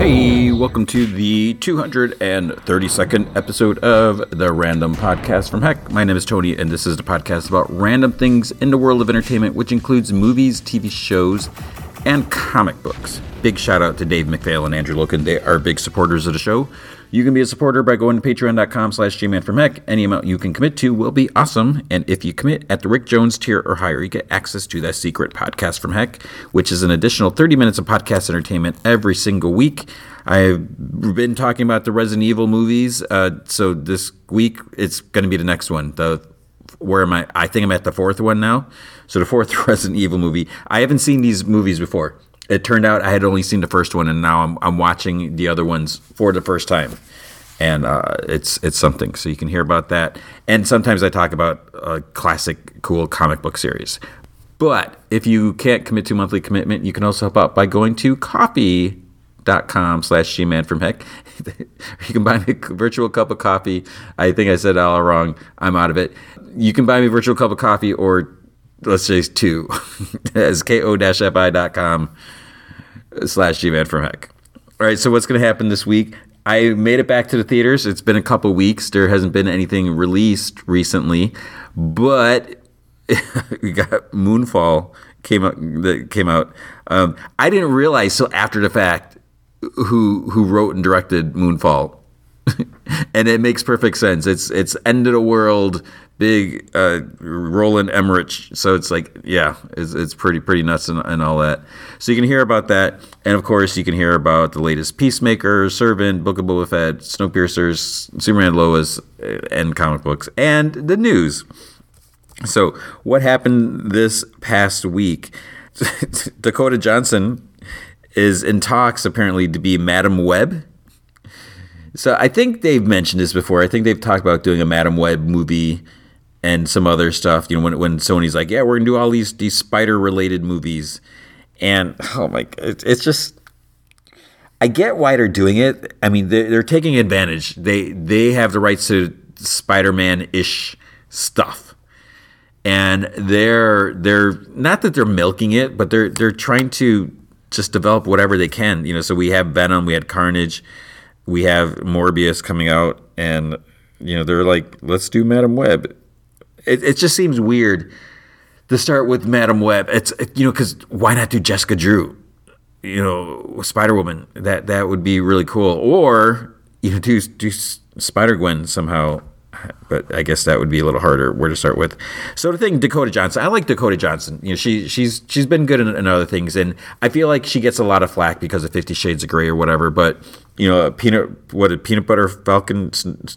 Hey, welcome to the 232nd episode of the Random Podcast from Heck. My name is Tony, and this is the podcast about random things in the world of entertainment, which includes movies, TV shows, and comic books. Big shout out to Dave McPhail and Andrew Loken. They are big supporters of the show. You can be a supporter by going to patreon.com slash gmanfromheck. Any amount you can commit to will be awesome. And if you commit at the Rick Jones tier or higher, you get access to that secret podcast from Heck, which is an additional 30 minutes of podcast entertainment every single week. I've been talking about the Resident Evil movies. Uh, so this week, it's going to be the next one. The where am I? I think I'm at the fourth one now. So the fourth Resident Evil movie. I haven't seen these movies before it turned out I had only seen the first one, and now I'm, I'm watching the other ones for the first time, and uh, it's it's something. So you can hear about that, and sometimes I talk about a classic, cool comic book series. But if you can't commit to monthly commitment, you can also help out by going to coffee.com slash gman from heck. you can buy me a virtual cup of coffee. I think I said it all wrong. I'm out of it. You can buy me a virtual cup of coffee or let's say two as ko-fi.com slash gman from heck. All right, so what's going to happen this week? I made it back to the theaters. It's been a couple weeks. There hasn't been anything released recently, but we got Moonfall came out. That came out. Um, I didn't realize so after the fact who who wrote and directed Moonfall, and it makes perfect sense. It's it's end of the world big uh, Roland Emmerich. So it's like, yeah, it's, it's pretty pretty nuts and, and, all that. So you can hear about that, and of course you can hear about the latest Peacemaker, Servant, Book of Boba Fett, Snowpiercer's, Superman Lois, and comic books, and the news. So what happened this past week? Dakota Johnson is in talks apparently to be Madam Web. So I think they've mentioned this before. I think they've talked about doing a Madam Web movie and some other stuff. You know, when when Sony's like, yeah, we're gonna do all these these spider related movies, and oh my, it's, it's just. I get why they're doing it. I mean, they're, they're taking advantage. They they have the rights to Spider-Man ish stuff, and they're they're not that they're milking it, but they're they're trying to just develop whatever they can. You know, so we have Venom, we had Carnage, we have Morbius coming out, and you know they're like, let's do Madam Web it, it just seems weird to start with Madam Web. It's you know because why not do Jessica Drew? You know, Spider Woman. That that would be really cool. Or you know, do do Spider Gwen somehow. But I guess that would be a little harder where to start with. So the thing, Dakota Johnson, I like Dakota Johnson. You know, she she's she's been good in, in other things, and I feel like she gets a lot of flack because of Fifty Shades of Grey or whatever. But you know, peanut what a peanut butter falcon,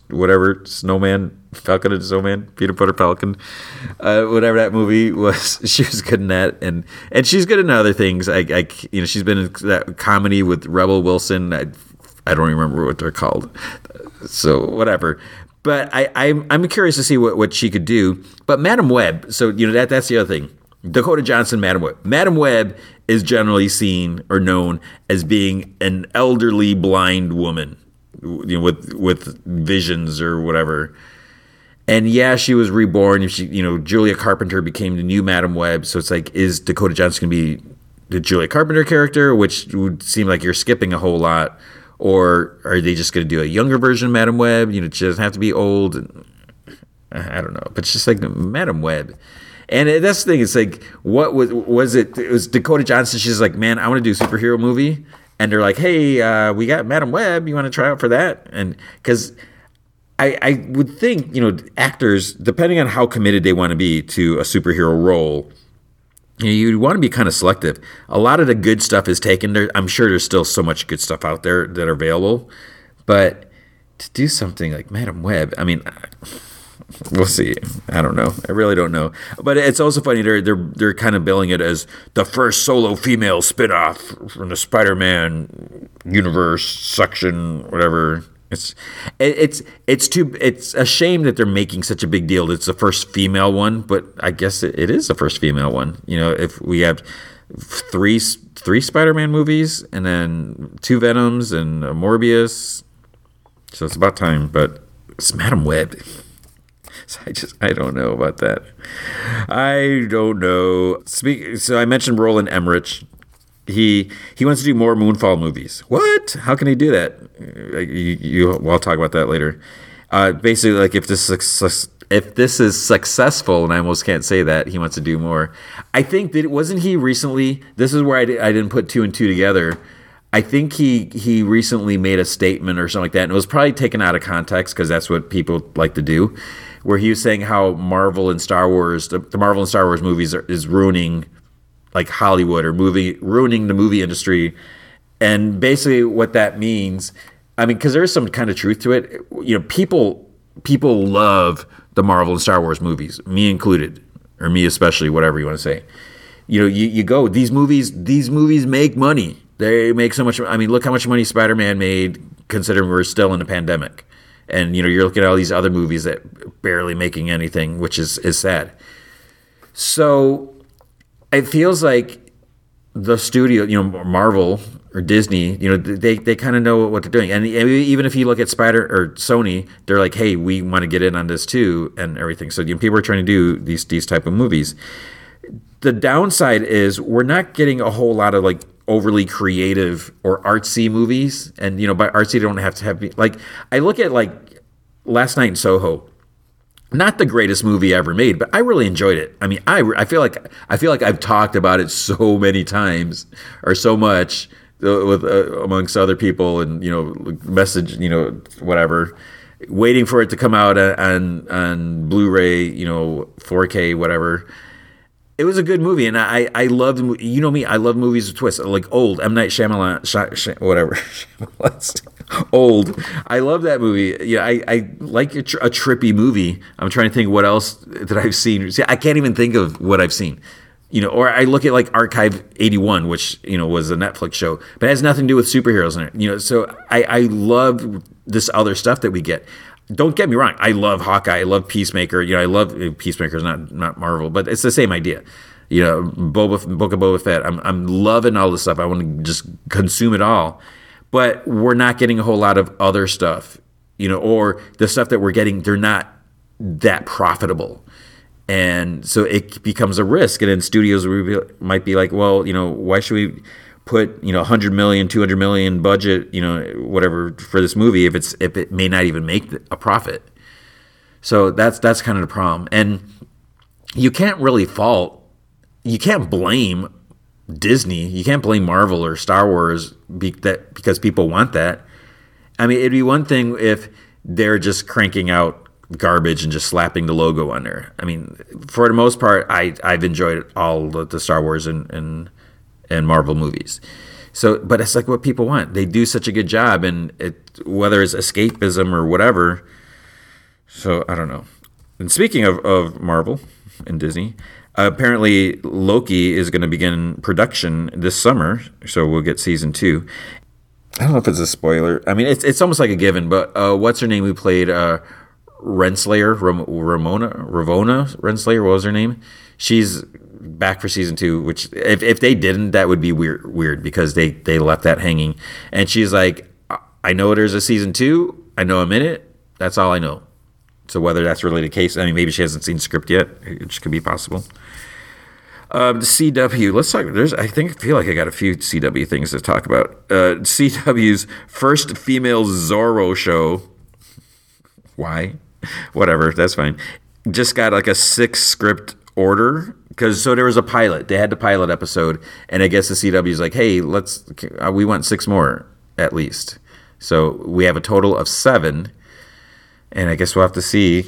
whatever snowman Falcon and Snowman, Peanut Butter Falcon, uh, whatever that movie was. She was good in that, and and she's good in other things. I, I you know, she's been in that comedy with Rebel Wilson. I, I don't remember what they're called. So whatever. But I, I'm I'm curious to see what, what she could do. But Madam Web, so you know that that's the other thing. Dakota Johnson, Madam Web. Madam Web is generally seen or known as being an elderly blind woman, you know, with with visions or whatever. And yeah, she was reborn. She, you know, Julia Carpenter became the new Madam Web. So it's like, is Dakota Johnson going to be the Julia Carpenter character, which would seem like you're skipping a whole lot, or are they just going to do a younger version of Madam Web? You know, she doesn't have to be old. I don't know, but it's just like Madam Web. And that's the thing. It's like, what was was it? It was Dakota Johnson. She's like, man, I want to do a superhero movie, and they're like, hey, uh, we got Madam Web. You want to try out for that? And because I, I would think, you know, actors, depending on how committed they want to be to a superhero role, you, want to be kind of selective. A lot of the good stuff is taken. There, I'm sure there's still so much good stuff out there that are available, but to do something like Madam Web, I mean, we'll see. I don't know. I really don't know. But it's also funny. They're they're they're kind of billing it as the first solo female spinoff from the Spider-Man universe section, whatever. It's it's it's too it's a shame that they're making such a big deal. It's the first female one, but I guess it, it is the first female one. You know, if we have three three Spider-Man movies and then two Venoms and Morbius, so it's about time. But it's Madam Web. I just I don't know about that. I don't know. Speak. So I mentioned Roland Emmerich. He he wants to do more Moonfall movies. What? How can he do that? Uh, you, you well, talk about that later. Uh, basically, like if this success, if this is successful, and I almost can't say that he wants to do more. I think that wasn't he recently. This is where I, I didn't put two and two together. I think he he recently made a statement or something like that, and it was probably taken out of context because that's what people like to do. Where he was saying how Marvel and Star Wars, the, the Marvel and Star Wars movies, are, is ruining like Hollywood or movie ruining the movie industry, and basically what that means I mean, because there's some kind of truth to it. You know, people people love the Marvel and Star Wars movies, me included, or me especially, whatever you want to say. You know, you, you go these movies. These movies make money. They make so much. I mean, look how much money Spider Man made, considering we're still in a pandemic. And you know, you're looking at all these other movies that barely making anything, which is is sad. So it feels like the studio, you know, Marvel or Disney, you know, they, they kind of know what they're doing. And even if you look at Spider or Sony, they're like, hey, we want to get in on this too and everything. So you know, people are trying to do these these type of movies. The downside is we're not getting a whole lot of like overly creative or artsy movies. And you know, by artsy, they don't have to have like I look at like Last Night in Soho not the greatest movie ever made, but I really enjoyed it. I mean, I, I feel like I feel like I've talked about it so many times or so much uh, with uh, amongst other people, and you know, message, you know, whatever, waiting for it to come out on on Blu-ray, you know, 4K, whatever. It was a good movie, and I I loved you know me I love movies with twists like old M Night Shyamalan Sh- Sh- whatever old I love that movie yeah I I like a, tr- a, trippy movie I'm trying to think what else that I've seen See, I can't even think of what I've seen you know or I look at like Archive 81 which you know was a Netflix show but it has nothing to do with superheroes in it you know so I I love this other stuff that we get don't get me wrong. I love Hawkeye. I love Peacemaker. You know, I love eh, Peacemaker's not not Marvel, but it's the same idea. You know, Boba Book of Boba Fett. I'm I'm loving all this stuff. I want to just consume it all, but we're not getting a whole lot of other stuff. You know, or the stuff that we're getting, they're not that profitable, and so it becomes a risk. And then studios we might be like, well, you know, why should we? put you know 100 million 200 million budget you know whatever for this movie if it's if it may not even make a profit so that's that's kind of the problem and you can't really fault you can't blame disney you can't blame marvel or star wars be, that because people want that i mean it'd be one thing if they're just cranking out garbage and just slapping the logo on there i mean for the most part i i've enjoyed all the, the star wars and and and Marvel movies. So, but it's like what people want. They do such a good job, and it whether it's escapism or whatever. So I don't know. And speaking of, of Marvel and Disney, apparently Loki is going to begin production this summer, so we'll get season two. I don't know if it's a spoiler. I mean, it's it's almost like a given. But uh, what's her name? We played uh, Renslayer, Ram- Ramona, Ravonna Renslayer? What was her name? She's back for season two. Which if, if they didn't, that would be weird weird because they they left that hanging. And she's like, I know there's a season two. I know I'm in it. That's all I know. So whether that's really the case, I mean, maybe she hasn't seen script yet, which could be possible. Um, CW. Let's talk. There's. I think. I feel like I got a few CW things to talk about. Uh, CW's first female Zorro show. Why? Whatever. That's fine. Just got like a six script order because so there was a pilot. They had the pilot episode, and I guess the CW is like, hey, let's uh, we want six more at least. So we have a total of seven, and I guess we'll have to see.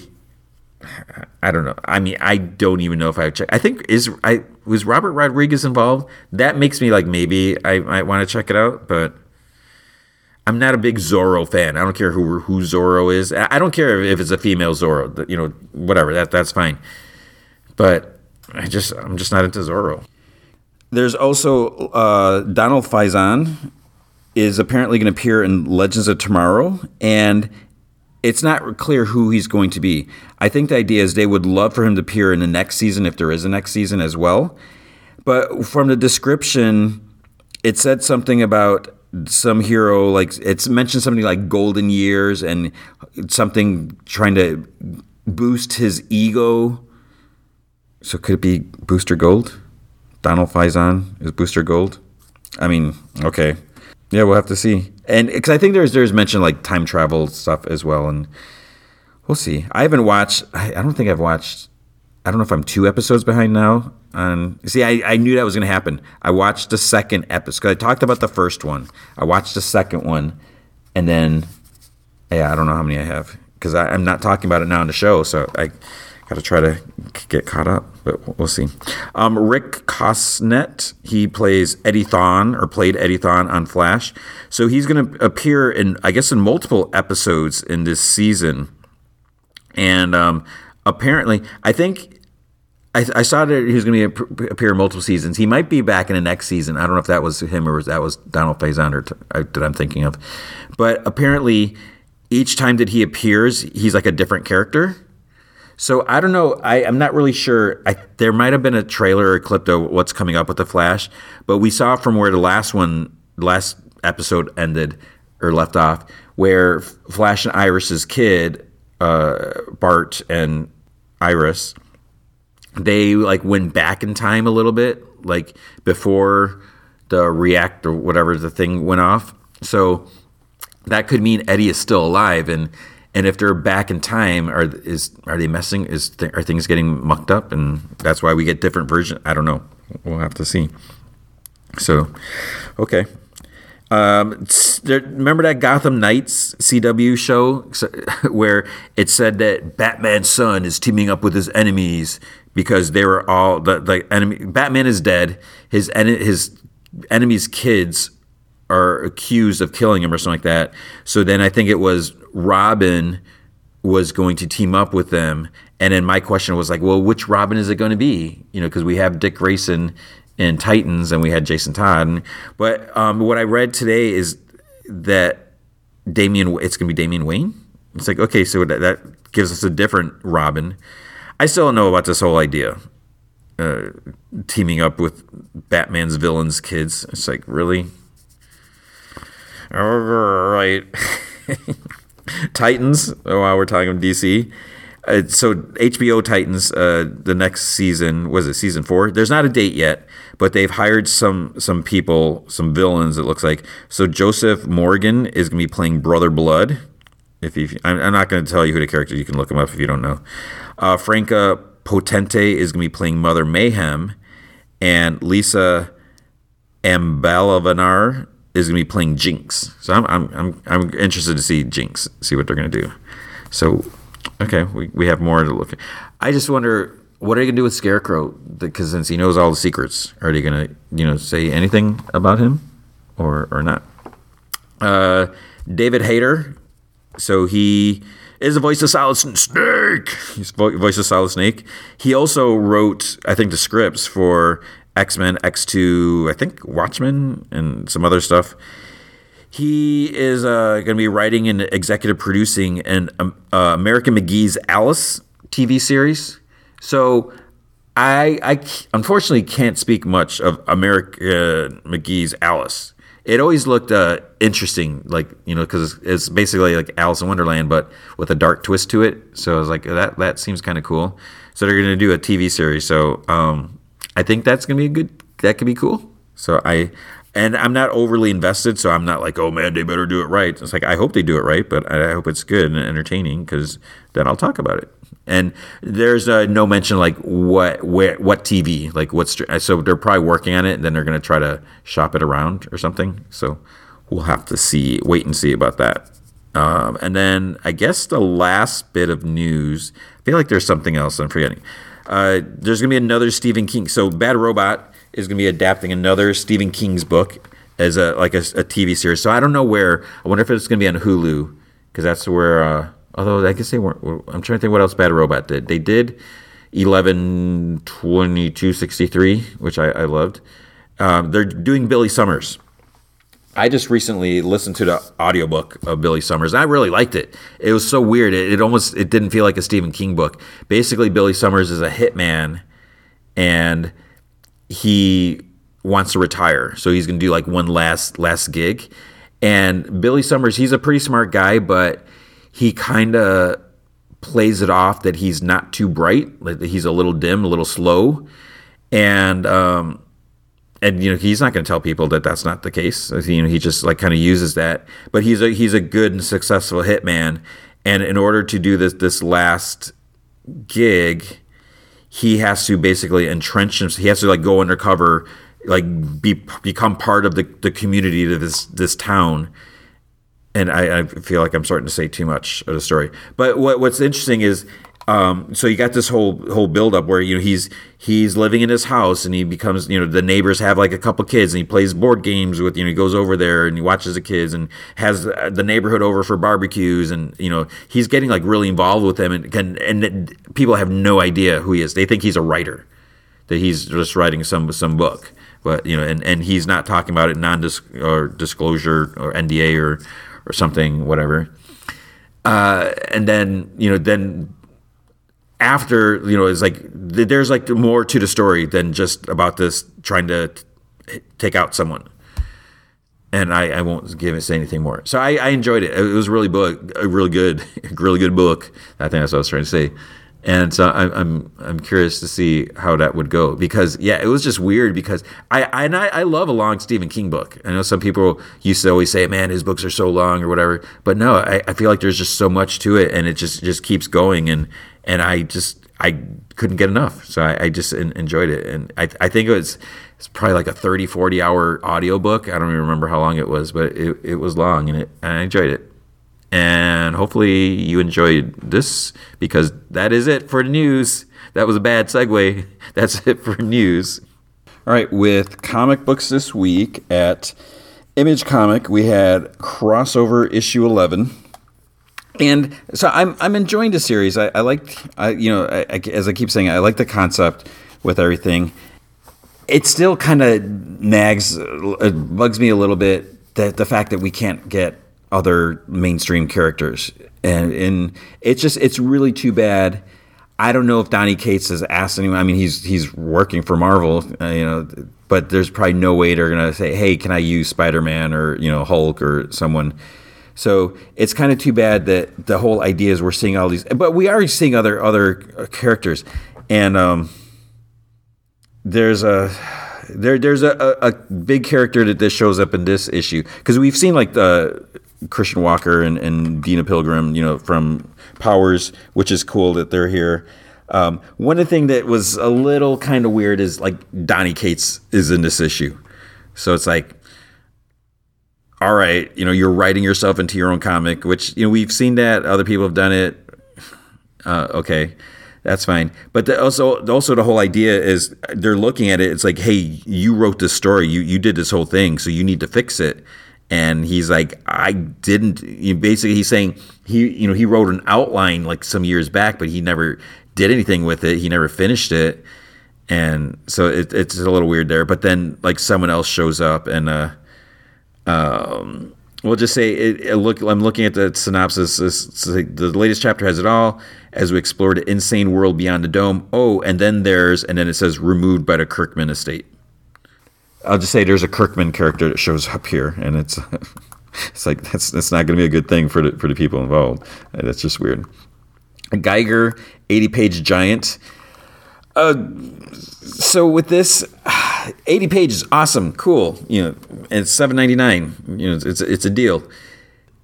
I don't know. I mean, I don't even know if I check. I think is I was Robert Rodriguez involved. That makes me like maybe I might want to check it out, but I'm not a big Zorro fan. I don't care who who Zorro is. I don't care if it's a female Zorro. You know, whatever. That that's fine. But I just I'm just not into Zorro. There's also uh, Donald Faison is apparently going to appear in Legends of Tomorrow, and it's not clear who he's going to be. I think the idea is they would love for him to appear in the next season if there is a next season as well. But from the description, it said something about some hero like it's mentioned something like golden years and something trying to boost his ego so could it be Booster Gold? Donald Faison is Booster Gold. I mean, okay, yeah, we'll have to see. And because I think there's there's mention like time travel stuff as well, and we'll see. I haven't watched. I, I don't think I've watched. I don't know if I'm two episodes behind now. And see, I, I knew that was going to happen. I watched the second episode. Cause I talked about the first one. I watched the second one, and then yeah, I don't know how many I have because I'm not talking about it now on the show. So I got to try to get caught up, but we'll see. Um, Rick Cosnett, he plays Eddie Thawne or played Eddie Thawne on Flash. So he's going to appear in, I guess, in multiple episodes in this season. And um, apparently, I think I, I, saw that he was going to appear in multiple seasons. He might be back in the next season. I don't know if that was him or that was Donald Faison or t- that I'm thinking of. But apparently, each time that he appears, he's like a different character. So I don't know. I, am not really sure. I, there might have been a trailer or clip of what's coming up with the Flash, but we saw from where the last one, last episode ended or left off, where Flash and Iris's kid, uh, Bart and Iris, they like went back in time a little bit, like before the react or whatever the thing went off. So that could mean Eddie is still alive and and if they're back in time, are is are they messing? Is th- are things getting mucked up, and that's why we get different versions? I don't know. We'll have to see. So, okay. Um, there, remember that Gotham Knights CW show where it said that Batman's son is teaming up with his enemies because they were all the, the enemy. Batman is dead. His his enemies' kids are accused of killing him or something like that. So then I think it was Robin was going to team up with them. And then my question was like, well, which Robin is it going to be? You know, because we have Dick Grayson in Titans and we had Jason Todd. But um, what I read today is that Damian, it's going to be Damian Wayne. It's like, okay, so that, that gives us a different Robin. I still don't know about this whole idea. Uh, teaming up with Batman's villains' kids. It's like, really? Right. Titans. Oh, while we're talking DC. Uh, so HBO Titans, uh, the next season was it season four? There's not a date yet, but they've hired some some people, some villains. It looks like so. Joseph Morgan is going to be playing Brother Blood. If you, I'm, I'm not going to tell you who the character. You can look him up if you don't know. Uh, Franka Potente is going to be playing Mother Mayhem, and Lisa Ambalavanar is going to be playing Jinx. So I'm, I'm, I'm, I'm interested to see Jinx, see what they're going to do. So, okay, we, we have more to look at. I just wonder, what are you going to do with Scarecrow? Because since he knows all the secrets, are they going to, you know, say anything about him or, or not? Uh, David Hayter. So he is the voice of Solid Snake. He's voice of Solid Snake. He also wrote, I think, the scripts for X Men, X2, I think Watchmen, and some other stuff. He is uh, going to be writing and executive producing an um, uh, American McGee's Alice TV series. So I, I unfortunately can't speak much of American McGee's Alice. It always looked uh, interesting, like you know, because it's, it's, basically like Alice in Wonderland, but with a dark twist to it. So I was like, that that seems kind of cool. So they're going to do a TV series. So um, I think that's gonna be a good. That could be cool. So I, and I'm not overly invested, so I'm not like, oh man, they better do it right. It's like I hope they do it right, but I hope it's good and entertaining because then I'll talk about it. And there's uh, no mention like what where what TV like what's so they're probably working on it and then they're gonna try to shop it around or something. So we'll have to see, wait and see about that. Um, and then I guess the last bit of news, I feel like there's something else I'm forgetting. Uh, there's going to be another Stephen King. So Bad Robot is going to be adapting another Stephen King's book as a like a, a, TV series. So I don't know where. I wonder if it's going to be on Hulu because that's where. Uh, although I guess they weren't. I'm trying to think what else Bad Robot did. They did 11 22 63, which I, I loved. Um, they're doing Billy Summers. I just recently listened to the audiobook of Billy Summers. And I really liked it. It was so weird. It, it, almost it didn't feel like a Stephen King book. Basically, Billy Summers is a hitman and he wants to retire. So he's going to do like one last last gig. And Billy Summers, he's a pretty smart guy, but he kind of plays it off that he's not too bright, like he's a little dim, a little slow. And um and you know he's not going to tell people that that's not the case. You know he just like kind of uses that, but he's a he's a good and successful hitman, and in order to do this this last gig, he has to basically entrench himself. He has to like go undercover, like be become part of the the community of this this town. And I, I feel like I'm starting to say too much of the story. But what what's interesting is um, so you got this whole whole build up where you know he's he's living in his house and he becomes you know the neighbors have like a couple kids and he plays board games with you know he goes over there and he watches the kids and has the neighborhood over for barbecues and you know he's getting like really involved with them and can and people have no idea who he is. They think he's a writer that he's just writing some some book. But you know and and he's not talking about it non or disclosure or NDA or or something whatever. Uh, and then you know then after you know it's like there's like more to the story than just about this trying to t- take out someone. And I, I won't give it say anything more. So I, I enjoyed it. It was really book a really good really good book. I think that's what i was trying to say and so I, I'm I'm curious to see how that would go because yeah, it was just weird because I I and I, I love a long Stephen King book. I know some people used to always say, "Man, his books are so long" or whatever, but no, I, I feel like there's just so much to it, and it just just keeps going, and and I just I couldn't get enough, so I, I just enjoyed it, and I I think it was it's probably like a 30 40 hour audio book. I don't even remember how long it was, but it it was long, and it and I enjoyed it. And hopefully you enjoyed this because that is it for news. That was a bad segue. That's it for news. All right, with comic books this week at Image Comic, we had crossover issue 11. And so I'm, I'm enjoying the series. I, I like, I, you know, I, I, as I keep saying, I like the concept with everything. It still kind of nags, it bugs me a little bit that the fact that we can't get other mainstream characters, and and it's just it's really too bad. I don't know if Donny Cates has asked anyone. I mean, he's he's working for Marvel, uh, you know, but there's probably no way they're gonna say, "Hey, can I use Spider Man or you know Hulk or someone?" So it's kind of too bad that the whole idea is we're seeing all these, but we are seeing other other characters, and um, there's a there there's a, a, a big character that this shows up in this issue because we've seen like the Christian Walker and, and Deena Pilgrim, you know, from Powers, which is cool that they're here. Um, one of the thing that was a little kind of weird is like Donny Cates is in this issue, so it's like, all right, you know, you're writing yourself into your own comic, which you know we've seen that other people have done it. Uh, okay, that's fine. But the, also, also the whole idea is they're looking at it. It's like, hey, you wrote this story, you you did this whole thing, so you need to fix it and he's like i didn't basically he's saying he you know he wrote an outline like some years back but he never did anything with it. He never finished it. And so it, it's a little weird there. But then like someone else shows up and uh um we'll just say it, it look i'm looking at the synopsis. It's, like the latest chapter has it all. As we explore the insane world beyond the dome oh and then there's and then it says removed by the kirkman estate I'll just say there's a Kirkman character that shows up here, and it's it's like that's that's not going to be a good thing for the for the people involved. That's just weird. A Geiger, 80 page giant. Uh, so with this, 80 pages, awesome, cool. You know, it's 7.99. You know, it's it's a deal.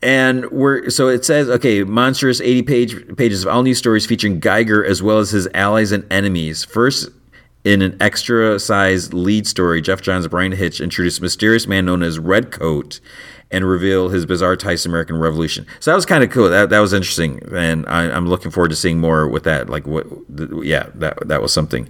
And we're so it says okay, monstrous 80 page pages of all new stories featuring Geiger as well as his allies and enemies. First in an extra sized lead story, Geoff Johns and Bryan Hitch introduced a mysterious man known as Redcoat and reveal his bizarre ties to American Revolution. So that was kind of cool. That, that was interesting, and I, am looking forward to seeing more with that. Like what? Yeah, that that was something.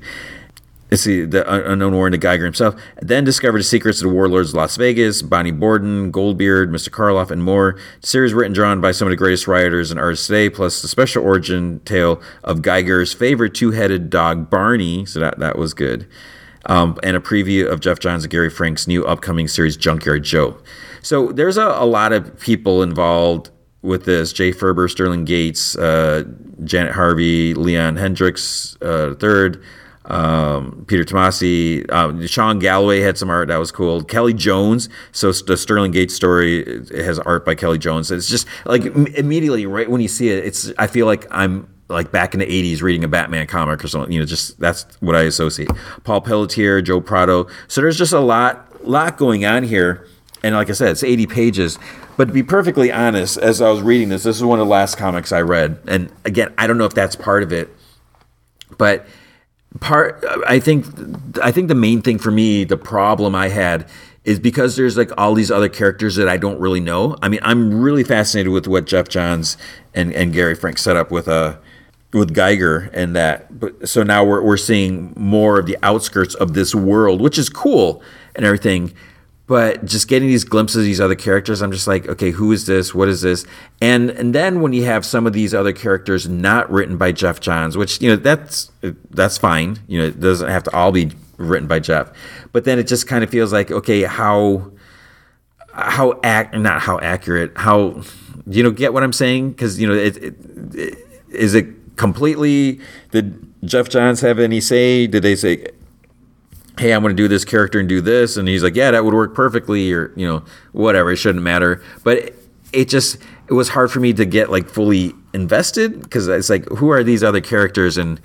See, the unknown warren to Geiger himself. Then discovered the secrets of the warlords of Las Vegas, Bonnie Borden, Goldbeard, Mr. Karloff, and more. Series written drawn by some of the greatest writers and artists today, plus the special origin tale of Geiger's favorite two-headed dog, Barney. So that, that was good. Um, and a preview of Geoff Johns and Gary Frank's new upcoming series, Junkyard Joe. So there's a, a lot of people involved with this Jay Faerber, Sterling Gates, uh, Janet Harvey, Leon Hendrix, uh, third um, Peter Tomasi, uh, Sean Galloway had some art that was cool. Kelly Jones, so the Sterling Gates story has art by Kelly Jones. It's just like immediately right when you see it, it's I feel like I'm like back in the 80s reading a Batman comic or something. You know, just that's what I associate. Paul Pelletier, Joe Prado. So there's just a lot lot going on here. And like I said, it's 80 pages. But to be perfectly honest, as I was reading this, this is one of the last comics I read. And again, I don't know if that's part of it. But part I think I think the main thing for me, the problem I had is because there's like all these other characters that I don't really know. I mean, I'm really fascinated with what Geoff Johns and, and Gary Frank set up with uh with Geiger and that. But so now we're we're seeing more of the outskirts of this world, which is cool and everything. But just getting these glimpses of these other characters, I'm just like, okay, who is this? What is this? And and then when you have some of these other characters not written by Geoff Johns, which you know that's that's fine. You know, it doesn't have to all be written by Geoff But then it just kind of feels like, okay, how how ac- not how accurate, how you know, get what I'm saying? Because you know, it, it, it, is it completely? Did Geoff Johns have any say? Did they say, "Hey, I'm going to do this character and do this," and he's like, "Yeah, that would work perfectly," or you know, whatever. It shouldn't matter. But it, just it was hard for me to get like fully invested because it's like, who are these other characters and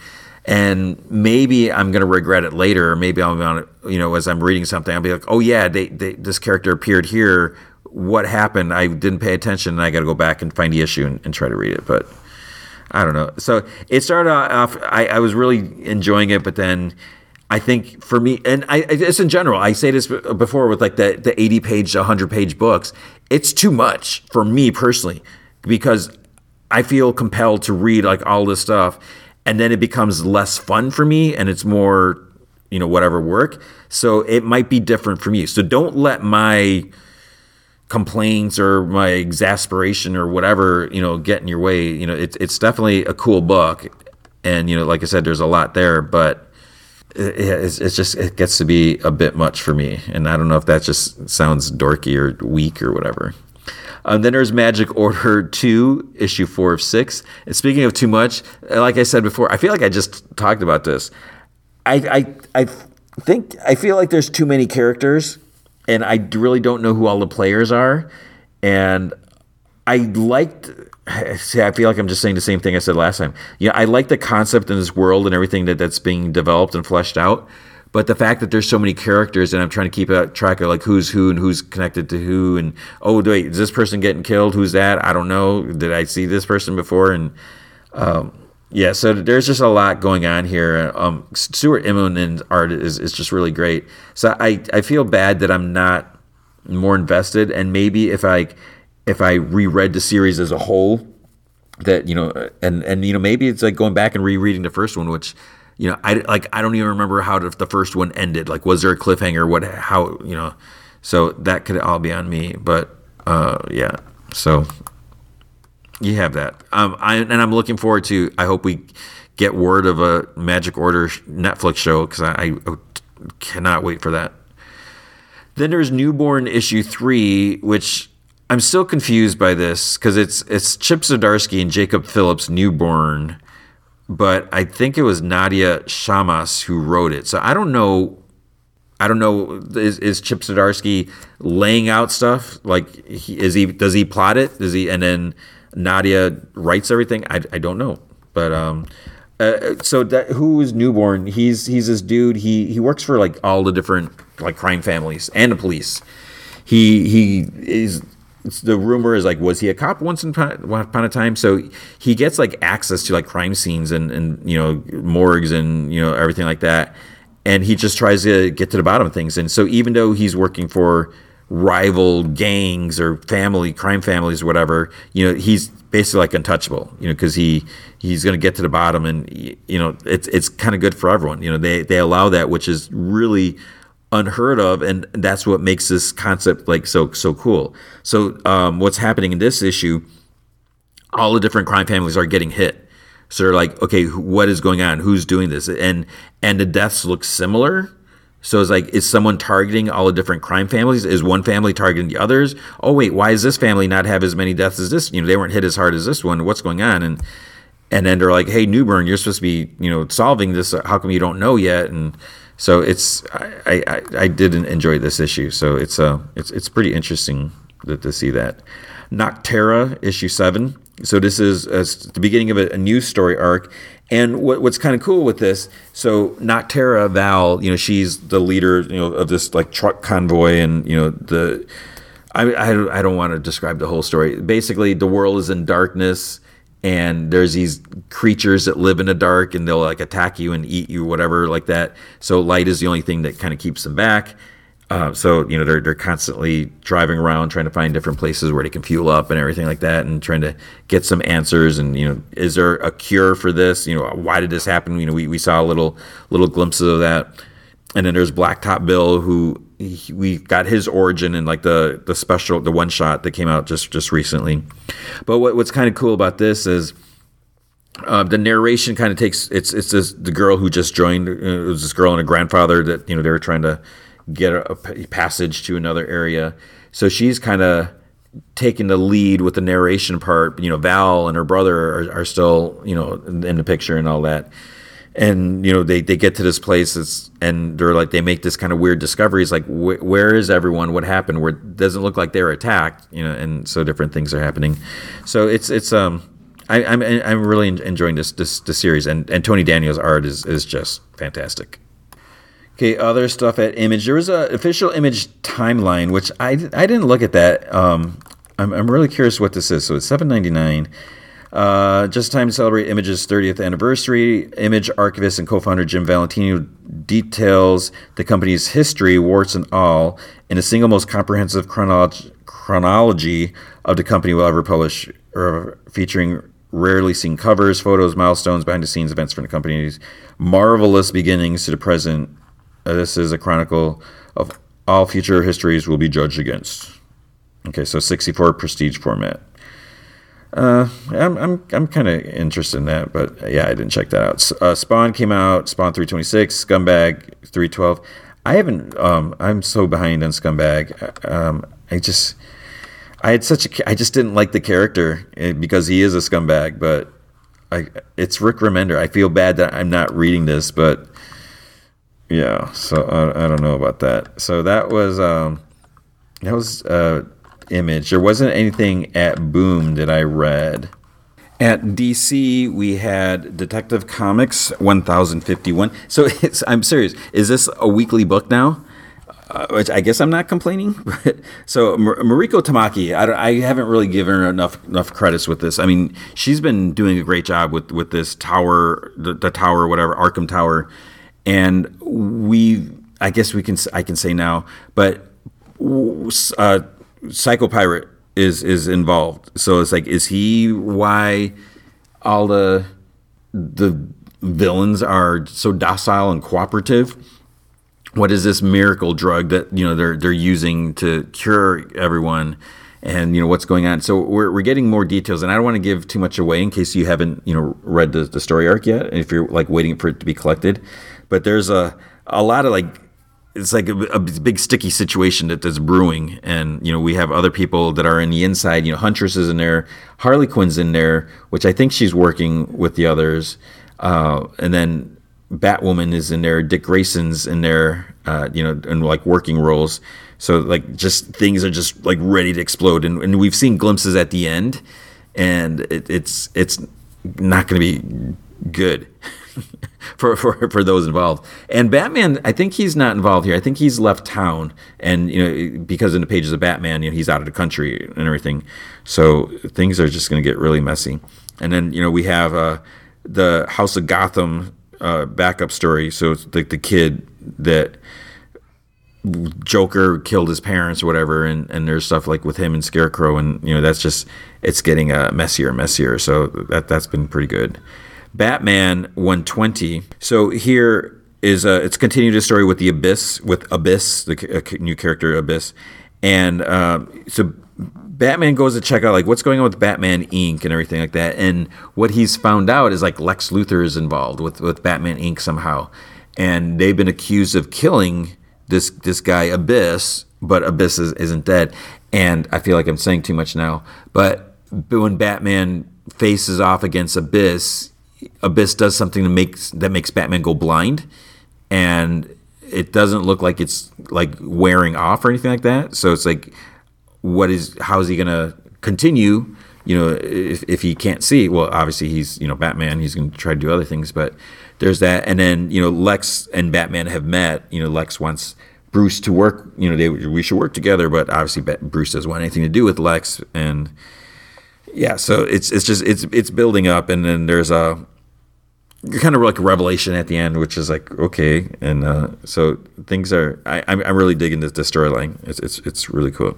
and maybe I'm going to regret it later. Or maybe I'm to, you know, as I'm reading something, I'll be like, oh yeah, they, they, this character appeared here. What happened? I didn't pay attention, and I got to go back and find the issue and, and, try to read it. But I don't know. So it started off. I, I was really enjoying it, but then I think for me, and I, it's in general. I say this before with like the the 80 page, 100 page books. It's too much for me personally because I feel compelled to read like all this stuff and then it becomes less fun for me and it's more you know whatever work so it might be different from you so don't let my complaints or my exasperation or whatever you know get in your way you know it's it's definitely a cool book and you know like i said there's a lot there but it's, it's just it gets to be a bit much for me and i don't know if that just sounds dorky or weak or whatever um, then there's Magic Order 2, issue 4 of 6. And speaking of too much, like I said before, I feel like I just talked about this. I, I, I think, I feel like there's too many characters, and I really don't know who all the players are. And I liked, see, I feel like I'm just saying the same thing I said last time. Yeah, I like the concept in this world and everything that, that's being developed and fleshed out. But the fact that there's so many characters and I'm trying to keep track of like who's who and who's connected to who and oh wait is this person getting killed? Who's that? I don't know. Did I see this person before? And um, yeah so there's just a lot going on here. Um, Stuart Immonen's art is, is just really great. So I, I feel bad that I'm not more invested and maybe if I if I reread the series as a whole that you know and and you know maybe it's like going back and rereading the first one which you know, I like I don't even remember how the first one ended. Like, was there a cliffhanger? What? How? You know? So that could all be on me. But uh, yeah. So you have that. Um, I and I'm looking forward to. I hope we get word of a Magic Order Netflix show because I, I cannot wait for that. Then there's Newburn issue three, which I'm still confused by this because it's it's Chip Zdarsky and Jacob Phillips Newburn but I think it was Nadia Shammas who wrote it. So I don't know. I don't know. Is, is Chip Zdarsky laying out stuff? Like, he, is he? Does he plot it? Does he? And then Nadia writes everything. I, I don't know. But um, uh, so that who is Newburn? He's he's this dude. He he works for like all the different like crime families and the police. He he is the rumor is like, was he a cop once upon a time? So he gets like access to like crime scenes and, and you know morgues and you know everything like that, and he just tries to get to the bottom of things. And so even though he's working for rival gangs or family crime families or whatever, you know he's basically like untouchable. You know because he he's going to get to the bottom, and you know it's it's kind of good for everyone. You know they they allow that, which is really unheard of and that's what makes this concept like so so cool. So um, what's happening in this issue all the different crime families are getting hit. So they're like okay what is going on? Who's doing this? And and the deaths look similar. So it's like is someone targeting all the different crime families? Is one family targeting the others? Oh wait why is this family not have as many deaths as this? You know they weren't hit as hard as this one. What's going on? And and then they're like hey newburn you're supposed to be you know solving this. How come you don't know yet? And so it's I, I, I did enjoy this issue. So it's uh it's it's pretty interesting to, to see that. Nocterra issue seven. so this is uh, the beginning of a, a new story arc. And what, what's kind of cool with this, so Nocterra Val, you know, she's the leader, you know, of this like truck convoy, and you know the. I, I, I don't want to describe the whole story. Basically, the world is in darkness, and there's these creatures that live in the dark, and they'll like attack you and eat you, whatever, like that. So light is the only thing that kind of keeps them back uh, so you know they're they're constantly driving around trying to find different places where they can fuel up and everything like that, and trying to get some answers. And you know, is there a cure for this? You know, why did this happen? You know, we, we saw little little glimpses of that. And then there's Blacktop Bill, who he, we got his origin in like the the special the one shot that came out just just recently. But what, what's kind of cool about this is. Uh, the narration kind of takes it's it's this, the girl who just joined. Uh, it was this girl and a grandfather that you know they were trying to get a, a passage to another area. So she's kind of taking the lead with the narration part. You know, Val and her brother are, are still, you know, in, in, the picture and all that. And you know, they, they get to this place, and they're like, they make this kind of weird discoveries, like, wh- where is everyone? What happened? Where it doesn't look like they're attacked, you know, and so different things are happening. So it's it's um, I, am I'm, I'm really enjoying this this, this series, and, and Tony Daniel's art is is just fantastic. Okay, other stuff at Image. There was an official Image timeline, which I, I didn't look at that. Um, I'm, I'm really curious what this is. So it's seven ninety nine. Uh, just time to celebrate Image's 30th anniversary. Image archivist and co-founder Jim Valentino details the company's history, warts and all, in a single most comprehensive chronology, chronology of the company will ever publish, or featuring rarely seen covers, photos, milestones, behind the scenes events from the company's marvelous beginnings to the present uh, this is a chronicle of all future histories will be judged against. Okay, so 64 prestige format. Uh, I'm I'm I'm kind of interested in that, but uh, yeah, I didn't check that out. Uh, Spawn came out. Spawn 326, Scumbag 312. I haven't. Um, I'm so behind on Scumbag. Uh, um, I just, I had such a. I just didn't like the character eh, because he is a scumbag. But I, it's Rick Remender. I feel bad that I'm not reading this, but yeah, so I, I don't know about that. So that was um, that was uh, image. There wasn't anything at Boom that I read. At DC, we had Detective Comics 1051. So it's, I'm serious. Is this a weekly book now? Uh, which I guess I'm not complaining. so Mariko Tamaki, I, I, haven't really given her enough enough credits with this. I mean, she's been doing a great job with with this tower, the, the tower, whatever Arkham Tower and we I guess we can I can say now, but uh, Psycho Pirate is is involved. So it's like, is he why all the the villains are so docile and cooperative? What is this miracle drug that you know they're they're using to cure everyone? And you know what's going on. So we're, we're getting more details, and I don't want to give too much away in case you haven't you know read the, the story arc yet. If you're like waiting for it to be collected, but there's a a lot of like it's like a, a, big sticky situation that that's brewing. And you know we have other people that are in the inside you know huntress is in there harley quinn's in there which i think she's working with the others. Uh, and then batwoman is in there dick grayson's in there uh, you know in like working roles. So like just things are just like ready to explode. And, and we've seen glimpses at the end and it, it's it's not going to be good for, for for those involved. And Batman, I think he's not involved here. I think he's left town, and you know because in the pages of Batman, you know he's out of the country and everything. So things are just going to get really messy. And then you know we have uh, the House of Gotham uh, backup story. So it's the the kid that. Joker killed his parents or whatever, and, and there's stuff like with him and Scarecrow, and you know that's just it's getting uh, messier and messier. So that that's been pretty good. Batman 120. So here is it's continued a story with the Abyss, with Abyss, the new character Abyss, and um, so Batman goes to check out like what's going on with Batman Inc. and everything like that, and what he's found out is like Lex Luthor is involved with with Batman Inc. somehow, and they've been accused of killing this this guy Abyss, but Abyss is, isn't dead, and I feel like I'm saying too much now, but when Batman faces off against Abyss, Abyss does something that makes that makes Batman go blind, and it doesn't look like it's like wearing off or anything like that. So it's like, what is how is he gonna continue you know, if, if he can't see, well, obviously he's, you know, Batman, he's to try to do other things, but there's that. And then, you know, Lex and Batman have met. You know, Lex wants Bruce to work, you know, they, we should work together, but obviously Bruce doesn't want anything to do with Lex. And yeah, so it's, it's just, it's, it's building up. And then there's a, kind of like a revelation at the end, which is like okay, and uh, so things are. I, I'm, I'm really digging this, this storyline. It's, it's it's really cool.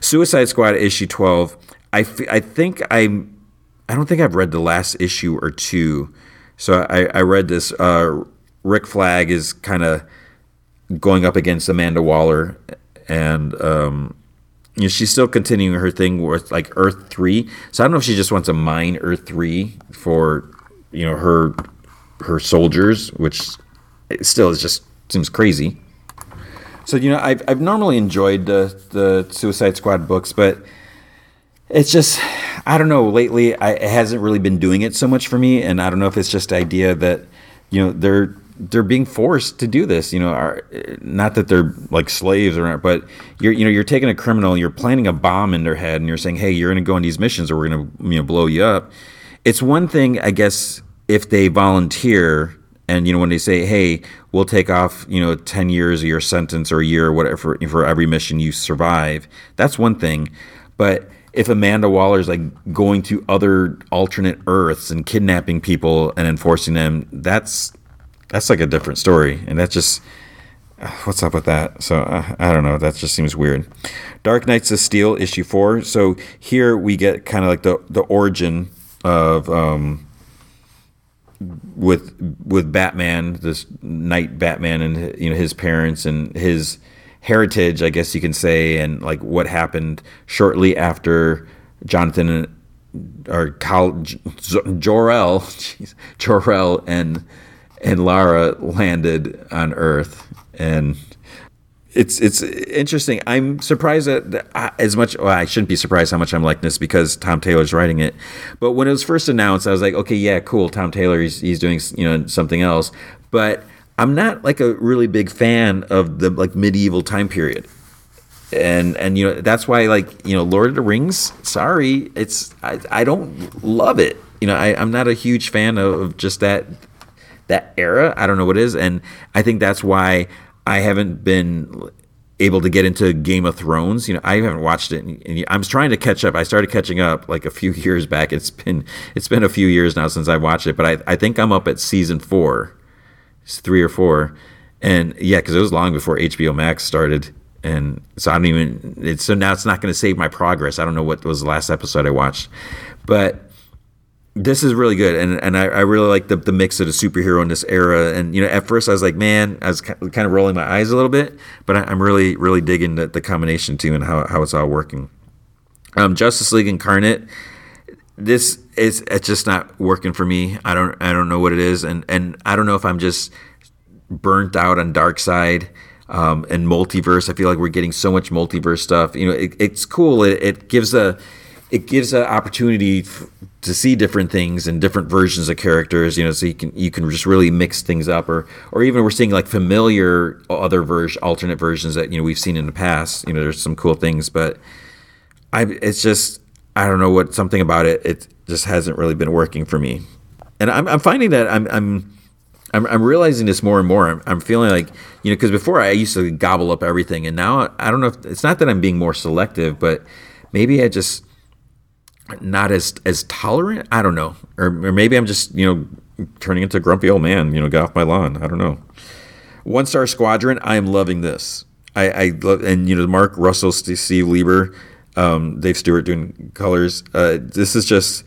Suicide Squad issue twelve. I, f- I think I'm. I don't think I've read the last issue or two, so I, I read this. Uh, Rick Flag is kind of going up against Amanda Waller, and um, you know, she's still continuing her thing with like Earth three. So I don't know if she just wants to mine Earth three for you know her her soldiers, which still is just seems crazy. So you know, I've I've normally enjoyed the the Suicide Squad books, but it's just I don't know. Lately, I, it hasn't really been doing it so much for me, and I don't know if it's just the idea that you know they're they're being forced to do this. You know, are, not that they're like slaves or not, but you're you know you're taking a criminal, you're planting a bomb in their head, and you're saying, hey, you're going to go on these missions, or we're going to you know blow you up. It's one thing, I guess, if they volunteer and you know when they say hey we'll take off you know 10 years of your sentence or a year or whatever for every mission you survive that's one thing but if amanda waller is like going to other alternate earths and kidnapping people and enforcing them that's that's like a different story and that's just uh, what's up with that? So uh, i don't know that just seems weird. Dark knights of steel issue four. So here we get kind of like the the origin of um with with Batman, this knight Batman, and you know his parents and his heritage, I guess you can say, and like what happened shortly after Jonathan or Cal, Jor-El, Jor-El and and Lara landed on Earth, and it's it's interesting. I'm surprised that as much. Well, I shouldn't be surprised how much I'm liking this because Tom Taylor's writing it. But when it was first announced, I was like, okay, yeah, cool. Tom Taylor, he's, he's doing you know something else. But I'm not like a really big fan of the like medieval time period. And and you know that's why like you know Lord of the Rings. Sorry, it's I, I don't love it. You know I, I'm not a huge fan of just that that era. I don't know what it is, and I think that's why I haven't been able to get into Game of Thrones. You know, I haven't watched it. And I'm trying to catch up. I started catching up like a few years back. It's been it's been a few years now since I watched it, but I I think I'm up at season four, it's three or four, and yeah, because it was long before HBO Max started, and so I don't even. It's so now it's not going to save my progress. I don't know what was the last episode I watched, but this is really good and and I, I really like the, the mix of the superhero in this era and you know at first I was like man I was kind of rolling my eyes a little bit but I, am really really digging the, the combination too and how, how it's all working. Um, Justice League Incarnate this is it's just not working for me. I don't I don't know what it is and and I don't know if I'm just burnt out on Darkseid um, and multiverse. I feel like we're getting so much multiverse stuff. You know it, it's cool. It, it gives a it gives an opportunity to see different things and different versions of characters you know so you can you can just really mix things up or or even we're seeing like familiar other version alternate versions that you know we've seen in the past you know there's some cool things but i it's just i don't know what something about it it just hasn't really been working for me and i'm, I'm finding that i'm i'm I'm, I'm realizing this more and more. I'm, I'm feeling like, you know, because before I used to gobble up everything, and now I don't know if it's not that I'm being more selective, but maybe I just not as as tolerant. I don't know, or, or maybe I'm just you know turning into a grumpy old man. You know, get off my lawn. I don't know. One Star Squadron. I am loving this. I, I love and you know Mark Russell, Steve Lieber, um, Dave Stewart doing colors. Uh, this is just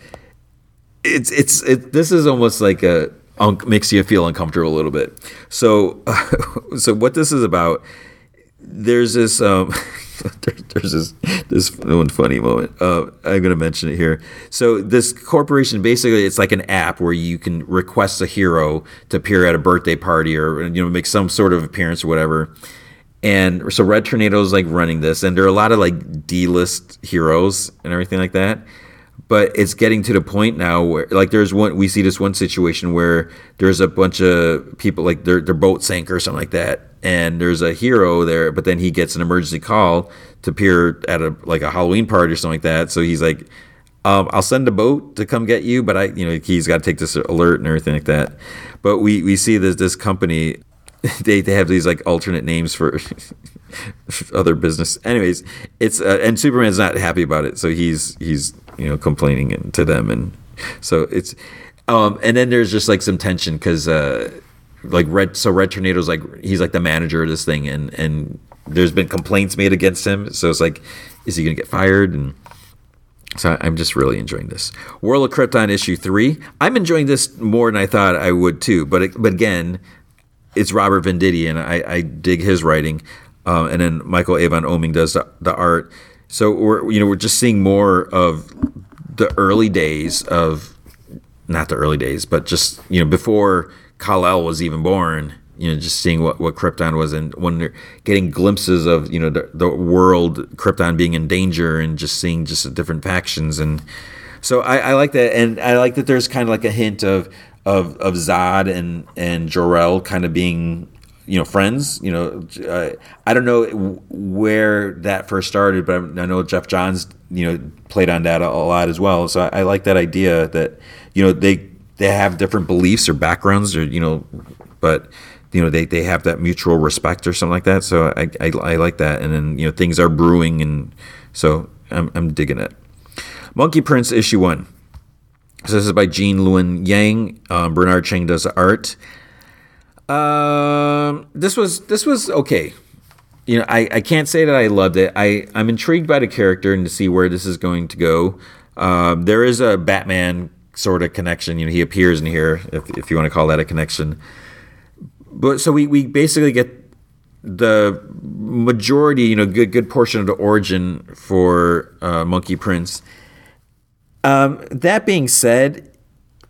it's it's it, this is almost like a makes you feel uncomfortable a little bit. So uh, so what this is about? There's this. Um, there's this this one funny moment. Uh, I'm gonna mention it here. So this corporation basically it's like an app where you can request a hero to appear at a birthday party or you know make some sort of appearance or whatever. And so Red Tornado is like running this, and there are a lot of like D-list heroes and everything like that. But it's getting to the point now where like there's one we see this one situation where there's a bunch of people like their their boat sank or something like that and there's a hero there, but then he gets an emergency call to appear at a like a Halloween party or something like that. So he's like, Um, I'll send a boat to come get you, but I, you know, he's got to take this alert and everything like that. But we, we see this this company, they, they have these like alternate names for other business. Anyways, it's uh, and Superman's not happy about it, so he's he's you know complaining to them, and so it's um, and then there's just like some tension because uh, like red so red tornado's like he's like the manager of this thing, and and there's been complaints made against him, so it's like is he gonna get fired and so I'm just really enjoying this. World of Krypton issue three. I'm enjoying this more than I thought I would too. But but again, it's Robert Venditti, and I, I dig his writing. Um, and then Michael Avon Oeming does the, the, art. So we're you know we're just seeing more of the early days of not the early days, but just you know before Kal-El was even born you know, just seeing what, what Krypton was and when they're getting glimpses of, you know, the, the world, Krypton being in danger and just seeing just different factions. And so I, I like that. And I like that there's kind of like a hint of, of, of Zod and, and Jor-El kind of being, you know, friends, you know, uh, I don't know where that first started, but I know Geoff Johns, you know, played on that a, lot as well. So I, I like that idea that, you know, they, they have different beliefs or backgrounds or, you know, but you know they, they have that mutual respect or something like that. So I, I, I like that. And then you know things are brewing, and so I'm I'm digging it. Monkey Prince issue one. So this is by Gene Luen Yang. Um, Bernard Chang does art. Um, this was this was okay. You know, I, I can't say that I loved it. I I'm intrigued by the character and to see where this is going to go. Um, there is a Batman sort of connection. You know, he appears in here, if if you want to call that a connection but so we, we basically get the majority, you know, good good portion of the origin for uh, Monkey Prince. Um, that being said,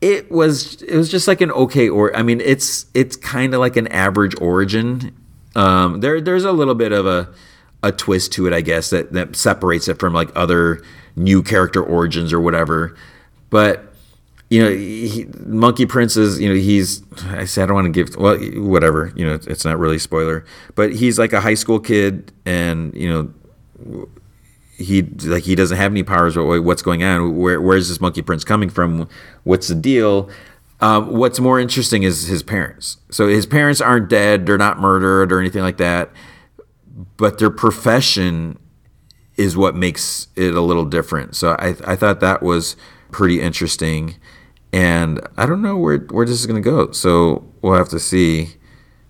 it was it was just like an okay or I mean it's it's kind of like an average origin. Um, there there's a little bit of a a twist to it, I guess that that separates it from like other new character origins or whatever. But you know, he, Monkey Prince is, you know, he's, I said, I don't want to give, well, whatever, you know, it's not really spoiler, but he's like a high school kid and, you know, he, like, he doesn't have any powers, what's going on? Where, where's this Monkey Prince coming from? What's the deal? Um, what's more interesting is his parents. So his parents aren't dead, they're not murdered or anything like that, but their profession is what makes it a little different. So I, I thought that was pretty interesting and I don't know where where this is going to go. So we'll have to see.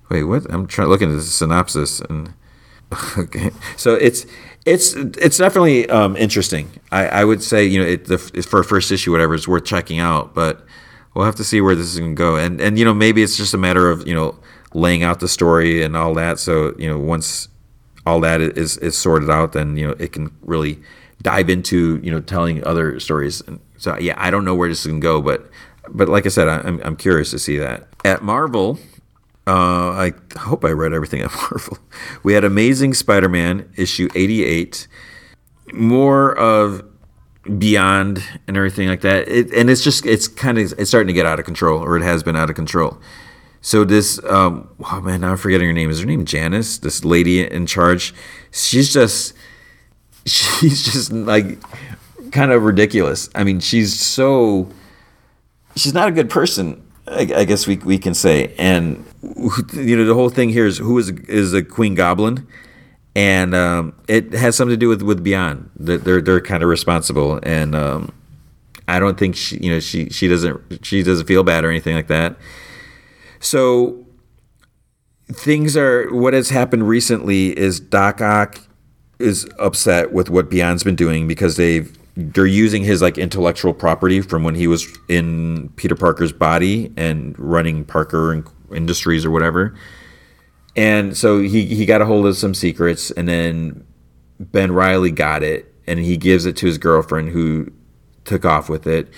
Wait, what? I'm trying to look into the synopsis and okay. So it's it's it's definitely um, interesting. I, I would say you know it, the, for a first issue, whatever, it's worth checking out. But we'll have to see where this is going to go. And and you know maybe it's just a matter of you know laying out the story and all that. So you know once all that is is sorted out, then you know it can really dive into you know telling other stories. So yeah, I don't know where this can go, but but like I said, I'm I'm curious to see that at Marvel. Uh, I hope I read everything at Marvel. We had Amazing Spider-Man issue 88, more of Beyond and everything like that. It, and it's just it's kind of it's starting to get out of control, or it has been out of control. So this, um, oh man, I'm forgetting her name. Is her name Janice? This lady in charge. She's just, she's just like kind of ridiculous. I mean, she's so she's not a good person. I, I, guess we we can say, and you know, the whole thing here is who is is a Queen Goblin, and um, it has something to do with with Beyond. They're they're kind of responsible, and um, I don't think she you know she she doesn't she doesn't feel bad or anything like that. So things are what has happened recently is Doc Ock is upset with what Beyond's been doing because they've they're using his like intellectual property from when he was in Peter Parker's body and running Parker Industries or whatever. And so he he got a hold of some secrets, and then Ben Reilly got it, and he gives it to his girlfriend, who took off with it.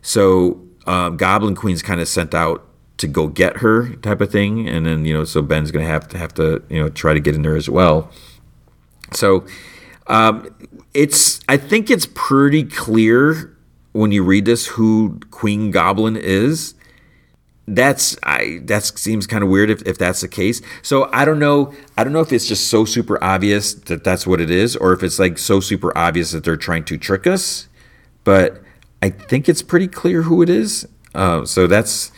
So um, Goblin Queen's kind of sent out to go get her, type of thing, and then you know, so Ben's gonna have to have to you know try to get in there as well. So um, it's I think it's pretty clear when you read this who Queen Goblin is. That's I that seems kind of weird if, if that's the case. So I don't know. I don't know if it's just so super obvious that that's what it is, or if it's like so super obvious that they're trying to trick us. But I think it's pretty clear who it is. Uh, so that's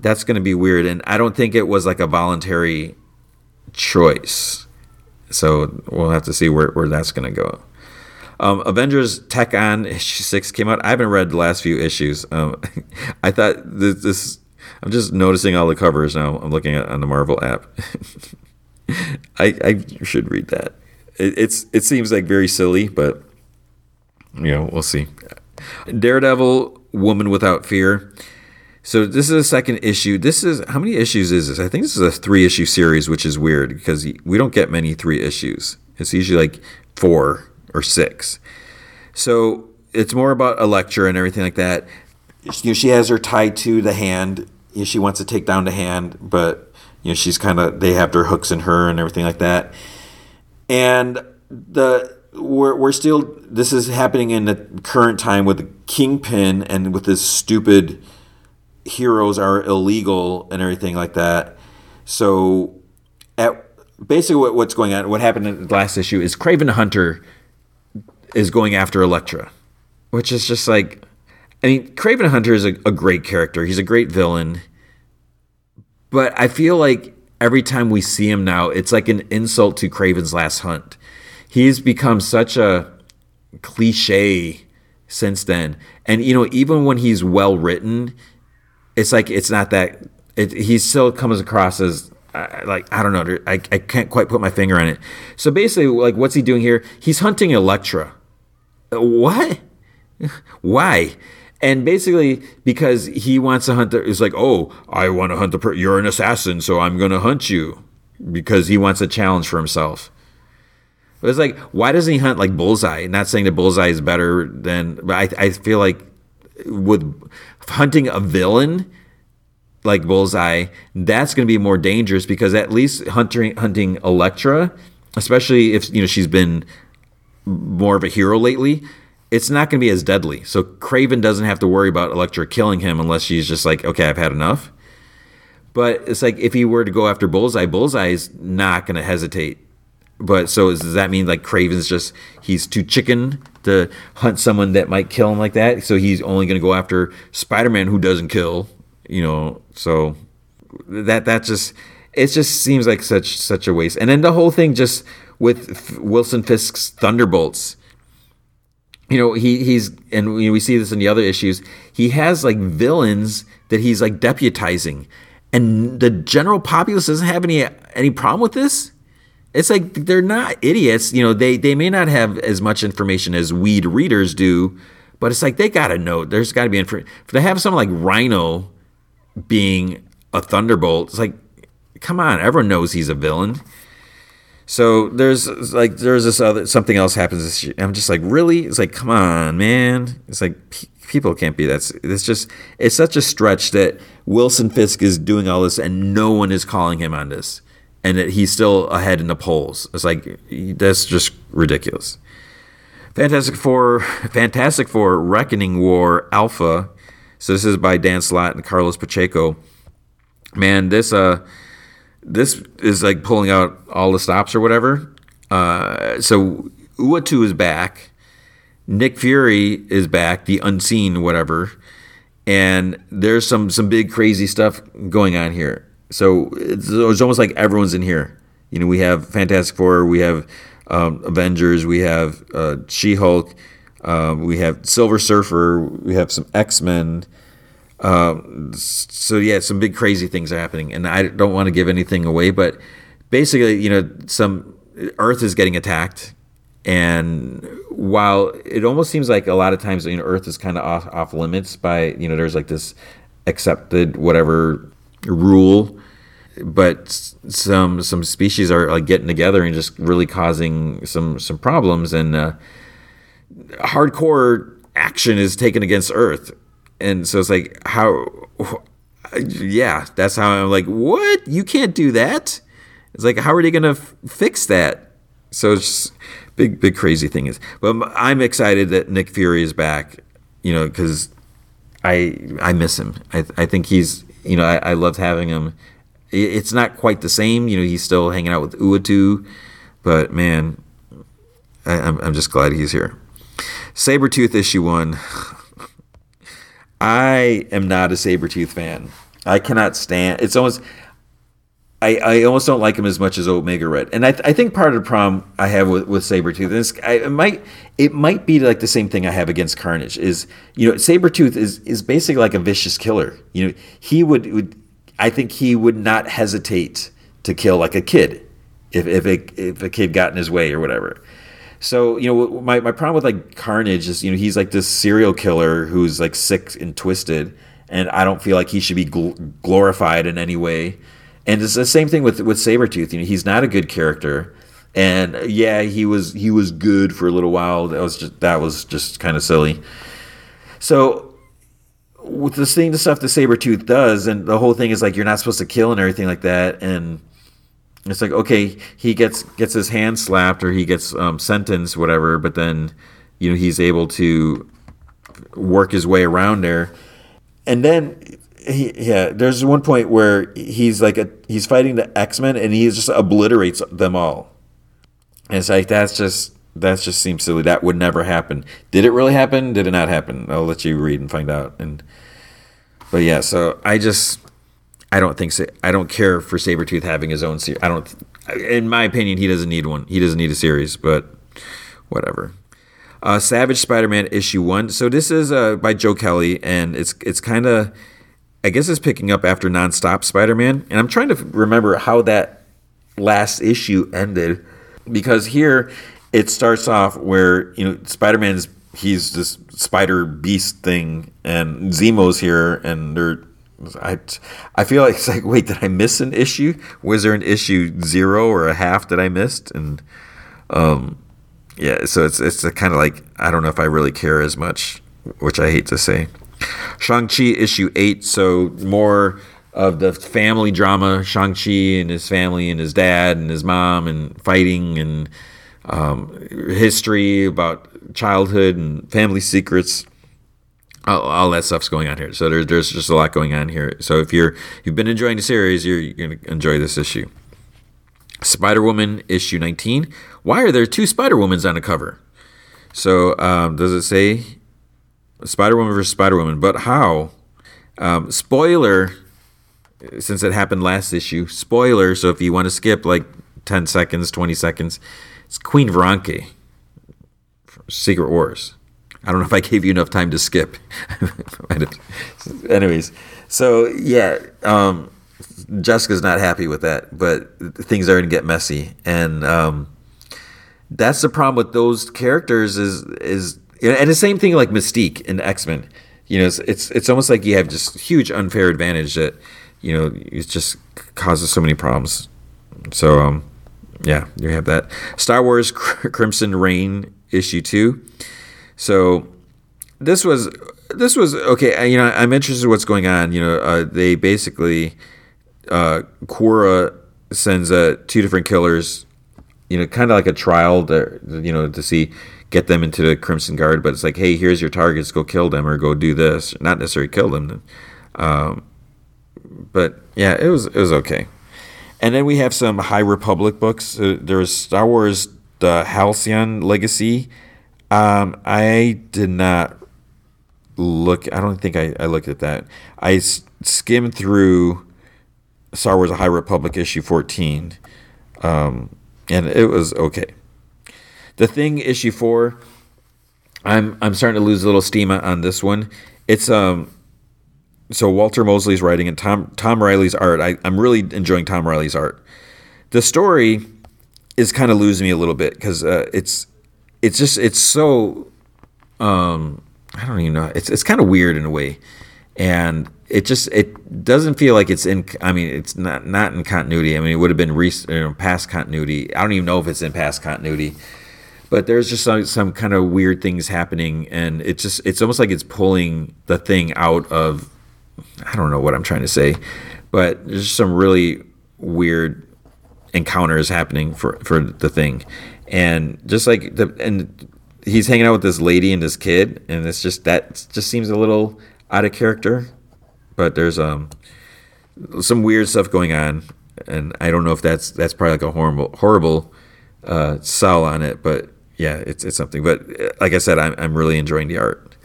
that's going to be weird, and I don't think it was like a voluntary choice. So we'll have to see where, where that's going to go. Um, Avengers Tech On issue six came out. I haven't read the last few issues. Um, I thought this, this, I'm just noticing all the covers now. I'm looking at on the Marvel app. I, I should read that. It, it's it seems like very silly, but you know we'll see. Daredevil, Woman Without Fear. So this is a second issue. This is how many issues is this? I think this is a three issue series, which is weird because we don't get many three issues. It's usually like four or six. So it's more about Elektra and everything like that. You know, she has her tied to the hand. You know, she wants to take down the hand, but you know she's kind of they have their hooks in her and everything like that. And the we're, we're still this is happening in the current time with the kingpin and with this stupid heroes are illegal and everything like that. So, at basically what, what's going on, what happened in the last issue is Kraven Hunter is going after Elektra, which is just like, I mean, Kraven Hunter is a, a great character. He's a great villain, but I feel like every time we see him now, it's like an insult to Kraven's Last Hunt. He's become such a cliche since then, and you know, even when he's well written it's like it's not that it, he still comes across as uh, like I don't know I, I can't quite put my finger on it. So basically, like what's he doing here? He's hunting Elektra. What? Why? And basically, because he wants to hunt, the, it's like, oh, I want to hunt the. Per- you're an assassin, so I'm going to hunt you, because he wants a challenge for himself. But it's like, why doesn't he hunt like Bullseye? Not saying that Bullseye is better than, but I, I feel like with hunting a villain like Bullseye, that's going to be more dangerous because at least hunting hunting Elektra, especially if you know she's been more of a hero lately, it's not going to be as deadly. So Kraven doesn't have to worry about Elektra killing him unless she's just like, okay, I've had enough. But it's like if he were to go after Bullseye, Bullseye is not going to hesitate but so is, does that mean like Kraven's just he's too chicken to hunt someone that might kill him like that? So he's only going to go after Spider-Man who doesn't kill, you know? So that that just it just seems like such such a waste. And then the whole thing just with Wilson Fisk's Thunderbolts. You know, he he's and we see this in the other issues. He has like villains that he's like deputizing, and the general populace doesn't have any any problem with this it's like they're not idiots. You know, they they may not have as much information as weed readers do, but it's like they gotta know. There's got to be information. To have someone like Rhino being a Thunderbolt, it's like, come on, everyone knows he's a villain. So there's like there's this other something else happens. This year. I'm just like, really? It's like, come on, man. It's like people can't be that. It's just it's such a stretch that Wilson Fisk is doing all this and no one is calling him on this and that he's still ahead in the polls. It's like that's just ridiculous. Fantastic Four, Fantastic Four, Reckoning War Alpha. So this is by Dan Slott and Carlos Pacheco. Man, this uh, this is like pulling out all the stops or whatever. Uh, so Uatu is back. Nick Fury is back. The Unseen, whatever. And there's some some big crazy stuff going on here. So it's, it's almost like everyone's in here. You know, we have Fantastic Four, we have um, Avengers, we have uh, She Hulk, um, we have Silver Surfer, we have some X Men. Um, so yeah, some big crazy things are happening, and I don't want to give anything away, but basically, you know, some Earth is getting attacked, and while it almost seems like a lot of times, you know, Earth is kind of off off limits by you know, there's like this accepted whatever rule but some some species are like getting together and just really causing some some problems and uh, hardcore action is taken against earth and so it's like how yeah that's how i'm like what you can't do that it's like how are they gonna f- fix that so it's just big big crazy thing is but i'm excited that nick fury is back you know because i i miss him i, I think he's you know, I, I loved having him. It's not quite the same. You know, he's still hanging out with Uatu, but man, I, am I'm just glad he's here. Sabretooth issue one. I am not a Sabretooth fan. I cannot stand. It's almost. I, I almost don't like him as much as Omega Red, and I, th- I think part of the problem I have with, with Sabretooth is I, it might it might be like the same thing I have against Carnage is you know Sabretooth is is basically like a vicious killer. You know he would, would I think he would not hesitate to kill like a kid if if a, if a kid got in his way or whatever. So you know my my problem with like Carnage is you know he's like this serial killer who's like sick and twisted, and I don't feel like he should be gl- glorified in any way and it's the same thing with with Sabretooth. You know, he's not a good character. And yeah, he was he was good for a little while. That was just that was just kind of silly. So with the thing, the stuff that Sabretooth does, and the whole thing is like you're not supposed to kill and everything like that, and it's like okay, he gets gets his hand slapped or he gets um, sentenced, whatever, but then you know he's able to work his way around there, and then he, yeah, there's one point where he's like a, he's fighting the X Men and he just obliterates them all. And it's like that's just that just seems silly. That would never happen. Did it really happen? Did it not happen? I'll let you read and find out. And but yeah, so I just I don't think so. I don't care for Sabretooth having his own series. I don't. In my opinion, he doesn't need one. He doesn't need a series. But whatever. Uh, Savage Spider-Man issue one. So this is uh, by Joe Kelly, and it's it's kind of I guess it's picking up after Nonstop Spider-Man, and I'm trying to remember how that last issue ended because here it starts off where you know Spider-Man's he's this spider beast thing, and Zemo's here, and they're I, I feel like it's like wait did I miss an issue? Was there an issue zero or a half that I missed? And um, yeah, so it's it's kind of like I don't know if I really care as much, which I hate to say. Shang-Chi issue 8, so more of the family drama, Shang-Chi and his family and his dad and his mom and fighting and um, history about childhood and family secrets. All, all, that stuff's going on here. So there's there's just a lot going on here. So if you're you've been enjoying the series, you're, you're to enjoy this issue. Spider Woman issue 19. Why are there two Spider Womans on the cover? So um, does it say Spider Woman versus Spider Woman, but how? Um, spoiler, since it happened last issue. Spoiler. So if you want to skip like ten seconds, twenty seconds, it's Queen Veranke, Secret Wars. I don't know if I gave you enough time to skip. Anyways, so yeah, um, Jessica's not happy with that, but things are going to get messy, and um, that's the problem with those characters. Is is and the same thing like Mystique in X Men. You know, it's, it's it's almost like you have just huge unfair advantage that you know it just causes so many problems. So um, yeah, you have that Star Wars Crimson Reign issue two. So this was this was okay. You know, I'm interested in what's going on. You know, uh, they basically uh, Qi'ra sends uh, two different killers. You know, kind of like a trial to you know to see get them into the Crimson Guard, but it's like, hey, here's your targets, go kill them or go do this. Not necessarily kill them. Um, but yeah, it was it was okay. And then we have some High Republic books. Uh, there was Star Wars: The Halcyon Legacy. Um, I did not look. I don't think I, I looked at that. I s- skimmed through Star Wars: A High Republic issue fourteen, um, and it was okay. The Thing issue four, I'm I'm starting to lose a little steam on this one. It's um so Walter Mosley's writing and Tom Tom Reilly's art. I, I'm really enjoying Tom Reilly's art. The story is kind of losing me a little bit because uh, it's it's just it's so um I don't even know. It's it's kind of weird in a way, and it just it doesn't feel like it's in. I mean, it's not not in continuity. I mean, it would have been rec- you know, past continuity. I don't even know if it's in past continuity but there's just some, some kind of weird things happening and it's just it's almost like it's pulling the thing out of i don't know what i'm trying to say but there's some really weird encounters happening for for the thing and just like the and he's hanging out with this lady and this kid and it's just that just seems a little out of character but there's um some weird stuff going on and i don't know if that's that's probably like a horrible horrible uh, sell on it but yeah, it's it's something. But uh, like I said, I'm I'm really enjoying the art.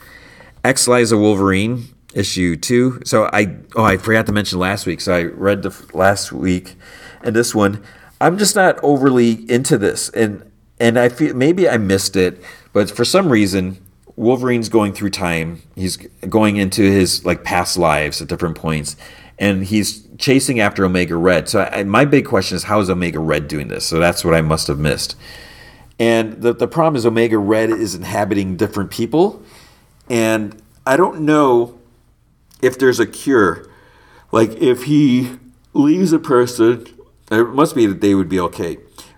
X Lives of Wolverine issue two. So I oh I forgot to mention last week. So I read the last week and this one. I'm just not overly into this, and and I feel maybe I missed it, but for some reason Wolverine's going through time. He's going into his like past lives at different points, and he's chasing after Omega Red. So I, my big question is, how is Omega Red doing this? So that's what I must have missed. And the the problem is Omega Red is inhabiting different people, and I don't know if there's a cure. Like if he leaves a person, it must be that they would be okay.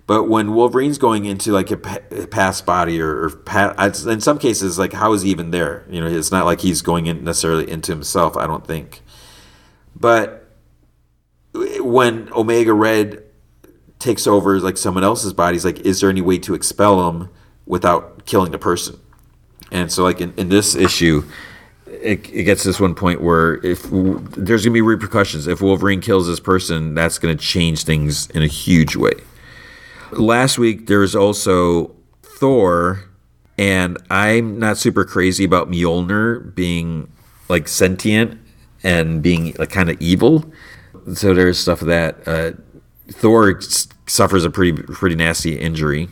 But when Wolverine's going into like a, past body or, or past, in some cases, like how is he even there? You know, it's not like he's going in necessarily into himself. I don't think. But when Omega Red takes over like someone else's body, it's like, is there any way to expel him without killing the person? And so, like in, in this issue, it, it gets to this one point where if there's gonna be repercussions, if Wolverine kills this person, that's gonna change things in a huge way. Last week there was also Thor, and I'm not super crazy about Mjolnir being like sentient and being like kind of evil. So there's stuff that uh, Thor suffers a pretty pretty nasty injury,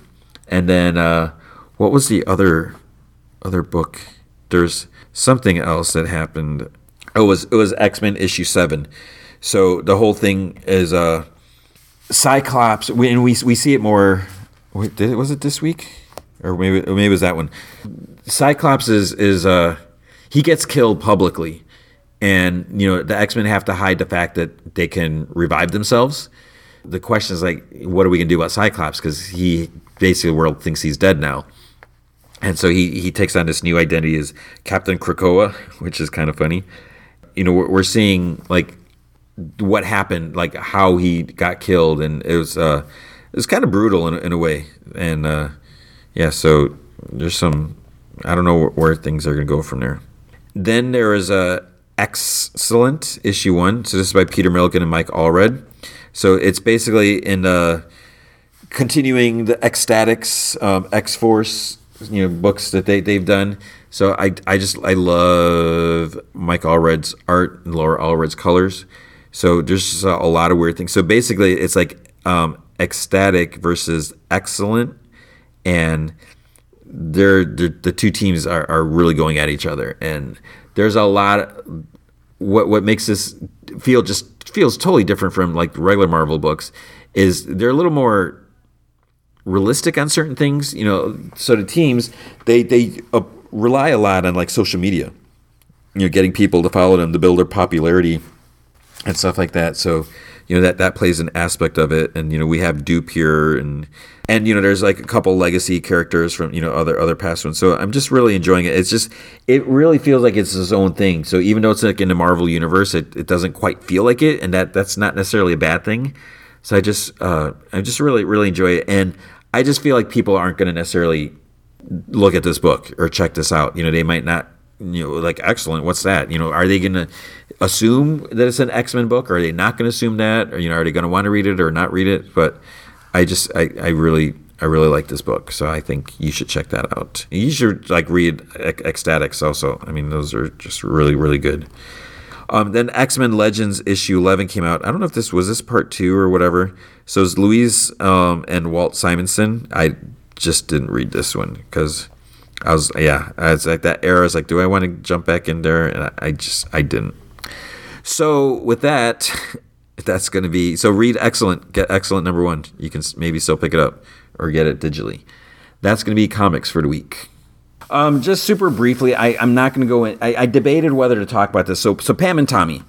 and then uh, what was the other other book? There's something else that happened. Oh, it was it was X Men issue seven. So the whole thing is uh Cyclops, we, and we we see it more. Wait, it, was it this week, or maybe maybe it was that one? Cyclops is is uh he gets killed publicly, and you know the X Men have to hide the fact that they can revive themselves. The question is like, what are we gonna do about Cyclops? Because he basically the world thinks he's dead now, and so he he takes on this new identity as Captain Krakoa, which is kind of funny. You know, we're, we're seeing like what happened, like how he got killed, and it was uh, it was kind of brutal in, in a way. And uh, yeah, so there's some I don't know where, things are going to go from there. Then there is a X-Cellent issue one. So this is by Peter Milligan and Mike Allred. So it's basically in uh, continuing the X-Statix, um, X Force, you know, books that they they've done. So I I just I love Mike Allred's art and Laura Allred's colors. So there's just a, a lot of weird things. So basically, it's like um, X-Statix versus X-Cellent, and they're, they're, the two teams are, are really going at each other. And there's a lot. Of, what what makes this feel just feels totally different from like regular Marvel books is they're a little more realistic on certain things. You know, so the teams they they uh, rely a lot on like social media. You know, getting people to follow them to build their popularity and stuff like that. So, you know that that plays an aspect of it, and you know we have Dupe here, and and you know there's like a couple legacy characters from you know other other past ones. So I'm just really enjoying it. It's just it really feels like it's its own thing. So even though it's like in the Marvel universe, it, it doesn't quite feel like it, and that that's not necessarily a bad thing. So I just uh, I just really really enjoy it, and I just feel like people aren't going to necessarily look at this book or check this out. You know, they might not you know like X-Cellent what's that you know are they going to assume that it's an x-men book or are they not going to assume that or you know are they going to want to read it or not read it but i just I, I really i really like this book so i think you should check that out you should like read X-Statix also i mean those are just really really good um, then X-Men Legends issue 11 came out. I don't know if this was this part two or whatever. So it's Louise um, and Walt Simonson. I just didn't read this one because I was yeah, I was like that era. I was like, do I want to jump back in there? And I, I just I didn't. So with that, that's going to be so read X-Cellent, get X-Cellent number one. You can maybe still pick it up or get it digitally. That's going to be comics for the week. Um, just super briefly, I, I'm not going to go in. I, I, debated whether to talk about this. So, so Pam and Tommy.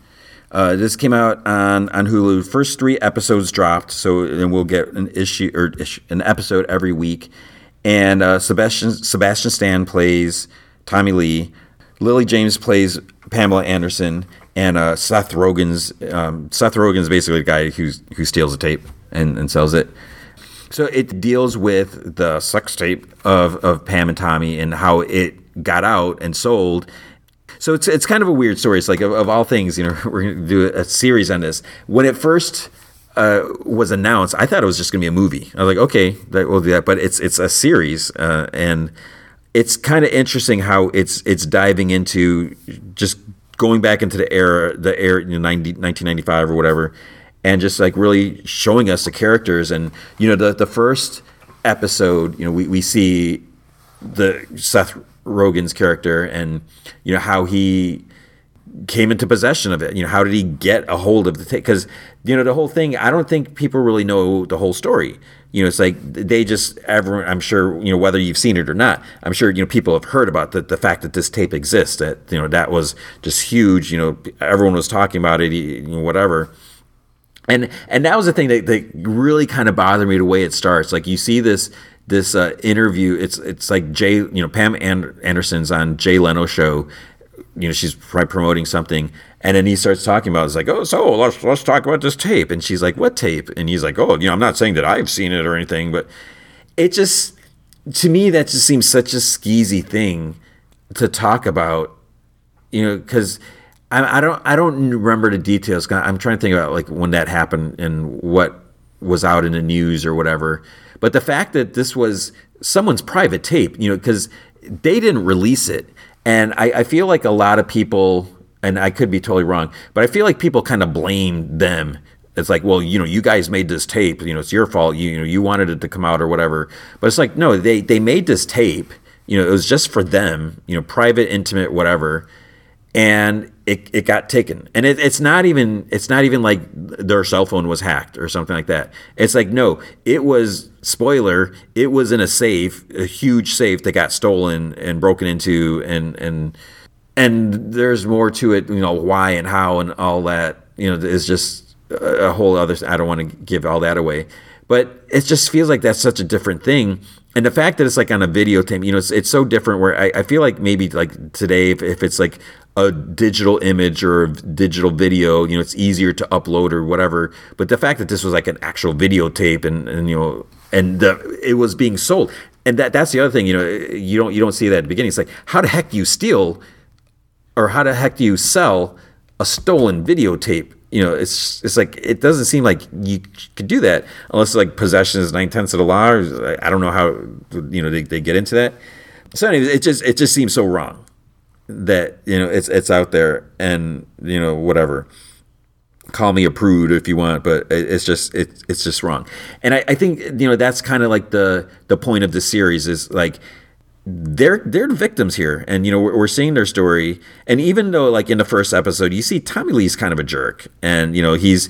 Uh, this came out on, on Hulu. First three episodes dropped, so and we'll get an issue or an episode every week and uh, Sebastian Sebastian Stan plays Tommy Lee. Lily James plays Pamela Anderson, and uh, Seth Rogen's um, Seth Rogen's basically the guy who who steals a tape and, and sells it. So it deals with the sex tape of, of Pam and Tommy and how it got out and sold. So it's it's kind of a weird story. It's like of, of all things, you know, we're to do a series on this. When it first uh, was announced, I thought it was just going to be a movie. I was like, okay, that will do that, but it's it's a series, uh, and it's kind of interesting how it's it's diving into just going back into the era, the era, you know, 90, 1995 or whatever, and just like really showing us the characters. And you know, the the first episode, you know, we we see the Seth Rogen's character and you know how he came into possession of it. You know, how did he get a hold of the tape? Because you know the whole thing. I don't think people really know the whole story. You know, it's like they just everyone. I'm sure you know whether you've seen it or not. I'm sure you know people have heard about the the fact that this tape exists. That you know that was just huge. You know, everyone was talking about it. You know, whatever. And and that was the thing that, that really kind of bothered me the way it starts. Like you see this this uh, interview. It's it's like Jay, you know, Pam and- Anderson's on Jay Leno show, you know she's promoting something. And then he starts talking about it's like oh so let's let's talk about this tape. And she's like what tape? And he's like oh you know i'm not saying that i've seen it or anything but it just to me that just seems such a skeezy thing to talk about you know because I, I don't i don't remember the details. I'm trying to think about like when that happened and what was out in the news or whatever. But the fact that this was someone's private tape you know because they didn't release it and I, I feel like a lot of people, and I could be totally wrong, but I feel like people kind of blame them it's like, well, you know, you guys made this tape. You know, it's your fault. You, you know, you wanted it to come out or whatever. But it's like, no, they they made this tape. You know, it was just for them. You know, private, intimate, whatever. And it, it got taken, and it, it's not even it's not even like their cell phone was hacked or something like that. It's like no, it was spoiler. It was in a safe, a huge safe that got stolen and broken into, and and and there's more to it. You know why and how and all that. You know is just a whole other. I don't want to give all that away, but it just feels like that's such a different thing and the fact that it's like on a videotape, you know, it's, it's so different. Where I, I feel like maybe like today, if, if it's like a digital image or digital video, you know, it's easier to upload or whatever. But the fact that this was like an actual videotape and, and you know, and the, it was being sold, and that that's the other thing, you know, you don't you don't see that at the beginning. It's like how the heck do you steal, or how the heck do you sell a stolen videotape? You know, it's it's like it doesn't seem like you could do that unless like possession is nine tenths of the law. I don't know how you know they, they get into that. So anyway, it just it just seems so wrong that you know it's it's out there and you know whatever. Call me a prude if you want but it's just it, it's just wrong. And I, I think you know that's kind of like the the point of the series is like they're they're victims here. And you know we're, we're, seeing their story. And even though like in the first episode you see tommy lee's kind of a jerk. And you know he's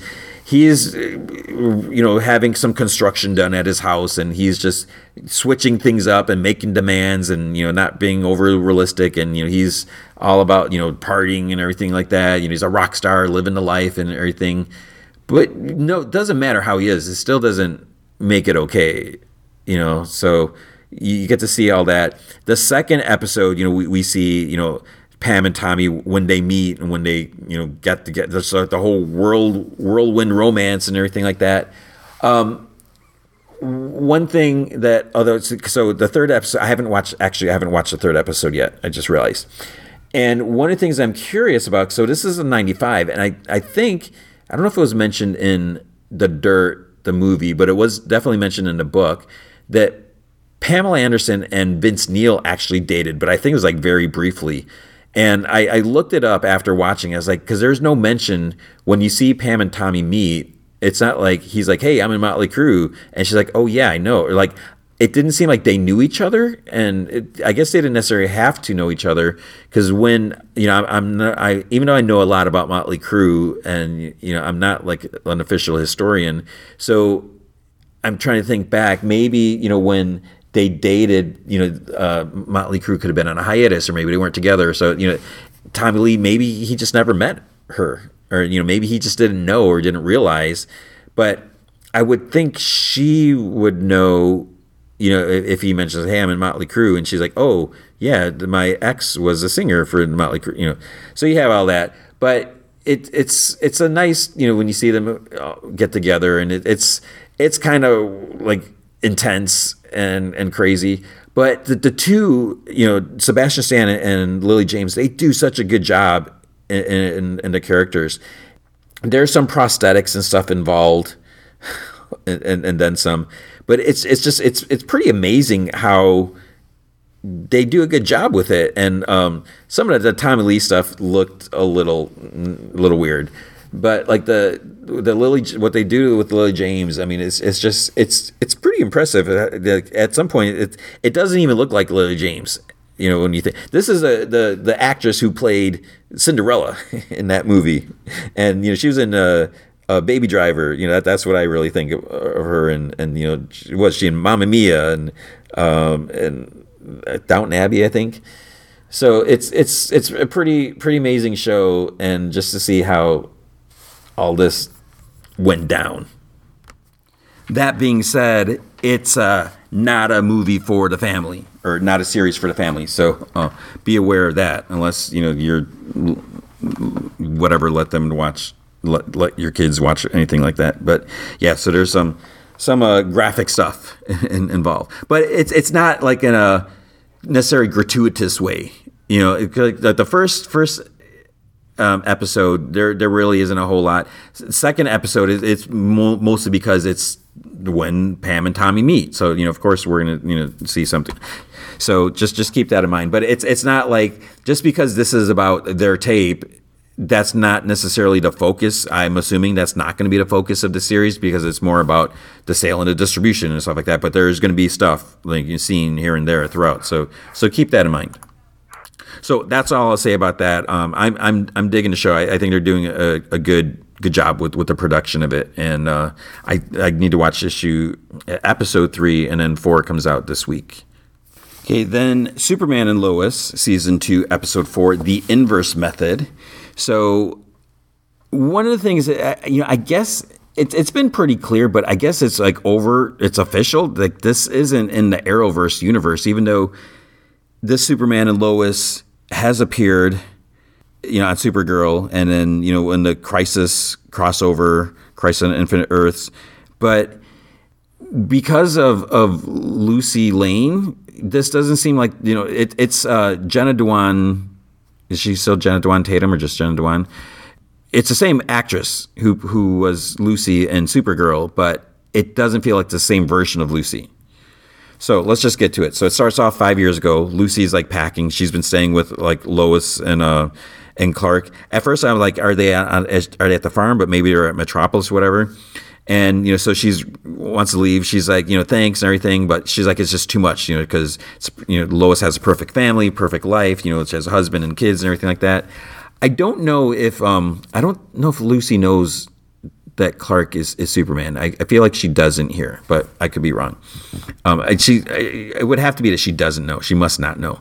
he's you know having some construction done at his house and he's just switching things up and making demands and you know not being over realistic. And you know he's all about you know partying and everything like that. You know he's a rock star living the life and everything. But no it doesn't matter how he is. It still doesn't make it okay you know? So you get to see all that. The second episode you know we, we see you know Pam and Tommy when they meet and when they you know get to get the, the whole world whirlwind romance and everything like that. Um, one thing that although so the third episode I haven't watched actually I haven't watched the third episode yet. I just realized. And one of the things I'm curious about so this is a 95 and I I think I don't know if it was mentioned in the dirt the movie but it was definitely mentioned in the book that Pamela Anderson and Vince Neil actually dated but I think it was like very briefly and I, I looked it up after watching. I was like, because there's no mention when you see Pam and Tommy meet. It's not like he's like, "Hey, I'm in Motley Crue," and she's like, "Oh yeah, I know." Or like, it didn't seem like they knew each other, and it, I guess they didn't necessarily have to know each other because when you know, I'm, I'm not, I even though I know a lot about Motley Crue, and you know, I'm not like an official historian, so I'm trying to think back. Maybe you know when they dated, you know, uh, Motley Crue could have been on a hiatus or maybe they weren't together. So, you know, Tommy Lee, maybe he just never met her or, you know, maybe he just didn't know or didn't realize. But I would think she would know, you know, if, he mentions, hey, I'm in Motley Crue. And she's like, oh, yeah, my ex was a singer for Motley Crue, you know. So you have all that. But it, it's it's a nice, you know, when you see them uh, get together and it, it's it's kind of like intense and and crazy. But the, the two, you know, Sebastian Stan and Lily James, they do such a good job in, in, in the characters. There's some prosthetics and stuff involved, and, and, and then some. But it's it's just it's it's pretty amazing how they do a good job with it. And um, some of the Tommy Lee stuff looked a little, a little weird, but like the the Lily, what they do with Lily James, I mean, it's it's just it's it's pretty impressive. Uh, at some point, it it doesn't even look like Lily James. You know, when you think this is a the the actress who played Cinderella in that movie, and you know she was in uh, a Baby Driver. You know that that's what I really think of, of her, and and you know was she in Mamma Mia and um, and Downton Abbey, I think. So it's it's it's a pretty pretty amazing show, and just to see how all this went down. That being said, it's uh, not a movie for the family, or not a series for the family. So uh, be aware of that, unless you know you're whatever. Let them watch. Let, let your kids watch anything like that. But yeah, so there's some some uh, graphic stuff in, involved, but it's it's not like in a necessarily gratuitous way. You know, like the first first um, episode, there there really isn't a whole lot. Second episode, is it's mo- mostly because it's when Pam and Tommy meet. So you know, of course, we're gonna you know see something. So just just keep that in mind. But it's it's not like just because this is about their tape. That's not necessarily the focus. I'm assuming that's not going to be the focus of the series because it's more about the sale and the distribution and stuff like that. But there's going to be stuff like you've seen here and there throughout. So so keep that in mind. So that's all I'll say about that. Um, I'm I'm I'm digging the show. I, I think they're doing a, a, good good job with, with the production of it, and uh, I I need to watch issue episode three, and then four comes out this week. Okay, then Superman and Lois season two episode four, the inverse method. So one of the things that you know, I guess it's it's been pretty clear, but I guess it's like over. It's official. Like this isn't in the Arrowverse universe, even though this Superman and Lois has appeared, you know, on Supergirl, and then you know in the Crisis crossover, Crisis on Infinite Earths, but because of of Lucy Lane, this doesn't seem like you know it, it's uh, Jenna Dewan. Is she still Jenna Dewan Tatum or just Jenna Dewan? It's the same actress who who was Lucy in Supergirl, but it doesn't feel like the same version of Lucy. So let's just get to it. So it starts off five years ago. Lucy's like packing. She's been staying with like Lois and uh and Clark. At first, I'm like, are they at, are they at the farm? But maybe they're at Metropolis, or whatever. And you know, so she's wants to leave. She's like, you know, thanks and everything, but she's like, it's just too much, you know, because you know, Lois has a perfect family, perfect life. You know, she has a husband and kids and everything like that. I don't know if um, I don't know if Lucy knows that Clark is, is Superman. I, I, feel like she doesn't here, but I could be wrong. Um, she it would have to be that she doesn't know. She must not know.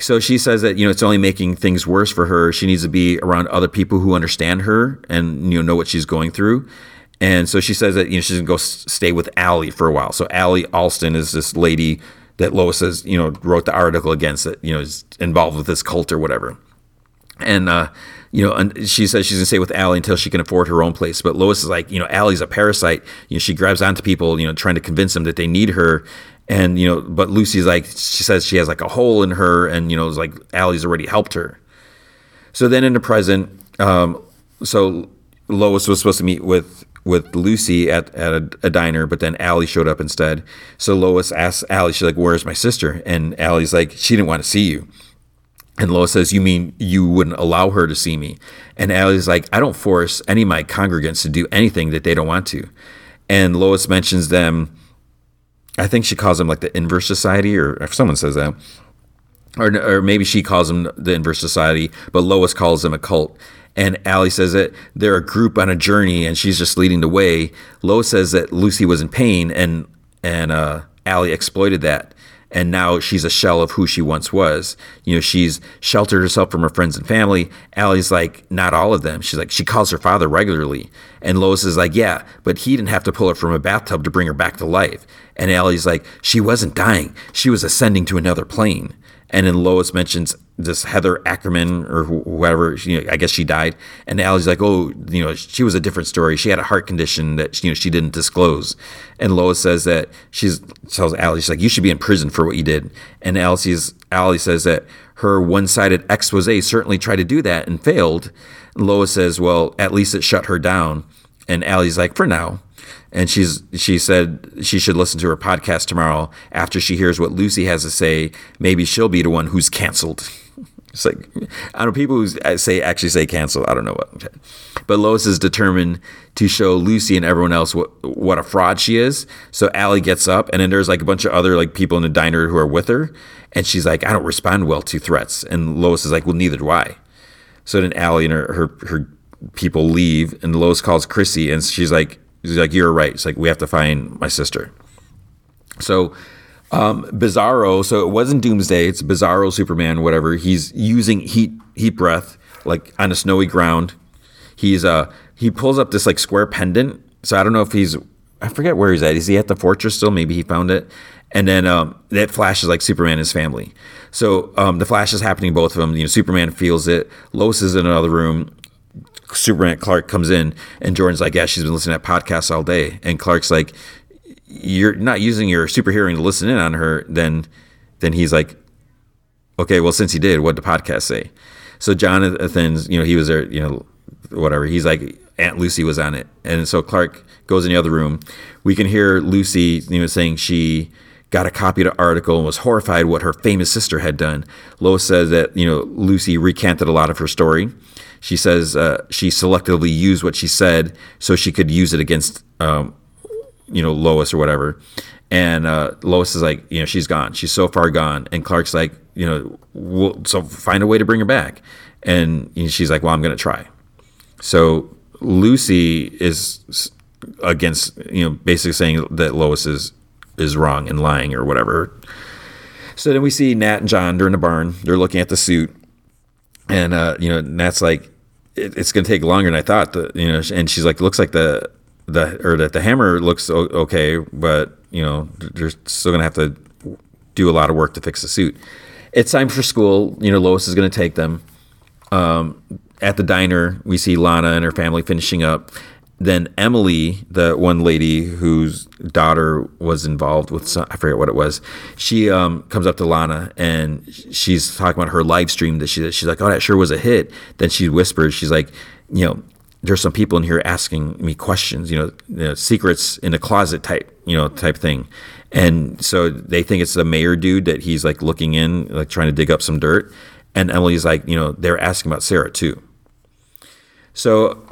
So she says that you know it's only making things worse for her. She needs to be around other people who understand her and you know know what she's going through. And so she says that you know she's gonna go stay with Allie for a while. So Allie Alston is this lady that Lois says you know wrote the article against that you know is involved with this cult or whatever. And uh, you know, and she says she's gonna stay with Allie until she can afford her own place. But Lois is like, you know, Allie's a parasite. You know, she grabs onto people, you know, trying to convince them that they need her. And you know, but Lucy's like, she says she has like a hole in her, and you know, it's like Allie's already helped her. So then in the present, um, so Lois was supposed to meet with with Lucy at, at a, a, diner, but then Allie showed up instead. So Lois asks Allie, she's like, "Where's my sister?" And Allie's like, "She didn't want to see you." And Lois says, You mean you wouldn't allow her to see me? And Allie's like, I don't force any of my congregants to do anything that they don't want to. And Lois mentions them, I think she calls them like the Inverse Society, or if someone says that. Or, or maybe she calls them the Inverse Society, but Lois calls them a cult. And Allie says that they're a group on a journey and she's just leading the way. Lois says that Lucy was in pain and and uh, Allie exploited that and now she's a shell of who she once was. You know, she's sheltered herself from her friends and family. Allie's like, not all of them. She's like, she calls her father regularly. And Lois is like, yeah, but he didn't have to pull her from a bathtub to bring her back to life. And Allie's like, she wasn't dying. She was ascending to another plane. And then Lois mentions this Heather Ackerman or whoever, you know, I guess she died. And Allie's like, oh, you know, she was a different story. She had a heart condition that, you know, she didn't disclose. And Lois says that she's, tells Allie, she's like, you should be in prison for what you did. And Allie's, Allie says that her one sided expose certainly tried to do that and failed. And Lois says, well, at least it shut her down. And Allie's like, for now. And she's she said she should listen to her podcast tomorrow after she hears what Lucy has to say. Maybe she'll be the one who's canceled. It's like I don't know people who say actually say cancel. I don't know what, but Lois is determined to show Lucy and everyone else what what a fraud she is. So Allie gets up, and then there's like a bunch of other like people in the diner who are with her, and she's like, I don't respond well to threats, and Lois is like, Well, neither do I. So then Allie and her her, her people leave, and Lois calls Chrissy, and she's like, she's like, You're right. It's like we have to find my sister. So um, Bizarro, so it wasn't Doomsday. It's Bizarro Superman, whatever. He's using heat heat breath like on a snowy ground. He's uh he pulls up this like square pendant. So I don't know if he's I forget where he's at. Is he at the fortress still? Maybe he found it. And then um, that flashes like Superman and his family. So um, the flash is happening both of them. You know, Superman feels it. Lois is in another room. Superman Clark comes in, and Jordan's like, "Yeah, she's been listening to podcasts all day." And Clark's like, you're not using your super hearing to listen in on her, then then he's like, okay, well, since he did, what did the podcast say? So Jonathan's, you know, he was there, you know, whatever. He's like, Aunt Lucy was on it, and so Clark goes in the other room. We can hear Lucy, you know, saying she got a copy of the article and was horrified what her famous sister had done. Lois says that you know Lucy recanted a lot of her story. She says uh, she selectively used what she said so she could use it against um, you know Lois or whatever, and uh, Lois is like, you know, she's gone. She's so far gone, and Clark's like, you know, we'll, so find a way to bring her back, and you know, she's like, well, I'm gonna try. So Lucy is against, you know, basically saying that Lois is is wrong and lying or whatever. So then we see Nat and John. They're the barn. They're looking at the suit, and uh, you know, Nat's like, it, it's gonna take longer than I thought. To, you know, and she's like, looks like the the or that the hammer looks okay, but you know they're still gonna have to do a lot of work to fix the suit. It's time for school. You know, Lois is gonna take them. Um, at the diner, we see Lana and her family finishing up. Then Emily, the one lady whose daughter was involved with, some, I forget what it was, she um, comes up to Lana and she's talking about her live stream that she, she's like, oh, that sure was a hit. Then she whispers, she's like, you know, there's some people in here asking me questions, you know, you know, secrets in a closet type, you know, type thing. And so they think it's the mayor dude that he's like looking in, like trying to dig up some dirt. And Emily's like, you know, they're asking about Sarah too. So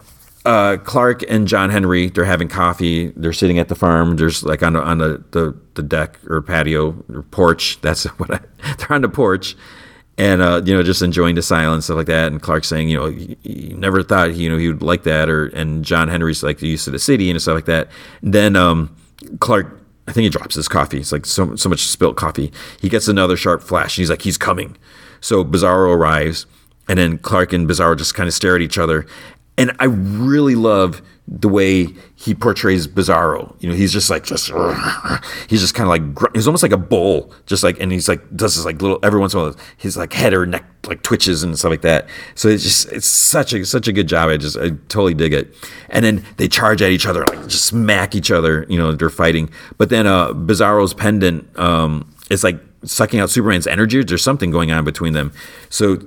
uh, Clark and John Henry, they're having coffee. They're sitting at the farm. There's like on the, on the, the, the deck or patio or porch. That's what I, they're on the porch and uh, you know just enjoying the silence stuff like that. And clark saying you know he, he, never thought you know he would like that. Or and john henry's like the use of the city and stuff like that. And then um, clark i think he drops his coffee. It's like so, so much spilt coffee. He gets another sharp flash. And he's like he's coming. So bizarro arrives. And then clark and bizarro just kind of stare at each other and i really love the way he portrays Bizarro. You know, he's just like just he's just kind of like he's almost like a bull, just like and he's like does this like little every once in a while his like head or neck like twitches and stuff like that. So it's just it's such a such a good job. I just I totally dig it. And then they charge at each other, like just smack each other. You know, they're fighting. But then uh Bizarro's pendant um it's like sucking out Superman's energy. There's something going on between them. So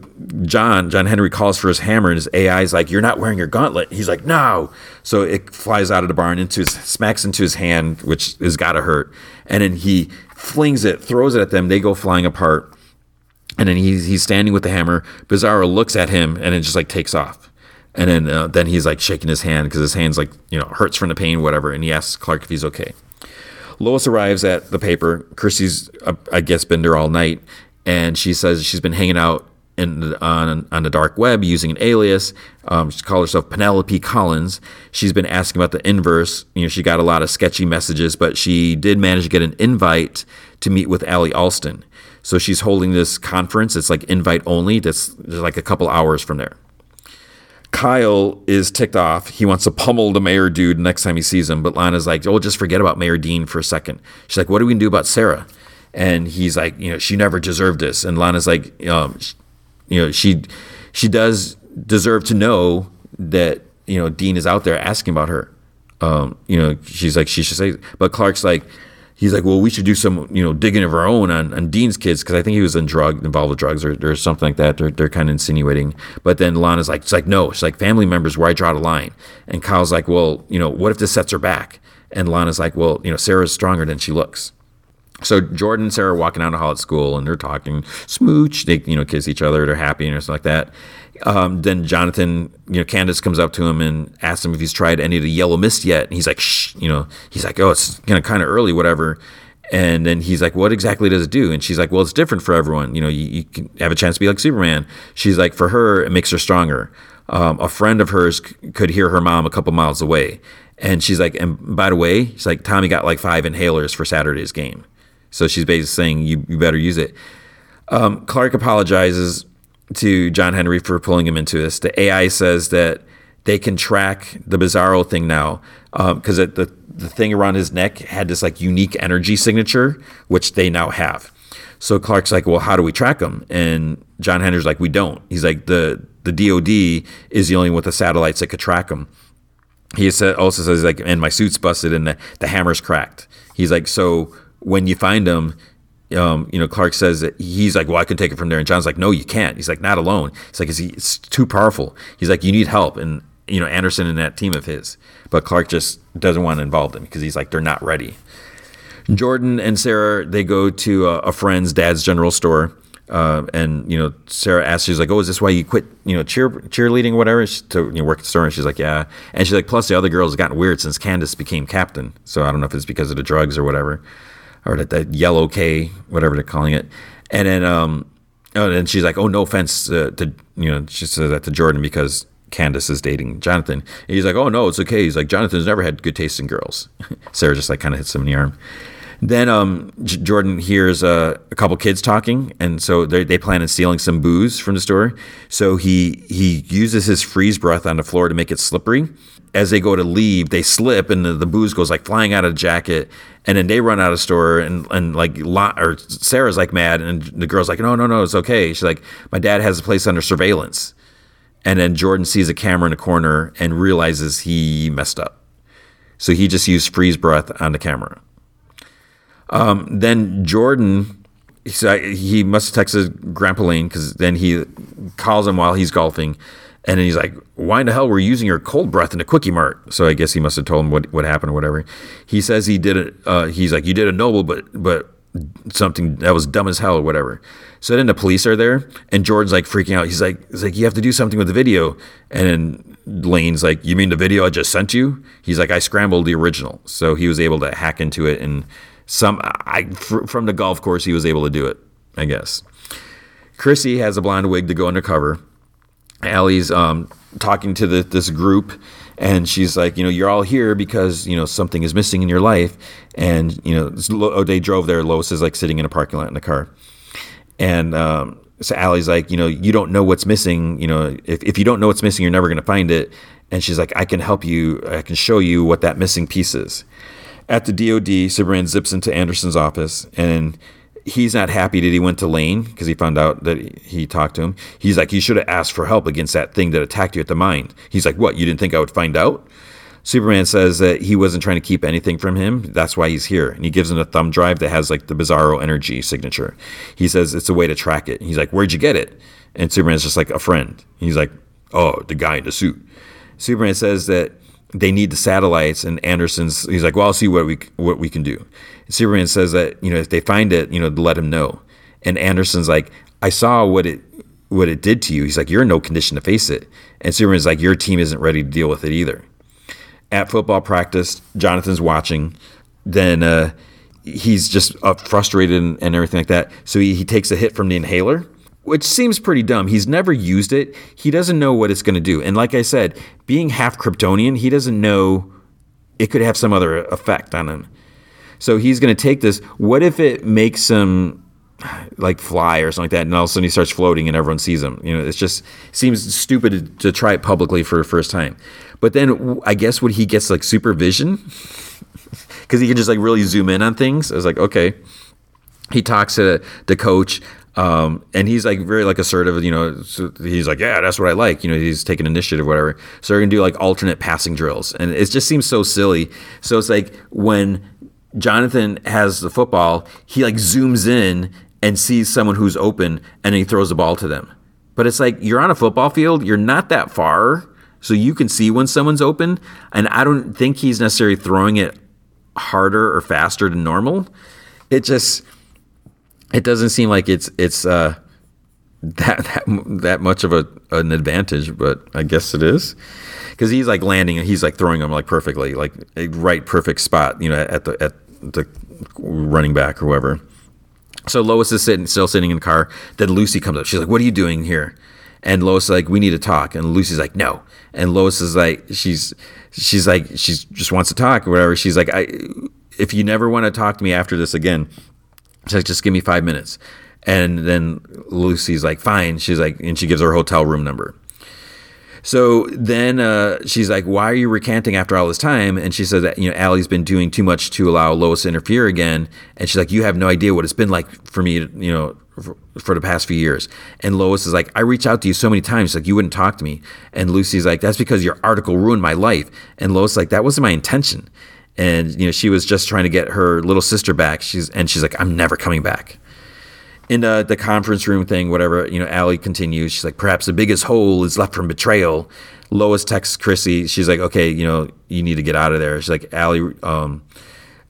John, John Henry calls for his hammer, and his AI is like, "You're not wearing your gauntlet." He's like, "No." So it flies out of the barn into his, smacks into his hand, which has got to hurt. And then he flings it, throws it at them. They go flying apart. And then he's he's standing with the hammer. Bizarro looks at him, and it just like takes off. And then uh, then he's like shaking his hand because his hand's like you know hurts from the pain, whatever. And he asks Clark if he's okay. Lois arrives at the paper. Chrissy's, uh, I guess, been there all night, and she says she's been hanging out in, on on the dark web using an alias. Um, she calls herself Penelope Collins. She's been asking about the inverse. You know, she got a lot of sketchy messages, but she did manage to get an invite to meet with Allie Alston. So she's holding this conference. It's like invite only. That's like a couple hours from there. Kyle is ticked off. He wants to pummel the mayor dude next time he sees him. But Lana's like, oh, just forget about Mayor Dean for a second. She's like, what are we going to do about Sarah? And he's like, you know, she never deserved this. And Lana's like, um, you know, she she does deserve to know that you know Dean is out there asking about her. Um, you know, she's like she should say, but Clark's like, he's like, well, we should do some, you know, digging of our own on, on Dean's kids because I think he was in drug involved with drugs or, or something like that. They're, they're kind of insinuating. But then Lana's like, it's like, no, it's like family members where I draw the line. And Kyle's like, well, you know, what if this sets her back? And Lana's like, well, you know, Sarah's stronger than she looks. So Jordan and Sarah are walking down the hall at school and they're talking smooch. They you know kiss each other. They're happy and stuff like that. Um, then Jonathan, you know, Candace comes up to him and asks him if he's tried any of the yellow mist yet. And he's like, shh, you know, he's like, oh, it's kind of kind of early, whatever. And then he's like, what exactly does it do? And she's like, well, it's different for everyone. You know, you, you can have a chance to be like Superman. She's like, for her, it makes her stronger. Um, a friend of hers c- could hear her mom a couple miles away. And she's like, and by the way, she's like, Tommy got like five inhalers for Saturday's game. So she's basically saying, you, you better use it. Um, Clark apologizes to John Henry for pulling him into this. The AI says that they can track the Bizarro thing now because um, the the thing around his neck had this like unique energy signature, which they now have. So Clark's like, well, how do we track him? And John Henry's like, we don't. He's like, the the DoD is the only one with the satellites that could track him. He also says like, and my suit's busted and the, the hammer's cracked. He's like, so when you find them, um, you know, Clark says that he's like, well, I can take it from there. And John's like, no, you can't. He's like, not alone. He's like, it's too powerful. He's like, you need help. And, you know, Anderson and that team of his. But Clark just doesn't want to involve them because he's like, they're not ready. Jordan and Sarah, they go to a, a friend's dad's general store. Uh, and you know, Sarah asks, she's like, "Oh, is this why you quit? You know, cheer cheerleading, or whatever, she, to you know, work at the store?" And she's like, "Yeah." And she's like, "Plus, the other girls have gotten weird since Candace became captain. So I don't know if it's because of the drugs or whatever." Or that, that yellow K, whatever they're calling it. And then, um, oh, and she's like, oh, no offense uh, to, you know, she says that to Jordan because Candace is dating Jonathan. And he's like, oh, no, it's okay. He's like, Jonathan's never had good taste in girls. Sarah just like kind of hits him in the arm. Then um, J- Jordan hears uh, a couple kids talking, and so they plan on stealing some booze from the store. So he he uses his freeze breath on the floor to make it slippery. As they go to leave, they slip, and the, the booze goes like flying out of the jacket. And then they run out of store, and and like or Sarah's like mad, and the girl's like, no, no, no, it's okay. She's like, my dad has a place under surveillance. And then Jordan sees a camera in a corner and realizes he messed up. So he just used freeze breath on the camera. Um, then Jordan, he must have texted Grandpa Lane because then he calls him while he's golfing. And then he's like, why in the hell were you using your cold breath in the quickie mart? So I guess he must have told him what, what happened or whatever. He says he did it. Uh, he's like, you did a noble, but, but something that was dumb as hell or whatever. So then the police are there and Jordan's like freaking out. He's like, he's like, you have to do something with the video. And then Lane's like, you mean the video I just sent you? He's like, I scrambled the original. So he was able to hack into it and some I from the golf course he was able to do it, I guess. Chrissy has a blonde wig to go undercover. Allie's um, talking to the, this group, and she's like, you know, you're all here because you know something is missing in your life, and you know, oh, they drove there. Lois is like sitting in a parking lot in the car, and um, so Allie's like, you know, you don't know what's missing. You know, if if you don't know what's missing, you're never going to find it. And she's like, I can help you. I can show you what that missing piece is. At the DOD, Superman zips into Anderson's office and he's not happy that he went to Lane because he found out that he talked to him. He's like, you should have asked for help against that thing that attacked you at the mine. He's like, what? You didn't think I would find out? Superman says that he wasn't trying to keep anything from him. That's why he's here. And he gives him a thumb drive that has like the Bizarro energy signature. He says it's a way to track it. He's like, where'd you get it? And Superman's just like, a friend. He's like, oh, the guy in the suit. Superman says that they need the satellites and Anderson's he's like well I'll see what we what we can do. Superman says that you know if they find it you know let him know. And Anderson's like I saw what it what it did to you. He's like you're in no condition to face it. And Superman's like your team isn't ready to deal with it either. At football practice Jonathan's watching. Then uh, he's just uh, frustrated and, and everything like that. So he, he takes a hit from the inhaler which seems pretty dumb. He's never used it. He doesn't know what it's going to do. And like I said, being half Kryptonian, he doesn't know it could have some other effect on him. So he's going to take this. What if it makes him like fly or something like that, and all of a sudden he starts floating and everyone sees him? You know, it just seems stupid to, try it publicly for the first time. But then I guess when he gets like supervision, because he can just like really zoom in on things, I was like, okay. He talks to the coach. Um, and he's like very like assertive, you know. So he's like, yeah, that's what I like. You know, he's taking initiative, whatever. So they're gonna do like alternate passing drills, and it just seems so silly. So it's like when Jonathan has the football, he like zooms in and sees someone who's open, and he throws the ball to them. But it's like you're on a football field, you're not that far, so you can see when someone's open. And I don't think he's necessarily throwing it harder or faster than normal. It just it doesn't seem like it's it's uh, that that that much of a an advantage, but I guess it is because he's like landing and he's like throwing them like perfectly, like a right perfect spot, you know, at the at the running back or whoever. So Lois is sitting still sitting in the car. Then Lucy comes up. She's like, "What are you doing here?" And Lois is like, "We need to talk." And Lucy's like, "No." And Lois is like, she's she's like, she just wants to talk or whatever. She's like, "I if you never want to talk to me after this again, she's like, just give me five minutes." And then Lucy's like, "Fine." She's like, and she gives her hotel room number. So then uh, she's like, "Why are you recanting after all this time?" And she says that you know Allie's been doing too much to allow Lois to interfere again. And she's like, "You have no idea what it's been like for me, you know, for, for the past few years." And Lois is like, "I reach out to you so many times, like you wouldn't talk to me." And Lucy's like, "That's because your article ruined my life." And Lois is like, "That wasn't my intention." And you know, she was just trying to get her little sister back. She's and she's like, "I'm never coming back." in the, the conference room thing, whatever, you know, Allie continues. She's like, perhaps the biggest hole is left from betrayal. Lois texts Chrissy. She's like, okay, you know, you need to get out of there. She's like, Allie um,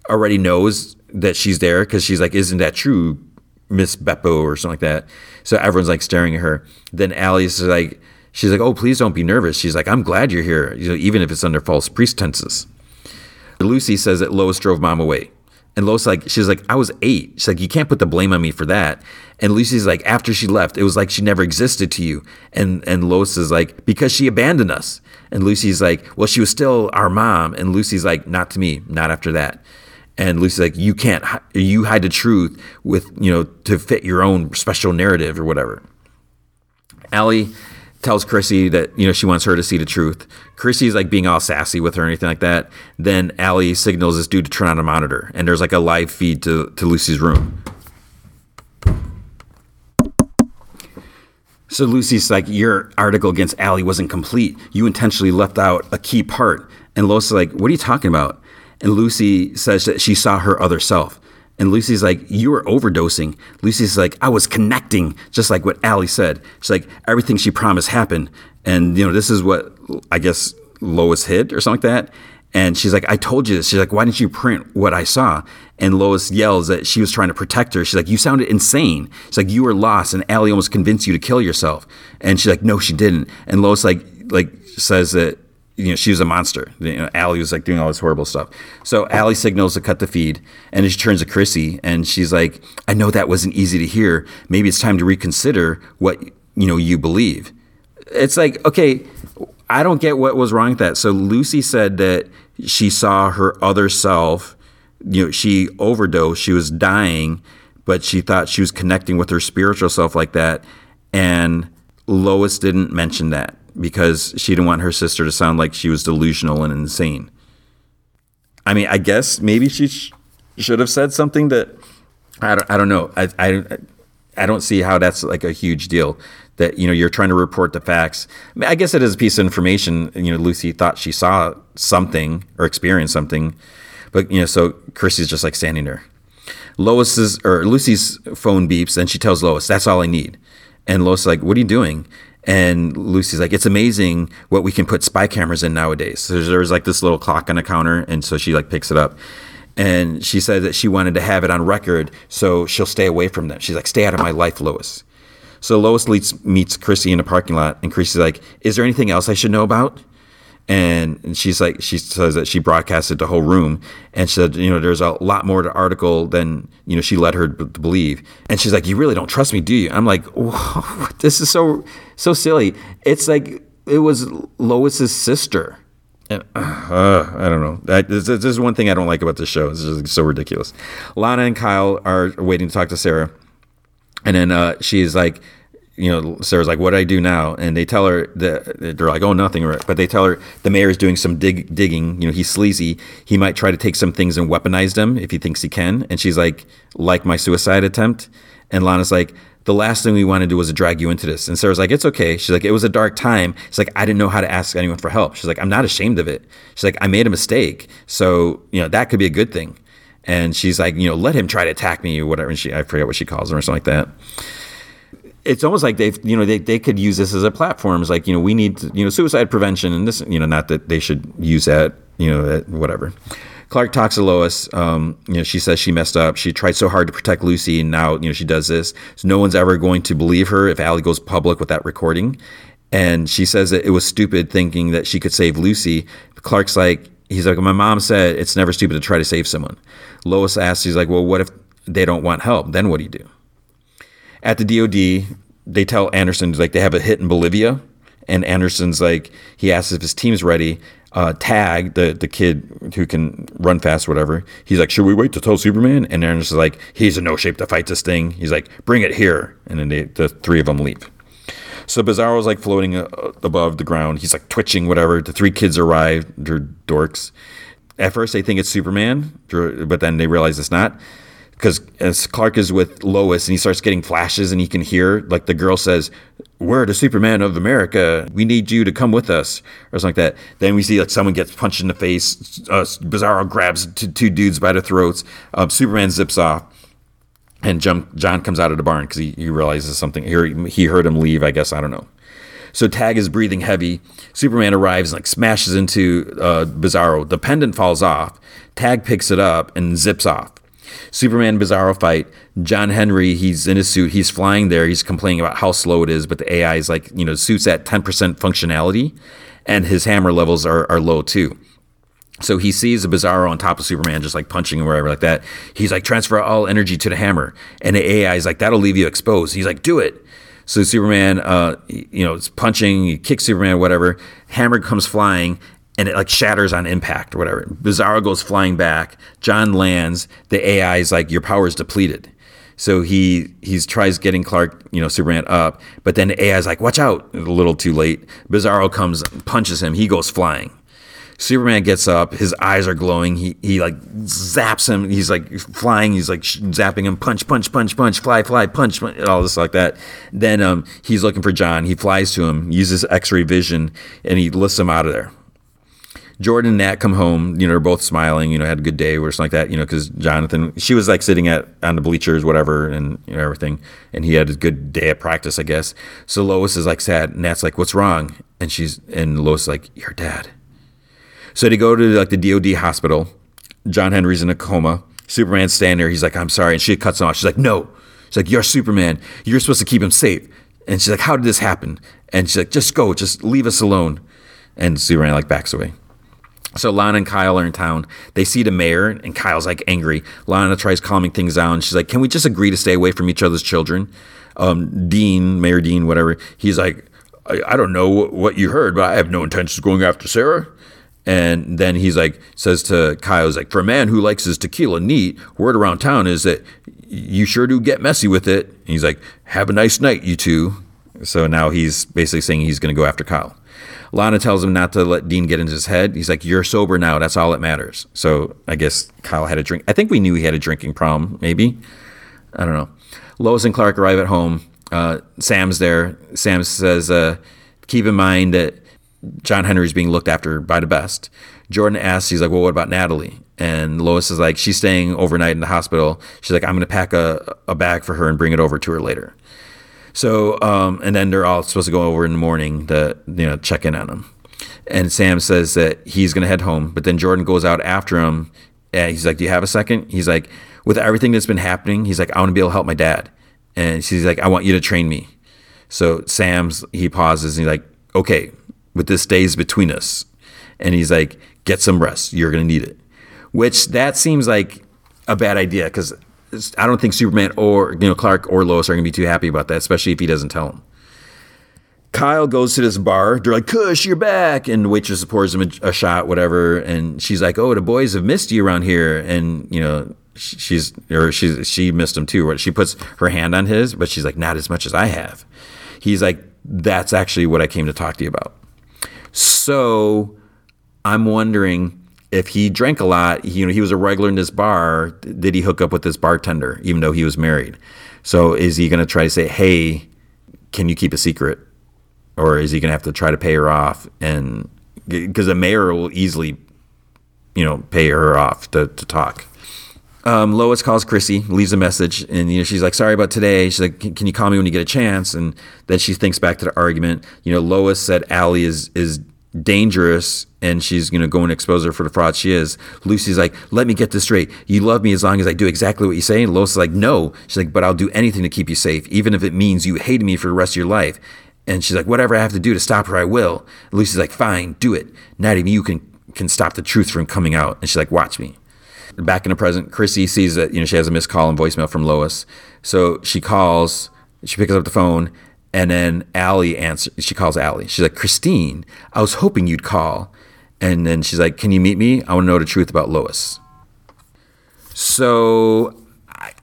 already knows that she's there because she's like, isn't that true, Miss Beppo or something like that? So everyone's like staring at her. Then Allie's like, she's like, oh, please don't be nervous. She's like, I'm glad you're here, you know, even if it's under false pretenses. Lucy says that Lois drove mom away. And Lois like she's like I was eight. She's like you can't put the blame on me for that. And Lucy's like after she left, it was like she never existed to you. And and Lois is like because she abandoned us. And Lucy's like well she was still our mom. And Lucy's like not to me, not after that. And Lucy's like you can't you hide the truth with you know to fit your own special narrative or whatever. Allie tells Chrissy that you know she wants her to see the truth. Chrissy's like being all sassy with her or anything like that. Then Allie signals this dude to turn on a monitor, and there's like a live feed to to Lucy's room. So Lucy's like, your article against Allie wasn't complete. You intentionally left out a key part. And Lois is like, what are you talking about? And Lucy says that she saw her other self. And Lucy's like, You were overdosing. Lucy's like, I was connecting, just like what Allie said. She's like, Everything she promised happened. And, you know, this is what I guess Lois hid or something like that. And she's like, I told you this. She's like, Why didn't you print what I saw? And Lois yells that she was trying to protect her. She's like, You sounded insane. She's like, You were lost, and Allie almost convinced you to kill yourself. And she's like, No, she didn't. And Lois like like says that you know, she was a monster. You know, Allie was like doing all this horrible stuff. So Allie signals to cut the feed, and she turns to Chrissy, and she's like, "I know that wasn't easy to hear. Maybe it's time to reconsider what you know you believe." It's like, okay, I don't get what was wrong with that. So Lucy said that she saw her other self. You know, she overdosed. She was dying, but she thought she was connecting with her spiritual self like that, and Lois didn't mention that because she didn't want her sister to sound like she was delusional and insane. I mean, I guess maybe she sh- should have said something that I don't, I don't know. I, I, I don't see how that's like a huge deal that, you know, you're trying to report the facts. I, mean, I guess it is a piece of information. You know, Lucy thought she saw something or experienced something, but, you know, so Chrissy's just like standing there. Lois's or Lucy's phone beeps and she tells Lois, that's all I need. And Lois is like, what are you doing? And Lucy's like, it's amazing what we can put spy cameras in nowadays. So there's like this little clock on the counter, and so she like picks it up. And she said that she wanted to have it on record so she'll stay away from them. She's like, stay out of my life, Lois. So Lois meets Chrissy in a parking lot, and Chrissy's like, is there anything else I should know about? And she's like she says that she broadcasted the whole room and she said you know there's a lot more to article than you know she led her to believe and she's like you really don't trust me do you i'm like this is so so silly it's like it was lois's sister and, uh, I don't know. I, this, this, is one thing I don't like about the show. It's just so ridiculous. Lana and Kyle are waiting to talk to Sarah, and then uh, she's like, you know, Sarah's like, "What do I do now?" And they tell her that they're like, "Oh, nothing." But they tell her the mayor is doing some dig- digging. You know, he's sleazy. He might try to take some things and weaponize them if he thinks he can. And she's like, "Like my suicide attempt." And Lana's like, "The last thing we want to do was to drag you into this." And Sarah's like, "It's okay." She's like, "It was a dark time." She's like, "I didn't know how to ask anyone for help." She's like, "I'm not ashamed of it." She's like, "I made a mistake, so you know that could be a good thing." And she's like, "You know, let him try to attack me or whatever." And she, I forget what she calls him or something like that it's almost like they've you know they, they could use this as a platform it's like you know we need to, you know suicide prevention and this you know not that they should use that you know that, whatever Clark talks to Lois. Um, you know, she says she messed up. She tried so hard to protect Lucy, and now you know she does this. So no one's ever going to believe her if Allie goes public with that recording. And she says that it was stupid thinking that she could save Lucy. Clark's like, he's like, my mom said it's never stupid to try to save someone. Lois asks, he's like, well, what if they don't want help? Then what do you do? At the DOD, they tell Anderson like they have a hit in Bolivia, and Anderson's like he asks if his team's ready. Uh, Tag, the the kid who can run fast, whatever. He's like, should we wait to tell Superman? And Anderson's like, he's in no shape to fight this thing. He's like, bring it here. And then they, the three of them leave. So Bizarro's like floating uh, above the ground. He's like twitching, whatever. The three kids arrive. They're dorks. At first, they think it's Superman, but then they realize it's not because as Clark is with Lois and he starts getting flashes and he can hear, like the girl says, We're the Superman of America. We need you to come with us, or something like that. Then we see like someone gets punched in the face. Uh, Bizarro grabs t- two dudes by the throats. Uh, Superman zips off. And John, John comes out of the barn because he, he realizes something. He, he heard him leave, I guess. I don't know. So Tag is breathing heavy. Superman arrives and like smashes into uh, Bizarro. The pendant falls off. Tag picks it up and zips off. Superman Bizarro fight. John Henry, he's in his suit. He's flying there. He's complaining about how slow it is, but the AI is like, you know, suit's at 10% functionality and his hammer levels are, are low too. So he sees a Bizarro on top of Superman, just like punching him wherever like that. He's like, transfer all energy to the hammer. And the AI is like, that'll leave you exposed. He's like, do it. So Superman, uh, you know, is punching, he kicks Superman, whatever. Hammer comes flying, and it like shatters on impact or whatever. Bizarro goes flying back. John lands. The AI is like, your power is depleted. So he he's tries getting Clark, you know, Superman up, but then the AI is like, watch out, a little too late. Bizarro comes, punches him. He goes flying. Superman gets up. His eyes are glowing. He he like zaps him. He's like flying. He's like zapping him. Punch, punch, punch, punch. Fly, fly, punch. punch all this like that. Then um, he's looking for John. He flies to him, uses X-ray vision, and he lifts him out of there. Jordan and Nat come home. You know, they're both smiling. You know, had a good day or something like that. You know, because Jonathan, she was like sitting at on the bleachers, whatever, and you know, everything. And he had a good day at practice, I guess. So Lois is like sad. Nat's like, "What's wrong?" And she's and Lois is like, "Your dad." So they go to like the DOD hospital. John Henry's in a coma. Superman's standing there. He's like, "I'm sorry," and she cuts him off. She's like, "No." She's like, "You're Superman. You're supposed to keep him safe." And she's like, "How did this happen?" And she's like, "Just go. Just leave us alone." And Superman like backs away. So Lana and Kyle are in town. They see the mayor, and Kyle's like angry. Lana tries calming things down. She's like, "Can we just agree to stay away from each other's children?" Um, Dean, Mayor Dean, whatever. He's like, I, I, don't know what you heard, but I have no intentions of going after Sarah." And then he's like, says to Kyle, "He's like, for a man who likes his tequila neat, word around town is that you sure do get messy with it." And he's like, "Have a nice night, you two. So now he's basically saying he's going to go after Kyle. Lana tells him not to let Dean get into his head. He's like, "You're sober now. That's all that matters." So I guess Kyle had a drink. I think we knew he had a drinking problem. Maybe I don't know. Lois and Clark arrive at home. Uh, Sam's there. Sam says, uh, "Keep in mind that John Henry's being looked after by the best." Jordan asks, he's like, "Well, what about Natalie?" And Lois is like, "She's staying overnight in the hospital." She's like, "I'm going to pack a, a bag for her and bring it over to her later." So, um, and then they're all supposed to go over in the morning to, you know, check in on him. And Sam says that he's going to head home, but then Jordan goes out after him. And he's like, Do you have a second? He's like, With everything that's been happening, he's like, I want to be able to help my dad. And she's like, I want you to train me. So Sam's, he pauses and he's like, Okay, with this stays between us. And he's like, Get some rest. You're going to need it. Which that seems like a bad idea because I don't think Superman or you know Clark or Lois are going to be too happy about that, especially if he doesn't tell them. Kyle goes to this bar. They're like, "Cush, you're back!" And the waitress pours him a, a, shot, whatever. And she's like, "Oh, the boys have missed you around here." And you know, she's or she's she missed him too. She puts her hand on his, but she's like, "Not as much as I have." He's like, "That's actually what I came to talk to you about." So, I'm wondering if he drank a lot, you know, he was a regular in this bar. Did he hook up with this bartender, even though he was married? So is he going to try to say, "Hey, can you keep a secret," or is he going to have to try to pay her off? And because the mayor will easily, you know, pay her off to, to talk. Um, Lois calls Chrissy, leaves a message, and you know she's like, "Sorry about today." She's like, "Can you call me when you get a chance?" And then she thinks back to the argument. You know, Lois said Allie is is dangerous and she's going to go and expose her for the fraud she is. Lucy's like, let me get this straight. You love me as long as I do exactly what you say. And Lois is like, no. She's like, but I'll do anything to keep you safe, even if it means you hate me for the rest of your life. And she's like, whatever I have to do to stop her, I will. Lucy's like, fine, do it. Not even you can can stop the truth from coming out. And she's like, watch me. Back in the present, Chrissy sees that you know she has a missed call and voicemail from Lois, so she calls. She picks up the phone, and then Allie answers. She calls Allie. She's like, Christine, I was hoping you'd call. And then she's like, Can you meet me? I want to know the truth about Lois. So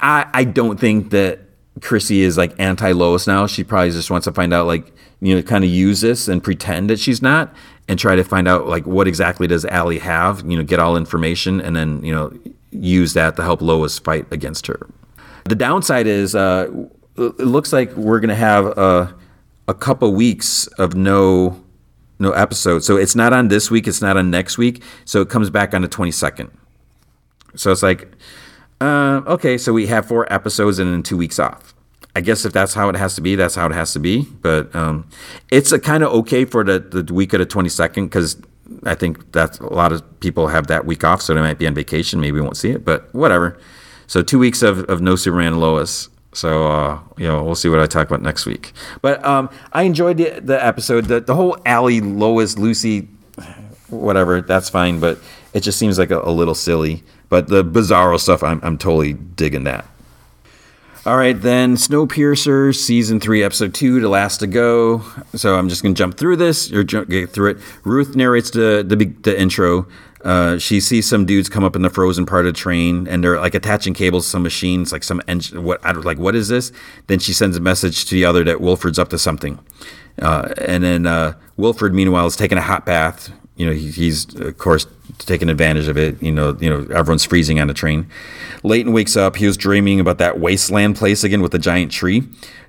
I, I don't think that Chrissy is like anti Lois now. She probably just wants to find out, like, you know, kind of use this and pretend that she's not and try to find out, like, what exactly does Allie have, you know, get all information and then, you know, use that to help Lois fight against her. The downside is, uh, it looks like we're going to have a, a couple weeks of no no episode. So it's not on this week. It's not on next week. So it comes back on the 22nd. So it's like, uh, okay, so we have four episodes and then two weeks off. I guess if that's how it has to be, that's how it has to be. But um, it's kind of okay for the, the week of the 22nd because I think that a lot of people have that week off, so they might be on vacation. Maybe we won't see it, but whatever. So two weeks of, of no Superman and Lois. So uh, you know, we'll see what I talk about next week. But um, I enjoyed the, the episode. The, the whole Allie, Lois, Lucy, whatever. That's fine, but it just seems like a, a little silly. But the Bizarro stuff, I'm I'm totally digging that. All right, then Snowpiercer season three, episode two, The Last to Go. So I'm just gonna jump through this or jump, get through it. Ruth narrates the the, the intro. Uh, she sees some dudes come up in the frozen part of the train, and they're like attaching cables to some machines, like some engine. What I don't like. What is this? Then she sends a message to the other that Wilford's up to something. Uh, and then uh, Wilford, meanwhile, is taking a hot bath. You know, he, he's of course taking advantage of it. You know, you know, everyone's freezing on the train. Layton wakes up. He was dreaming about that wasteland place again with the giant tree.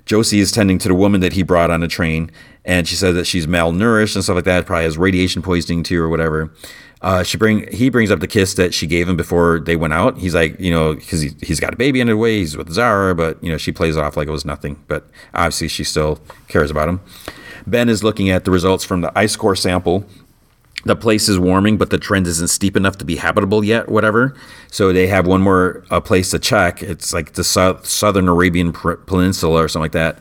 Josie is tending to the woman that he brought on the train, and she says that she's malnourished and stuff like that. Probably has radiation poisoning too, or whatever. Uh, she bring he brings up the kiss that she gave him before they went out. He's like, you know, because he, he's got a baby in the way. He's with Zarah, but you know, she plays it off like it was nothing. But obviously, she still cares about him. Ben is looking at the results from the ice core sample. The place is warming, but the trend isn't steep enough to be habitable yet. Whatever. So they have one more uh, place to check. It's like the southern Arabian Peninsula or something like that.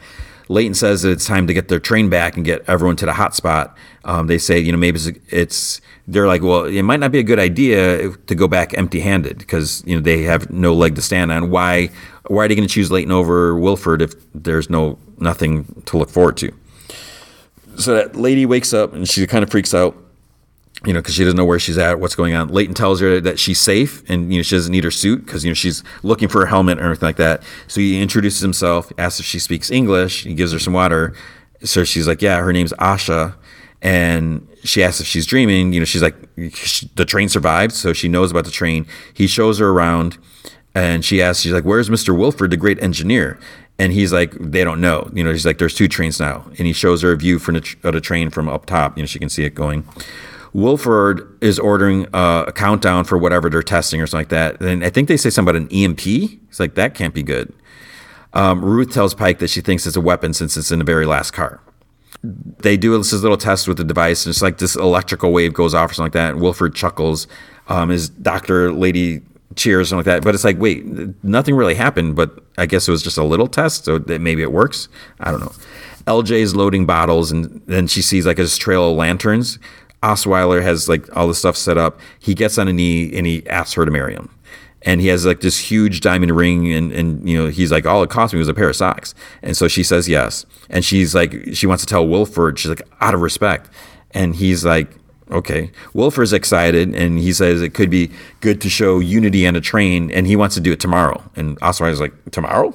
Layton says that it's time to get their train back and get everyone to the hot spot. Um, they say, you know, maybe it's, it's they're like, well, it might not be a good idea to go back empty-handed because you know they have no leg to stand on. Why? Why are they going to choose Layton over Wilford if there's no nothing to look forward to? So that lady wakes up and she kind of freaks out, you know, because she doesn't know where she's at, what's going on. Layton tells her that she's safe and you know she doesn't need her suit because you know she's looking for a helmet or anything like that. So he introduces himself, asks if she speaks English. He gives her some water. So she's like, "Yeah, her name's Asha." And she asks if she's dreaming. You know, she's like, the train survived, so she knows about the train. He shows her around, and she asks, she's like, "Where's Mister Wilford, the great engineer?" And he's like, "They don't know." You know, he's like, "There's two trains now," and he shows her a view from the, of the train from up top. You know, she can see it going. Wilford is ordering uh, a countdown for whatever they're testing or something like that. And I think they say something about an EMP. It's like that can't be good. Um, Ruth tells Pike that she thinks it's a weapon since it's in the very last car they do this little test with the device, and it's like this electrical wave goes off or something like that. And Wilford chuckles. Um, his doctor lady cheers and like that. But it's like, wait, nothing really happened. But I guess it was just a little test, so that maybe it works. I don't know. LJ is loading bottles, and then she sees like a trail of lanterns. Osweiler has like all the stuff set up. He gets on a knee and he asks her to marry him and he has like this huge diamond ring and and you know he's like all it cost me was a pair of socks. And so she says yes. And she's like she wants to tell wilford she's like out of respect. And he's like okay. Wilford's excited and he says it could be good to show unity on a train and he wants to do it tomorrow. And osweiler's like tomorrow?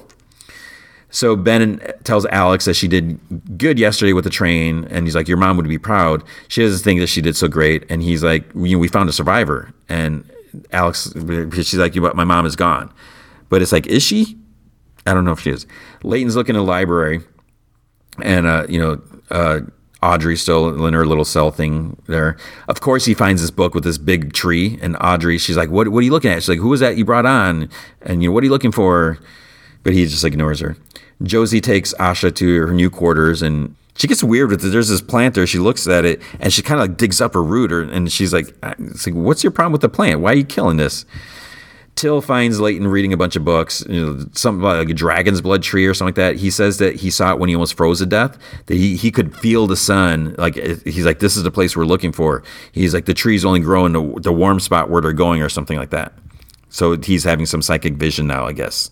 So Ben tells Alex that she did good yesterday with the train, and he's like, "Your mom would be proud." She doesn't think that she did so great, and he's like, "You know, we found a survivor." And Alex, because she's like, You but my mom is gone. But it's like, is she? I don't know if she is. Layton's looking in the library, and, uh, you know, uh, Audrey's still in her little cell thing there. Of course, he finds this book with this big tree, and Audrey, she's like, "What? What are you looking at?" She's like, "Who was that you brought on?" And you know, what are you looking for? But he just ignores her. Josie takes Asha to her new quarters, and she gets weird with it. There's this plant there. She looks at it and she kind of like digs up a root, or, and she's like, "It's like, what's your problem with the plant? Why are you killing this?" Till finds Layton reading a bunch of books, you know, something like a dragon's blood tree or something like that. He says that he saw it when he almost froze to death. That he he could feel the sun. Like eh, he's like, this is the place we're looking for. He's like, the trees only grow in the, the warm spot where they're going or something like that. So he's having some psychic vision now, I guess.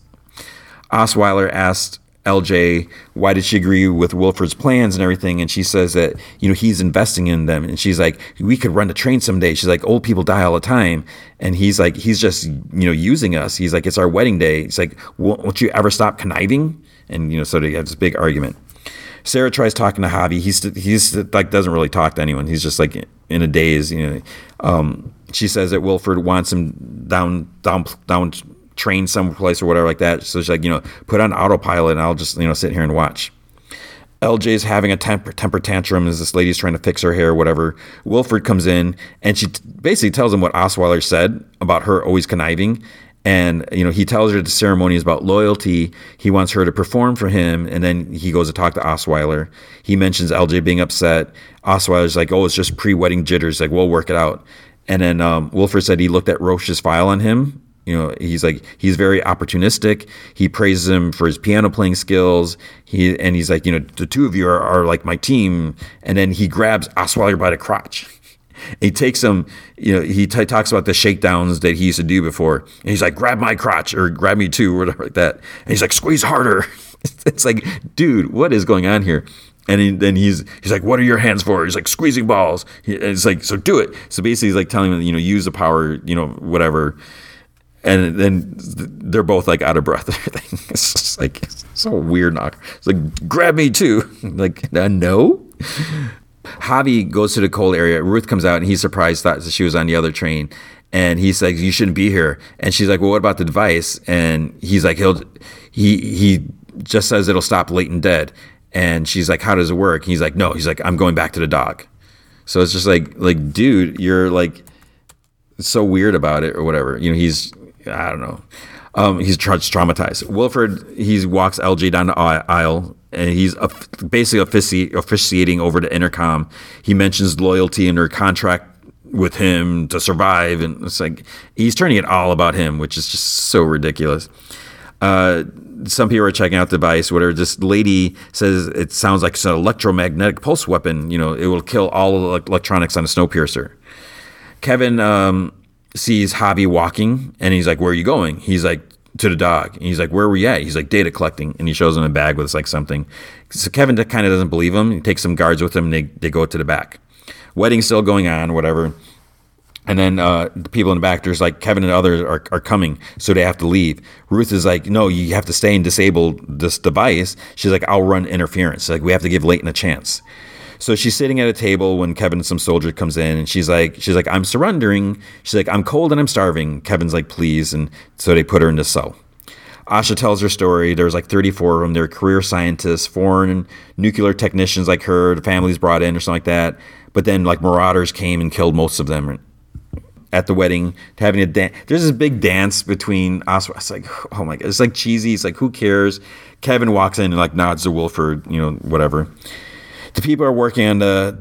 Osweiler asked LJ, why did she agree with Wilford's plans and everything? And she says that, you know, he's investing in them. And she's like, we could run a train someday. She's like, old people die all the time. And he's like, he's just, you know, using us. He's like, it's our wedding day. He's like, won't you ever stop conniving? And, you know, so they have this big argument. Sarah tries talking to Javi. He's, he's like, doesn't really talk to anyone. He's just like in a daze, you know. Um, she says that Wilford wants him down, down, down, train someplace or whatever like that. So she's like, you know, put on autopilot and I'll just, you know, sit here and watch. LJ's having a temper, temper tantrum as this lady's trying to fix her hair, whatever. Wilford comes in and she t- basically tells him what Osweiler said about her always conniving. And, you know, he tells her the ceremony is about loyalty. He wants her to perform for him. And then he goes to talk to Osweiler. He mentions LJ being upset. Osweiler's like, oh, it's just pre wedding jitters. Like, we'll work it out. And then um, Wilford said he looked at Roche's file on him you know, he's like he's very opportunistic. He praises him for his piano playing skills. He and he's like, you know, the two of you are, are like my team. And then he grabs Osweiler by the crotch. he takes him, you know, he t- talks about the shakedowns that he used to do before. And he's like, grab my crotch or grab me too, or whatever like that. And he's like, squeeze harder. it's like, dude, what is going on here? And he, then he's he's like, "What are your hands for?" He's like, "Squeezing balls." He, it's like, "So do it." So basically, he's like telling him, you know, use the power, you know, whatever and then they're both like out of breath. It's just like it's so weird. Knock. It's like grab me too. like uh, no. Javi goes to the cold area. Ruth comes out and he's surprised that she was on the other train. And he's like, "You shouldn't be here." And she's like, "Well, what about the device?" And he's like, "He'll he he just says it'll stop Layton dead." And she's like, "How does it work?" he's like, "No." He's like, "I'm going back to the dog." So it's just like like dude, you're like so weird about it or whatever. You know, he's I don't know. Um, he's tra- traumatized. Wilford, he walks LJ down the aisle and he's basically offici- officiating over the intercom. He mentions loyalty and her contract with him to survive. And it's like he's turning it all about him, which is just so ridiculous. Uh, some people are checking out the device. Whatever this lady says, it sounds like it's an electromagnetic pulse weapon. You know, it will kill all electronics on a snowpiercer. Kevin um, sees Javi walking and he's like, Where are you going? He's like, To the dog. And he's like, Where are we at? He's like, Data collecting. And he shows him a bag with like something. So Kevin kind of doesn't believe him. He takes some guards with him and they, they go to the back. Wedding's still going on, whatever. And then uh, the people in the back, there's like Kevin and others are, are coming, so they have to leave. Ruth is like, no, you have to stay and disable this device. She's like, I'll run interference. Like, we have to give Layton a chance. So she's sitting at a table when Kevin, some soldier, comes in, and she's like, she's like, I'm surrendering. She's like, I'm cold and I'm starving. Kevin's like, please, and so they put her in the cell. Asha tells her story. There's like 34 of them. They're career scientists, foreign nuclear technicians like her. The families brought in or something like that. But then like marauders came and killed most of them at the wedding, having a dance. There's this big dance between us. It's like, oh my god, it's like cheesy. It's like, who cares? Kevin walks in and like nods to Wilford, you know, whatever the people are working on the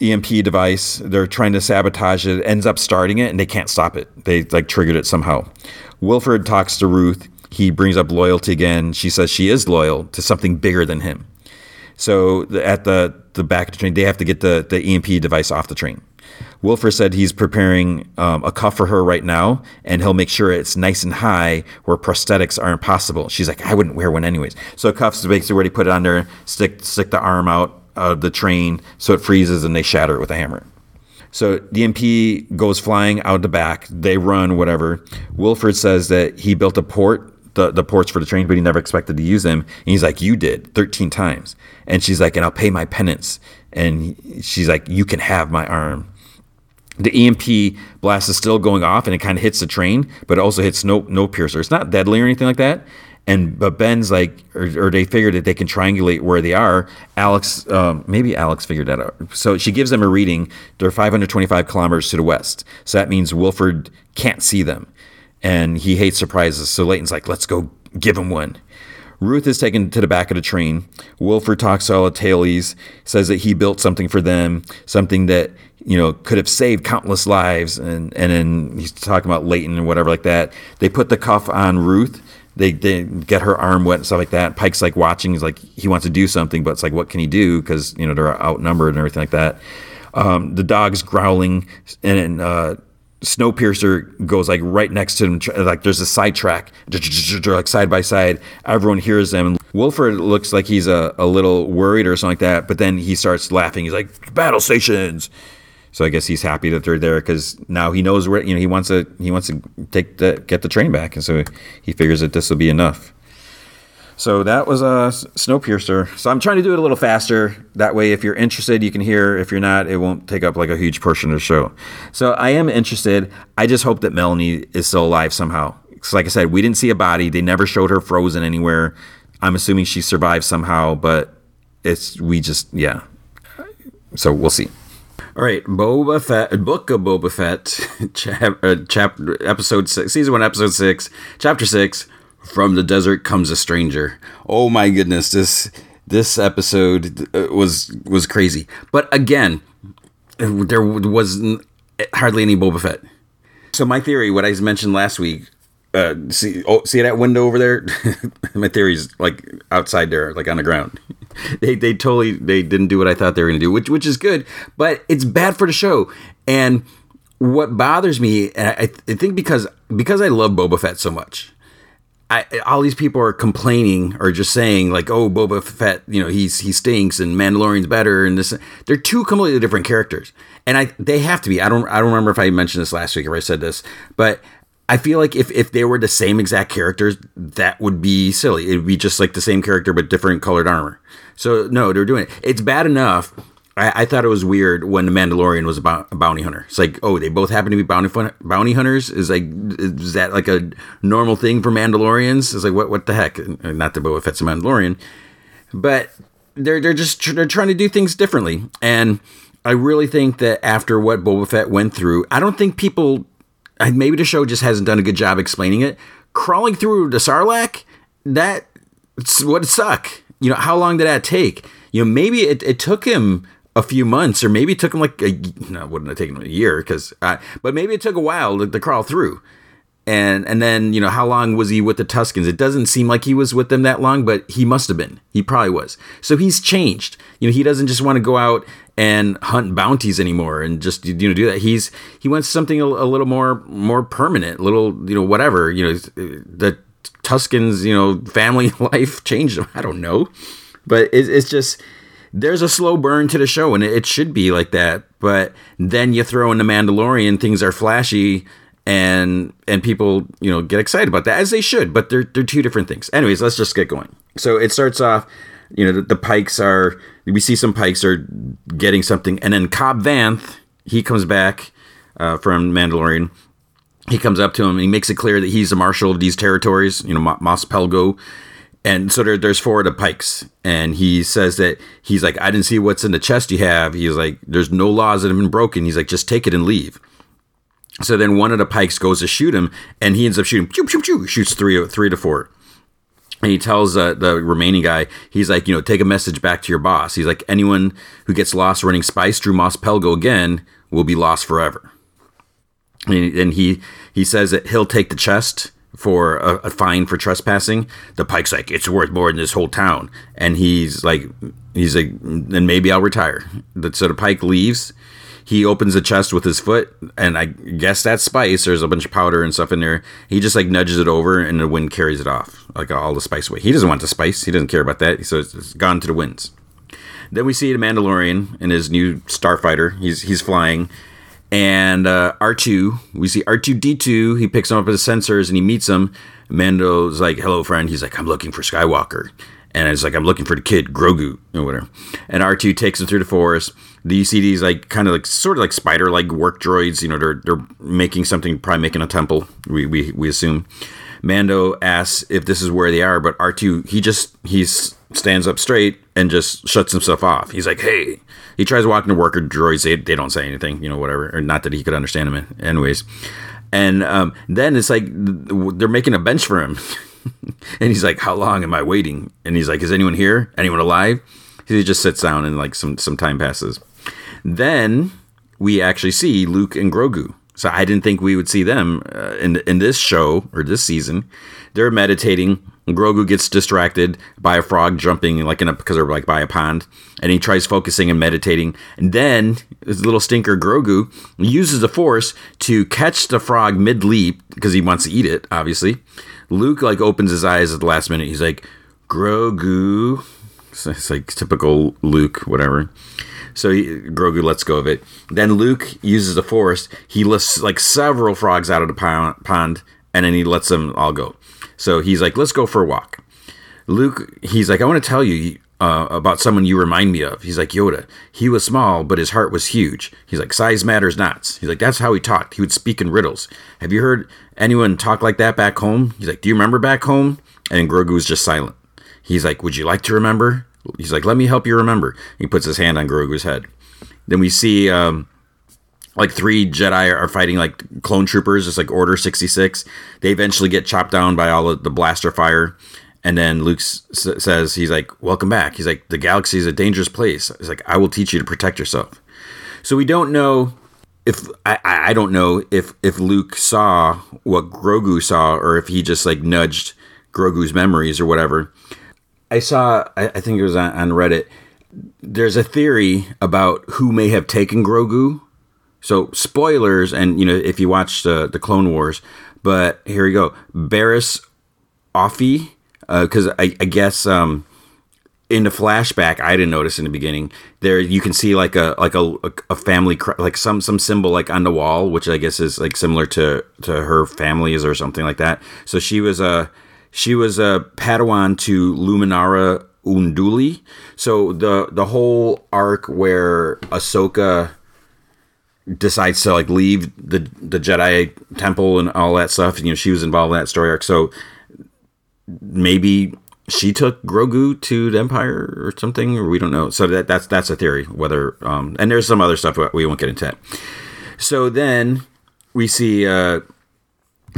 the EMP device. They're trying to sabotage it. it. Ends up starting it, and they can't stop it. They like triggered it somehow. Wilford talks to Ruth. He brings up loyalty again. She says she is loyal to something bigger than him. So at the the back of the train, they have to get the the EMP device off the train. Wilford said he's preparing um, a cuff for her right now, and he'll make sure it's nice and high where prosthetics aren't possible. She's like, I wouldn't wear one anyways. So cuffs basically where they put it on there, stick stick the arm out of the train so it freezes and they shatter it with a hammer. So the EMP goes flying out the back. They run, whatever. Wilford says that he built a port, the, the ports for the train, but he never expected to use them. And he's like, You did 13 times. And she's like, And I'll pay my penance. And she's like, You can have my arm. The EMP blast is still going off and it kind of hits the train, but it also hits no, no piercer. It's not deadly or anything like that. And but Ben's like, or, or, they figured that they can triangulate where they are. Alex, um, maybe Alex figured that out. So she gives them a reading. They're 525 kilometers to the west. So that means Wilford can't see them, and he hates surprises. So Layton's like, let's go give him one. Ruth is taken to the back of the train. Wilford talks to all the tailies, says that he built something for them, something that you know could have saved countless lives, and and then he's talking about Layton and whatever like that. They put the cuff on Ruth. They, they get her arm wet and stuff like that. Pike's like watching. He's like he wants to do something, but it's like what can he do? Because you know they're outnumbered and everything like that. Um, the dog's growling, and uh, Snowpiercer goes like right next to him, like there's a side track, like side by side. Everyone hears them. Wilford looks like he's a, a little worried or something like that, but then he starts laughing. He's like, "Battle stations." So I guess he's happy that they're there because now he knows where you know he wants to he wants to take the get the train back, and so he figures that this will be enough. So that was a Snowpiercer. So I'm trying to do it a little faster. That way, if you're interested, you can hear. If you're not, it won't take up like a huge portion of the show. So I am interested. I just hope that Melanie is still alive somehow. Because, like I said, we didn't see a body. They never showed her frozen anywhere. I'm assuming she survived somehow, but it's we just yeah. So we'll see. All right, Boba Fett, Book of Boba Fett, uh, chapter, episode six, season one, episode six, chapter six from the desert comes a stranger. Oh my goodness, this this episode uh, was was crazy. But again, there was hardly any Boba Fett. So my theory, what I mentioned last week, uh, see oh, see that window over there? my theory is like outside there, like on the ground. they they totally they didn't do what I thought they were going to do, which which is good, but it's bad for the show. And what bothers me, I, I think because because I love Boba Fett so much, I, all these people are complaining or just saying like, "Oh, Boba Fett, you know, he's he stinks and Mandalorian's better." And this, they're two completely different characters, and I they have to be. I don't I don't remember if I mentioned this last week or I said this, but I feel like if if they were the same exact characters, that would be silly. It would be just like the same character but different colored armor. So no, they're doing it. It's bad enough I, I, thought it was weird when the Mandalorian was a, bounty hunter. It's like, oh, they both happen to be bounty fun- bounty hunters. Is like, is that like a normal thing for Mandalorians? It's like, what what the heck? Not that Boba Fett's a Mandalorian, but they're they're just they're trying to do things differently. And I really think that after what Boba Fett went through, I don't think people. Maybe the show just hasn't done a good job explaining it. Crawling through the Sarlacc, that would suck. You know, how long did that take? You know, maybe it, it took him a few months, or maybe it took him like a no, it wouldn't have taken him a year because, but maybe it took a while to, to, crawl through. And and then you know how long was he with the Tuskens? It doesn't seem like he was with them that long, but he must have been. He probably was. So he's changed. You know, he doesn't just want to go out and hunt bounties anymore and just you know do that. He's he wants something a, a little more more permanent, little you know whatever. You know the Tuskens you know family life changed. I don't know, but it, it's just there's a slow burn to the show, and it should be like that. But then you throw in the Mandalorian, things are flashy, and and people you know get excited about that as they should. But they're they're two different things. Anyways, let's just get going. So it starts off, you know, the, the Pikes are we see some Pikes are getting something, and then Cobb Vanth he comes back uh, from Mandalorian. He comes up to him and he makes it clear that he's the marshal of these territories, you know, Mos Pelgo. And so there, there's four of the pikes and he says that he's like i didn't see what's in the chest you have. He's like there's no laws that have been broken. He's like just take it and leave. So then one of the pikes goes to shoot him and he ends up shooting shoots three, three to four and he tells uh, the remaining guy he's like you know take a message back to your boss he's like anyone who gets lost running spice through mos pelgo again will be lost forever and he he says that he'll take the chest for a, a, fine for trespassing. The Pike's like, it's worth more than this whole town, and he's like, he's like, then maybe I'll retire. So the Pike leaves. He opens the chest with his foot, and I guess that's spice. There's a bunch of powder and stuff in there. He just like nudges it over, and the wind carries it off, like all the spice away. He doesn't want the spice. He doesn't care about that. So it's, gone to the winds. Then we see the Mandalorian in his new starfighter. He's he's flying and uh, R2, we see R2D2. He picks him up with sensors and he meets him. Mando's like, "Hello, friend." He's like, "I'm looking for Skywalker," and it's like, "I'm looking for the kid Grogu or whatever." And R2 takes him through the forest. The these like kind of like sort of like spider-like work droids. You know, they're they're making something, probably making a temple. We we we assume. Mando asks if this is where they are, but R2 he just he stands up straight and just shuts himself off. He's like, "Hey." He tries walking to worker droids. They, they don't say anything, you know, whatever. Or not that he could understand them, anyways. And um, then it's like they're making a bench for him. and he's like, "How long am I waiting?" And he's like, "Is anyone here? Anyone alive?" He just sits down and like some some time passes. Then we actually see Luke and Grogu. So I didn't think we would see them uh, in in this show or this season. They're meditating. Grogu gets distracted by a frog jumping like in a because they're like by a pond, and he tries focusing and meditating. And then this little stinker Grogu uses the Force to catch the frog mid leap because he wants to eat it. Obviously, Luke like opens his eyes at the last minute. He's like, Grogu. It's like typical Luke, whatever. So he, Grogu lets go of it. Then Luke uses the Force. He lifts like several frogs out of the pond, and then he lets them all go. So he's like, "Let's go for a walk." Luke, he's like, "I want to tell you uh, about someone you remind me of." He's like, "Yoda. He was small, but his heart was huge." He's like, "Size matters not." He's like, "That's how he talked. He would speak in riddles." Have you heard anyone talk like that back home? He's like, "Do you remember back home?" And Grogu just silent. He's like, "Would you like to remember?" He's like, "Let me help you remember." He puts his hand on Grogu's head. Then we see um, like three Jedi are fighting like clone troopers. It's like Order sixty six. They eventually get chopped down by all of the blaster fire. And then Luke s- says, he's like, "Welcome back." He's like, "The galaxy is a dangerous place." He's like, "I will teach you to protect yourself." So we don't know if I, I don't know if if Luke saw what Grogu saw or if he just like nudged Grogu's memories or whatever. I saw, I, I think it was on, on Reddit. There's a theory about who may have taken Grogu. So spoilers, and you know if you watch the the Clone Wars, but here we go. Barriss Offee, because uh, I, I, guess um, in the flashback I didn't notice in the beginning. There you can see like a like a a family like some some symbol like on the wall, which I guess is like similar to to her family's or something like that. So she was a she was a Padawan to Luminara Unduli. So the the whole arc where Ahsoka decides to like leave the the Jedi temple and all that stuff, you know, she was involved in that story arc. So maybe she took Grogu to the Empire or something, or we don't know. So that that's that's a theory. Whether um, and there's some other stuff we won't get into. That. So then we see uh,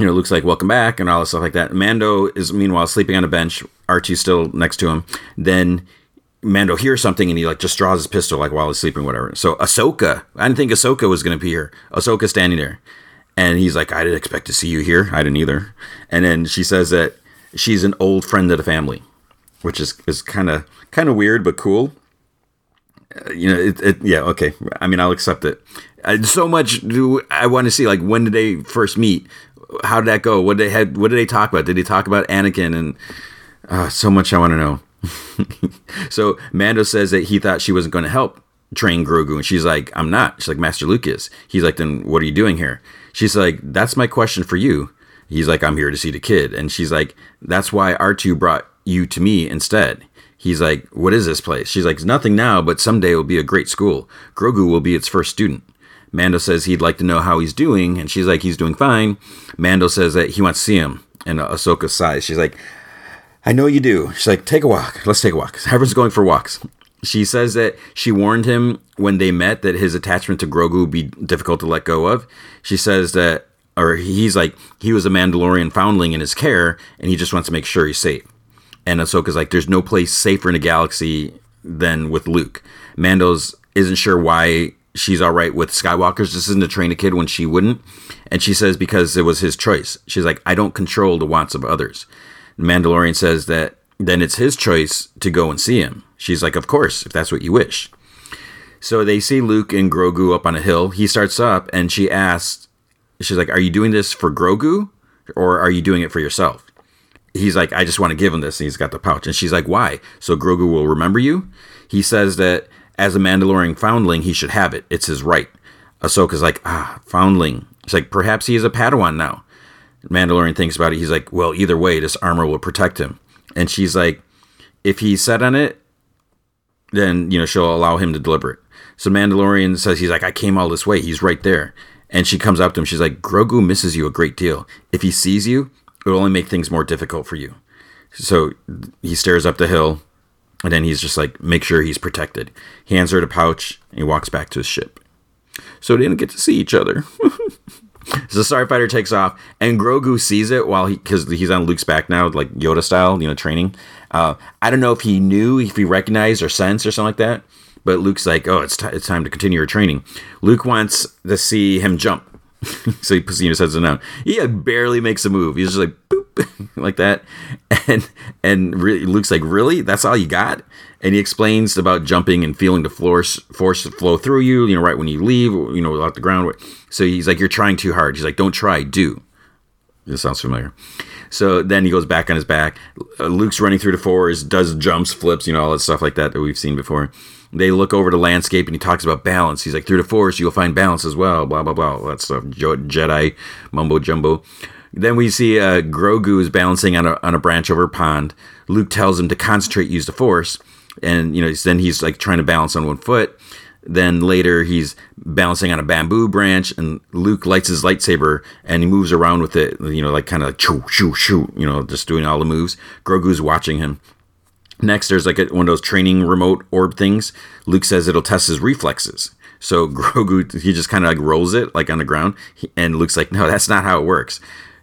you know, looks like welcome back and all this stuff like that. Mando is meanwhile sleeping on a bench. R2's still next to him. Then Mando hears something and he like just draws his pistol like while he's sleeping, whatever. So Ahsoka, I didn't think Ahsoka was gonna be here. Ahsoka standing there, and he's like, I didn't expect to see you here. I didn't either. And then she says that she's an old friend of the family, which is is kind of kind of weird but cool. Uh, you know, it, it, yeah, okay. I mean, I'll accept it. So much do I want to see like when did they first meet? How did that go? What did they had? What did they talk about? Did they talk about Anakin? And uh, so much I want to know. so Mando says that he thought she wasn't going to help train Grogu, and she's like, "I'm not." She's like, "Master Luke is." He's like, "Then what are you doing here?" She's like, "That's my question for you." He's like, "I'm here to see the kid," and she's like, "That's why R2 brought you to me instead." He's like, "What is this place?" She's like, "Nothing now, but someday it will be a great school. Grogu will be its first student." Mando says he'd like to know how he's doing, and she's like, he's doing fine. Mando says that he wants to see him, and Ahsoka sighs. She's like, I know you do. She's like, take a walk. Let's take a walk. Everyone's going for walks. She says that she warned him when they met that his attachment to Grogu would be difficult to let go of. She says that, or he's like, he was a Mandalorian foundling in his care, and he just wants to make sure he's safe. And Ahsoka's like, there's no place safer in a galaxy than with Luke. Mando's isn't sure why she's all right with Skywalker's decision to train a kid when she wouldn't. And she says because it was his choice. She's like, I don't control the wants of others. Mandalorian says that then it's his choice to go and see him. She's like, Of course, if that's what you wish. So they see Luke and Grogu up on a hill. He starts up and she asks, She's like, Are you doing this for Grogu or are you doing it for yourself? He's like, I just want to give him this. And he's got the pouch. And she's like, Why? So Grogu will remember you? He says that as a Mandalorian foundling, he should have it. It's his right. Ahsoka's like, ah, foundling. It's like, perhaps he is a Padawan now. Mandalorian thinks about it. He's like, well, either way, this armor will protect him. And she's like, if he's set on it, then, you know, she'll allow him to deliver it. So Mandalorian says, he's like, I came all this way. He's right there. And she comes up to him. She's like, Grogu misses you a great deal. If he sees you, it will only make things more difficult for you. So he stares up the hill and then he's just like, make sure he's protected. He hands her the pouch and he walks back to his ship. So they didn't get to see each other. so the starfighter takes off, and Grogu sees it while he because he's on Luke's back now, like Yoda style, you know, training. Uh, I don't know if he knew, if he recognized or sensed or something like that. But Luke's like, "Oh, it's t- it's time to continue your training." Luke wants to see him jump, so he puts, you know, sets it down. He barely makes a move. He's just like boop, like that, and and re- Luke's like, "Really? That's all you got?" And he explains about jumping and feeling the force force flow through you. You know, right when you leave, you know, off the ground. So he's like, "You're trying too hard." He's like, "Don't try, do." This sounds familiar. So then he goes back on his back. Uh, Luke's running through the forest, does jumps, flips, you know, all that stuff like that that we've seen before. They look over the landscape and he talks about balance. He's like, through the forest, you'll find balance as well, blah, blah, blah. All that stuff. Jedi mumbo jumbo. Then we see uh, Grogu is balancing on a, on a branch over a pond. Luke tells him to concentrate, use the force. And, you know, then he's like trying to balance on one foot. Then later he's balancing on a bamboo branch, and Luke lights his lightsaber and he moves around with it, you know, like kind of like shoo, shoo, shoo, you know, just doing all the moves. Grogu's watching him. Next, there's like a, one of those training remote orb things. Luke says it'll test his reflexes. So Grogu, he just kind of like rolls it like on the ground, and Luke's like, no, that's not how it works.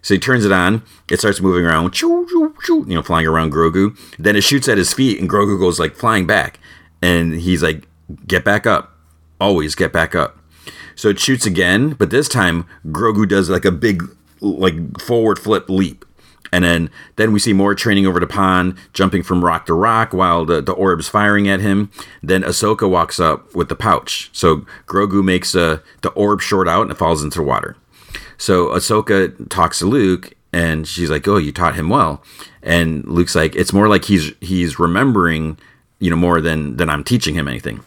So he turns it on. It starts moving around, choo, choo, choo, you know, flying around Grogu. Then it shoots at his feet, and Grogu goes like flying back. And he's like, get back up. Always get back up. So it shoots again, but this time Grogu does like a big, like forward flip leap. And then, then we see more training over the pond, jumping from rock to rock while the, the orb's firing at him. Then Ahsoka walks up with the pouch. So Grogu makes uh, the orb short out and it falls into the water. So Ahsoka talks to Luke and she's like, "Oh, you taught him well." And Luke's like, "It's more like he's he's remembering, you know, more than than I'm teaching him anything."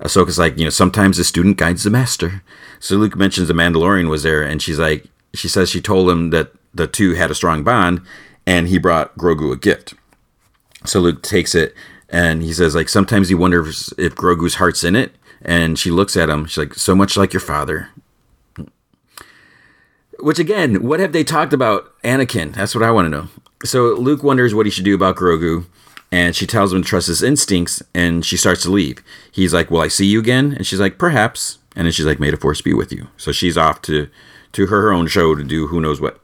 Ahsoka's like, "You know, sometimes the student guides the master." So Luke mentions the Mandalorian was there, and she's like, she says she told him that the two had a strong bond, and he brought Grogu a gift. So Luke takes it and he says, like, sometimes he wonders if Grogu's heart's in it. And she looks at him. She's like, so much like your father. Which again, what have they talked about Anakin? That's what I want to know. So Luke wonders what he should do about Grogu, and she tells him to trust his instincts, and she starts to leave. He's like, "Will I see you again?" And she's like, "Perhaps." And then she's like, "May the force be with you." So she's off to to her own show to do who knows what.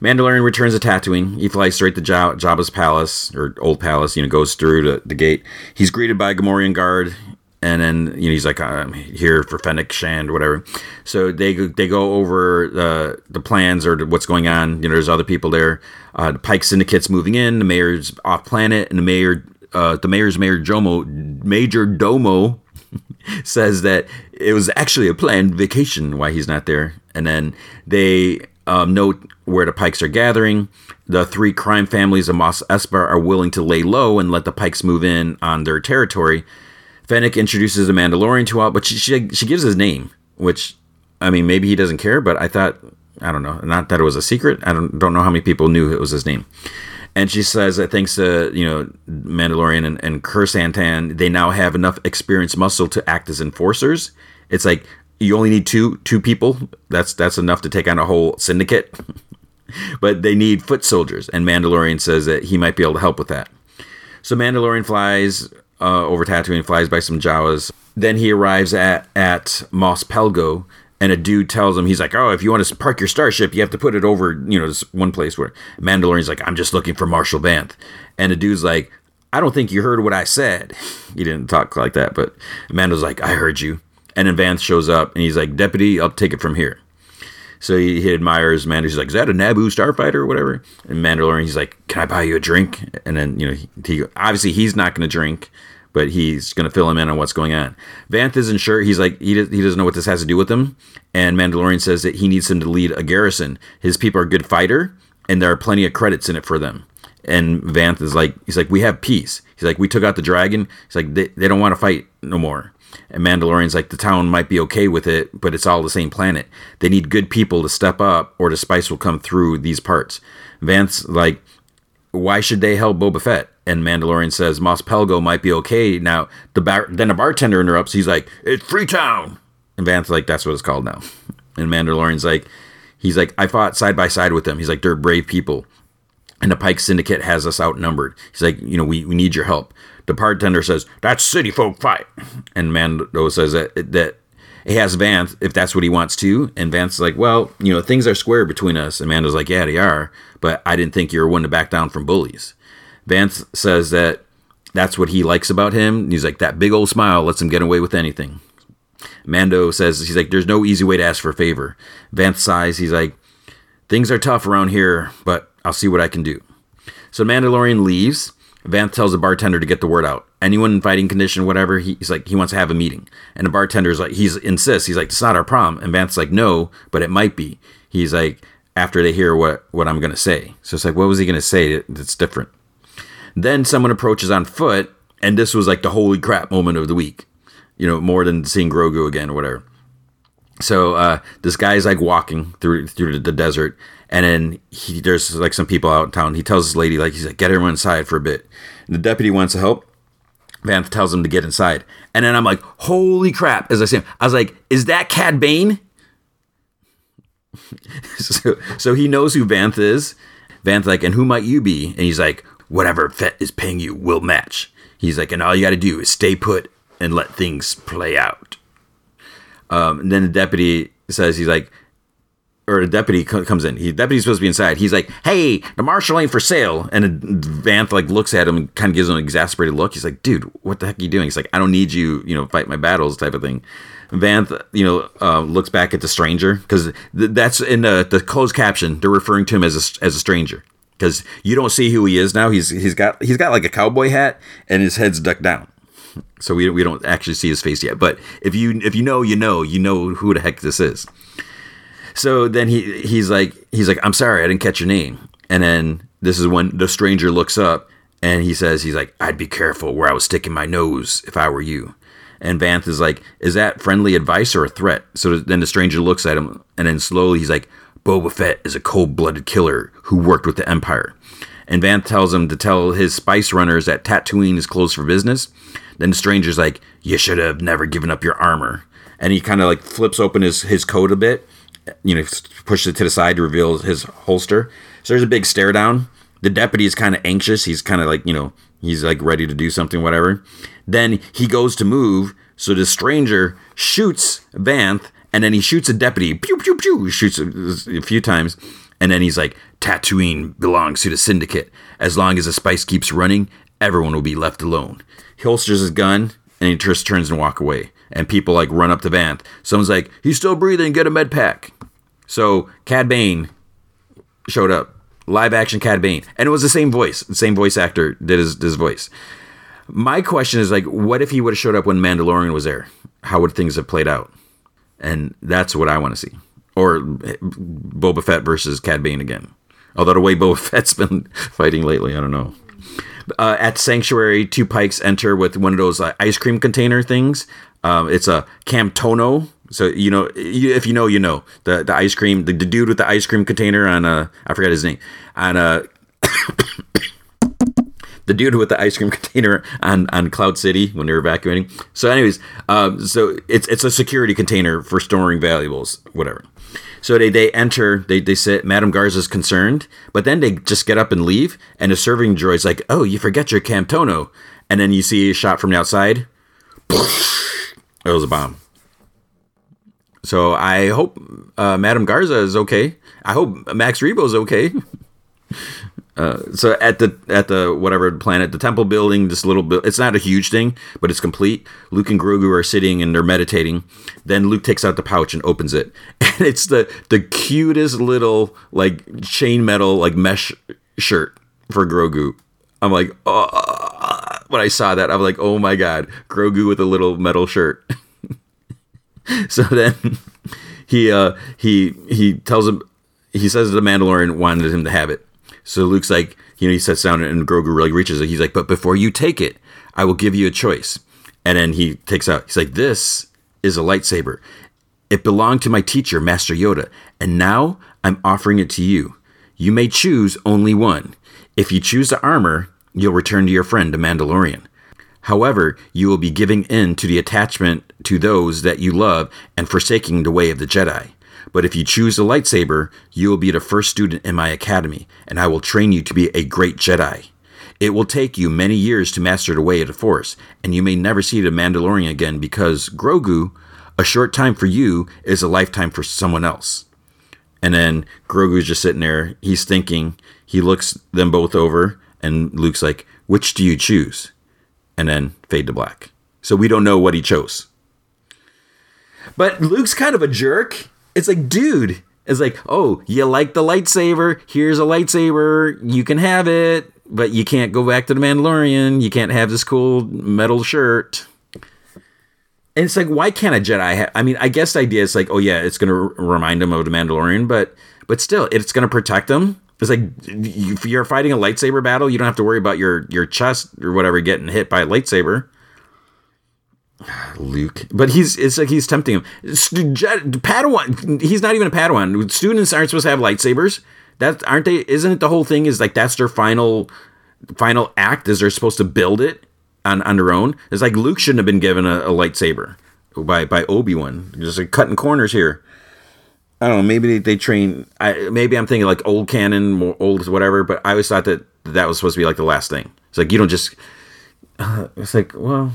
Mandalorian returns to Tatooine. He flies straight to Jabba's palace or old palace. You know, goes through the, the gate. He's greeted by a Gamorrean guard, and then you know he's like, "I'm here for Fennec Shand, whatever." So they they go over the the plans or what's going on. You know, there's other people there. Uh, the Pike Syndicate's moving in. The mayor's off planet, and the mayor, uh, the mayor's mayor Jomo, Major Domo, says that it was actually a planned vacation. Why he's not there, and then they um, note where the Pikes are gathering. The three crime families of Mos Espa are willing to lay low and let the Pikes move in on their territory. Fennec introduces a Mandalorian to all, but she, she, she gives his name, which I mean maybe he doesn't care, but I thought I don't know, not that it was a secret. I don't don't know how many people knew it was his name. And she says that thanks to you know Mandalorian and, and Krrsantan, they now have enough experienced muscle to act as enforcers. It's like you only need two two people. That's that's enough to take on a whole syndicate. but they need foot soldiers, and Mandalorian says that he might be able to help with that. So Mandalorian flies uh, over Tatooine, flies by some Jawas. Then he arrives at at Mos Pelgo, and a dude tells him he's like, "Oh, if you want to park your starship, you have to put it over, you know, this one place where Mandalorian's like, I'm just looking for Marshal Vanth," and the dude's like, "I don't think you heard what I said." He didn't talk like that, but Mando's like, "I heard you." And then Vanth shows up and he's like, Deputy, I'll take it from here. So he, he admires Mando. He's like, Is that a Naboo starfighter or whatever? And Mandalorian, he's like, Can I buy you a drink? And then, you know, he, he obviously he's not going to drink, but he's going to fill him in on what's going on. Vanth isn't sure. He's like, he, he doesn't know what this has to do with him. And Mandalorian says that he needs him to lead a garrison. His people are good fighter, and there are plenty of credits in it for them. And Vanth is like, he's like, we have peace. He's like, we took out the dragon. He's like, they, they don't want to fight no more. And Mandalorian's like, the town might be okay with it, but it's all the same planet. They need good people to step up, or the spice will come through these parts. Vanth's like, why should they help Boba Fett? And Mandalorian says, Mos Pelgo might be okay. Now, the bar- then a bartender interrupts. He's like, it's Freetown. And Vanth's like, that's what it's called now. And Mandalorian's like, he's like, I fought side by side with them. He's like, they're brave people. And the Pike Syndicate has us outnumbered. He's like, you know, we, we need your help. The bartender says, "That's city folk fight," and Mando says that that he has Vanth if that's what he wants to, and Vanth's like, "Well, you know, things are square between us." And Mando's like, "Yeah, they are, but I didn't think you were one to back down from bullies." Vanth says that that's what he likes about him. He's like, "That big old smile lets him get away with anything." Mando says, "He's like, there's no easy way to ask for a favor." Vanth sighs. He's like, "Things are tough around here, but I'll see what I can do." So Mandalorian leaves. Vanth tells the bartender to get the word out. Anyone in fighting condition, whatever, he, he's like, he wants to have a meeting. And the bartender's like, he's insists, he's like, it's not our problem. And Vanth's like, no, but it might be. He's like, after they hear what, what I'm going to say. So it's like, what was he going to say that's different? Then someone approaches on foot, and this was like the holy crap moment of the week, you know, more than seeing Grogu again or whatever. So uh, this guy's like walking through through the desert, and then he there's like some people out in town. He tells this lady like he's like get everyone inside for a bit. And the deputy wants to help. Vanth tells him to get inside, and then I'm like, holy crap! As I say, I was like, is that Cad Bane? so, so he knows who Vanth is. Vanth like, and who might you be? And he's like, whatever Fett is paying you will match. He's like, and all you got to do is stay put and let things play out. Um, and then the deputy says, he's like, or a deputy comes in. He deputy's supposed to be inside. He's like, "Hey, the marshal ain't for sale." And Vanth like looks at him and kind of gives him an exasperated look. He's like, "Dude, what the heck are you doing?" He's like, "I don't need you, you know, fight my battles," type of thing. Vanth, you know, uh, looks back at the stranger because th- that's in the, the closed caption. They're referring to him as a, as a stranger because you don't see who he is now. He's he's got he's got like a cowboy hat and his head's ducked down, so we we don't actually see his face yet. But if you if you know, you know, you know who the heck this is. So then he he's like he's like I'm sorry I didn't catch your name. And then this is when the stranger looks up and he says he's like I'd be careful where I was sticking my nose if I were you. And Vanth is like is that friendly advice or a threat? So then the stranger looks at him and then slowly he's like Boba Fett is a cold-blooded killer who worked with the Empire. And Vanth tells him to tell his spice runners that Tatooine is closed for business. Then the stranger's like, "You should have never given up your armor." And he kind of like flips open his his coat a bit you know, pushes it to the side to reveal his holster. So there's a big stare down. The deputy is kind of anxious. He's kind of like, you know, he's like ready to do something, whatever. Then he goes to move. So the stranger shoots Vanth and then he shoots a deputy. Pew, pew, pew. Shoots a few times. And then he's like, Tatooine belongs to the syndicate. As long as the spice keeps running, everyone will be left alone. He holsters his gun and he just turns and walk away and people like run up to Vanth. Someone's like, he's still breathing, get a med pack. So Cad Bane showed up, live action Cad Bane, and it was the same voice, the same voice actor did his, his voice. My question is like, what if he would have showed up when Mandalorian was there? How would things have played out? And that's what I want to see. Or Boba Fett versus Cad Bane again. Although the way Boba Fett's been fighting lately, I don't know. Uh, at Sanctuary, two pikes enter with one of those uh, ice cream container things. Um, it's a Camtono. So you know, if you know, you know the the ice cream, the, the dude with the ice cream container on uh, I forgot his name on uh, the dude with the ice cream container on on Cloud City when they were evacuating. So, anyways, um, so it's it's a security container for storing valuables, whatever. So they, they enter, they, they sit, Madame Garsa's concerned, but then they just get up and leave, and the serving droid's like, oh, you forget your Camtono. And then you see a shot from the outside. It was a bomb. So I hope uh, Madame Garsa is okay. I hope Max Rebo is okay. Uh, so at the at the whatever planet, the temple building, this little bit, it's not a huge thing, but it's complete. Luke and Grogu are sitting and they're meditating. Then Luke takes out the pouch and opens it, and it's the the cutest little like chain metal like mesh shirt for Grogu. I'm like, oh, when I saw that, I'm like, oh my god, Grogu with a little metal shirt. so then he uh, he he tells him he says the Mandalorian wanted him to have it. So Luke's like, you know, he sits down and Grogu really reaches it. He's like, but before you take it, I will give you a choice. And then he takes out. He's like, this is a lightsaber. It belonged to my teacher, Master Yoda, and now I'm offering it to you. You may choose only one. If you choose the armor, you'll return to your friend, the Mandalorian. However, you will be giving in to the attachment to those that you love and forsaking the way of the Jedi. But if you choose the lightsaber, you will be the first student in my academy, and I will train you to be a great Jedi. It will take you many years to master the way of the Force, and you may never see the Mandalorian again because Grogu, A short time for you is a lifetime for someone else. And then Grogu's just sitting there. He's thinking. He looks them both over, and Luke's like, "Which do you choose?" And then fade to black. So we don't know what he chose. But Luke's kind of a jerk. It's like, dude, it's like, oh, you like the lightsaber? Here's a lightsaber. You can have it, but you can't go back to the Mandalorian. You can't have this cool metal shirt. And it's like, why can't a Jedi have? I mean, I guess the idea is like, oh yeah, it's going to remind him of the Mandalorian, but but still, it's going to protect him. It's like if you're fighting a lightsaber battle, you don't have to worry about your your chest or whatever getting hit by a lightsaber. Luke, but he's it's like he's tempting him. Padawan, he's not even a Padawan. Students aren't supposed to have lightsabers. That aren't they? Isn't it the whole thing? Is like that's their final final act? Is they're supposed to build it on on their own? It's like Luke shouldn't have been given a, a lightsaber by by Obi Wan. Just like cutting corners here. I don't know. Maybe they, they train. I, maybe I'm thinking like old canon, old whatever. But I always thought that that was supposed to be like the last thing. It's like you don't just. Uh, it's like well,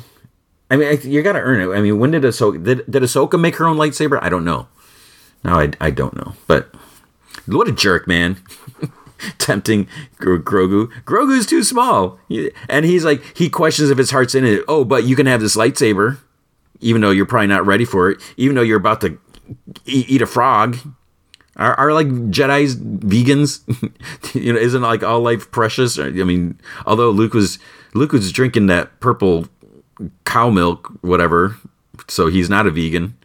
I mean, you got to earn it. I mean, when did Ahsoka did, did Ahsoka make her own lightsaber? I don't know. No, I, I don't know. But what a jerk, man. Tempting Grogu. Grogu's too small. And he's like, he questions if his heart's in it. Oh, but you can have this lightsaber, even though you're probably not ready for it, even though you're about to eat, eat a frog. Are, are like Jedi's vegans? you know, isn't like all life precious? I mean, although Luke was Luke was drinking that purple cow milk, whatever. So he's not a vegan,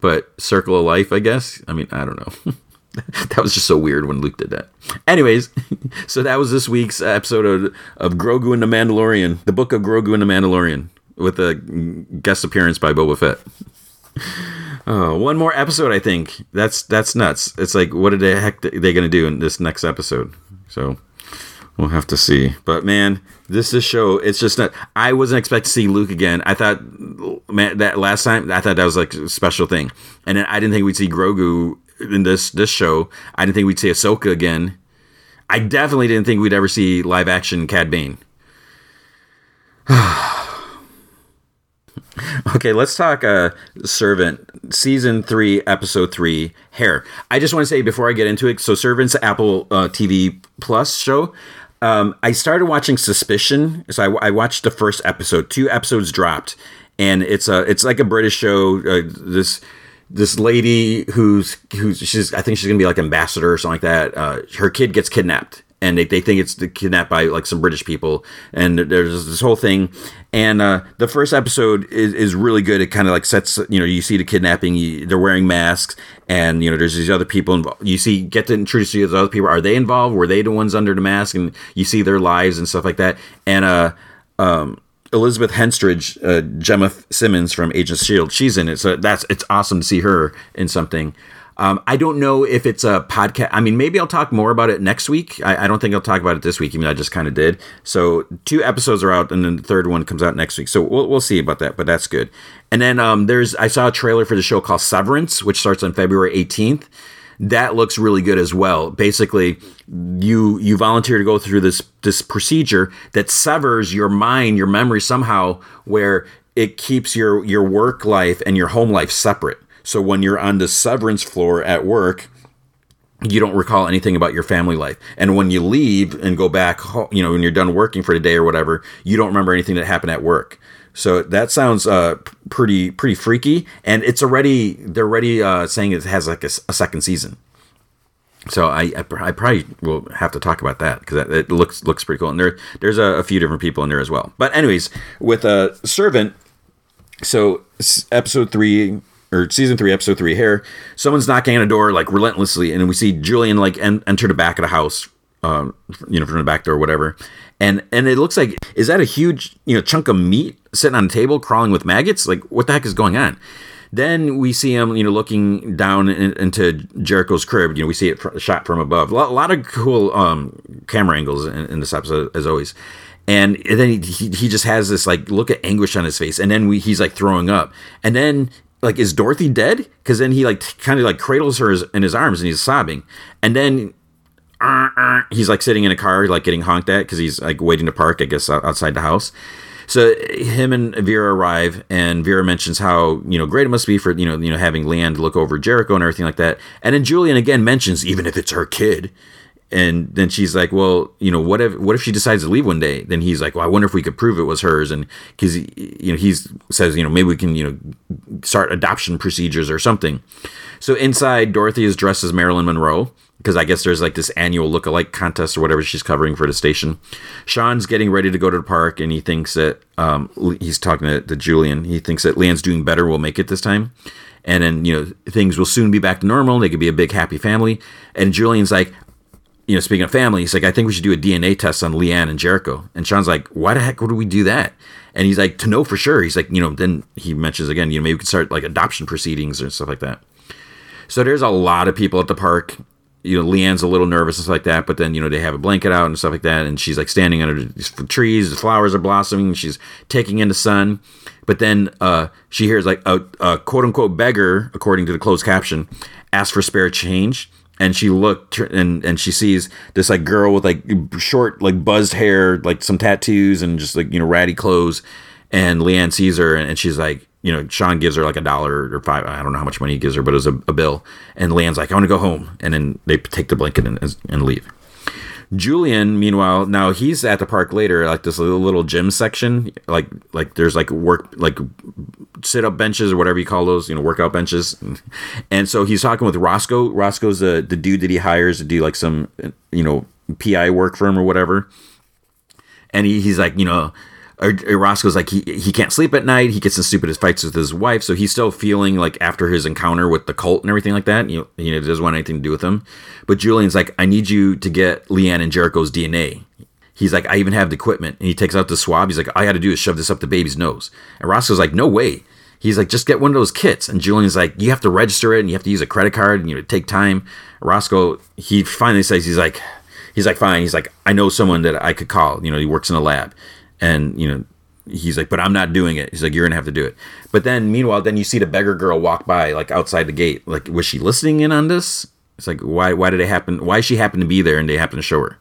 but circle of life, I guess. I mean, I don't know. that was just so weird when Luke did that. Anyways, so that was this week's episode of, of Grogu and the Mandalorian, the book of Grogu and the Mandalorian, with a guest appearance by Boba Fett. Oh, one more episode, I think. That's that's nuts. It's like, what are the heck they gonna do in this next episode? So we'll have to see. But man, this is show. It's just not. I wasn't expecting to see Luke again. I thought, man, that last time I thought that was like a special thing, and I didn't think we'd see Grogu in this this show. I didn't think we'd see Ahsoka again. I definitely didn't think we'd ever see live action Cad Bane. okay, let's talk uh, Servant season three, episode three, Hair. I just want to say before I get into it, so Servant's Apple uh, TV Plus show. Um, I started watching Suspicion, so I, I, watched the first episode. Two episodes dropped, and it's a it's like a British show. Uh, this this lady who's who's she's I think she's gonna be like ambassador or something like that. Uh, her kid gets kidnapped, and they, they think it's kidnapped by like some British people, and there's this whole thing. And uh, the first episode is, is really good. It kind of like sets you know you see the kidnapping. You, they're wearing masks, and you know there's these other people involved. You see get to introduce you to these other people. Are they involved? Were they the ones under the mask? And you see their lives and stuff like that. And uh, um, Elizabeth Henstridge, uh, Jemma Simmons from Agents Shield, she's in it. So that's it's awesome to see her in something. Um, I don't know if it's a podcast. I mean, maybe I'll talk more about it next week. I, I don't think I'll talk about it this week. I mean, I just kind of did. So two episodes are out, and then the third one comes out next week. So we'll, we'll see about that, but that's good. And then um, there's I saw a trailer for the show called Severance, which starts on February 18th. That looks really good as well. Basically, you you volunteer to go through this this procedure that severs your mind, your memory somehow, where it keeps your your work life and your home life separate. So when you're on the severance floor at work, you don't recall anything about your family life. And when you leave and go back, you know, when you're done working for the day or whatever, you don't remember anything that happened at work. So that sounds uh, pretty pretty freaky, and it's already they're already uh, saying it has like a, a second season. So I, I, I probably will have to talk about that because it looks looks pretty cool, and there there's a, a, few different people in there as well. But anyways, with a servant, so episode three or season three, episode three. Here, someone's knocking on a door like relentlessly, and we see Julian like en- enter the back of the house, um, you know, from the back door, or whatever. And and it looks like is that a huge you know chunk of meat sitting on a table crawling with maggots? Like what the heck is going on? Then we see him, you know, looking down in, into Jericho's crib. You know, we see it fr- shot from above. A lot, a lot of cool um, camera angles in, in, this episode, as always. And, then he, he, just has this like look at anguish on his face, and then we, he's like throwing up, and then like is Dorothy dead? Because then he like kind of like cradles her in his arms and he's sobbing, and then uh, uh, he's like sitting in a car like getting honked at because he's like waiting to park, I guess, outside the house. So him and Vera arrive, and Vera mentions how you know great it must be for you know you know having Leanne look over Jericho and everything like that. And then Julian again mentions even if it's her kid, and then she's like, "Well, you know, what if what if she decides to leave one day?" Then he's like, "Well, I wonder if we could prove it was hers." And because you know he says, you know, maybe we can you know start adoption procedures or something. So inside, Dorothy is dressed as Marilyn Monroe because I guess there's like this annual look-alike contest or whatever she's covering for the station. Sean's getting ready to go to the park, and he thinks that um, he's talking to, to Julian. He thinks that Leanne's doing better. We'll make it this time and then you know things will soon be back to normal. They could be a big happy family. And Julian's like, you know, speaking of family, he's like, I think we should do a DNA test on Leanne and Jericho. And Sean's like, why the heck would we do that? And he's like, to know for sure. He's like, you know, then he mentions again, you know, maybe we could start like adoption proceedings and stuff like that. So there's a lot of people at the park. You know, Leanne's a little nervous and stuff like that, but then, you know, they have a blanket out and stuff like that. And she's like standing under the trees, the flowers are blossoming, she's taking in the sun. But then uh, she hears like a, a quote unquote beggar, according to the closed caption, ask for spare change and she looked and and she sees this like girl with like short like buzzed hair like some tattoos and just like you know ratty clothes. And leanne sees her and she's like you know sean gives her like a dollar or five i don't know how much money he gives her but it was a, a bill. And leanne's like i want to go home. And then they take the blanket and, and leave Julian, meanwhile, now he's at the park later, like this little, gym section, like like there's like work like sit up benches or whatever you call those, you know, workout benches. And so he's talking with Roscoe. Roscoe's the the dude that he hires to do like some you know PI work for him or whatever. And he, he's like, you know, Roscoe's like he he can't sleep at night. He gets in stupid fights with his wife, so he's still feeling like after his encounter with the cult and everything like that. You know, he doesn't want anything to do with them. But Julian's like, I need you to get Leanne and Jericho's DNA. He's like, I even have the equipment, and he takes out the swab. He's like, all I got to do is shove this up the baby's nose. And Roscoe's like, No way. He's like, just get one of those kits. And Julian's like, you have to register it, and you have to use a credit card, and you know, take time. Roscoe, he finally says, he's like, he's like, fine. He's like, I know someone that I could call. You know, he works in a lab and you know he's like but i'm not doing it. He's like you're gonna have to do it. But then meanwhile then you see the beggar girl walk by like outside the gate. Like was she listening in on this? It's like why why did it happen? Why she happened to be there and they happen to show her?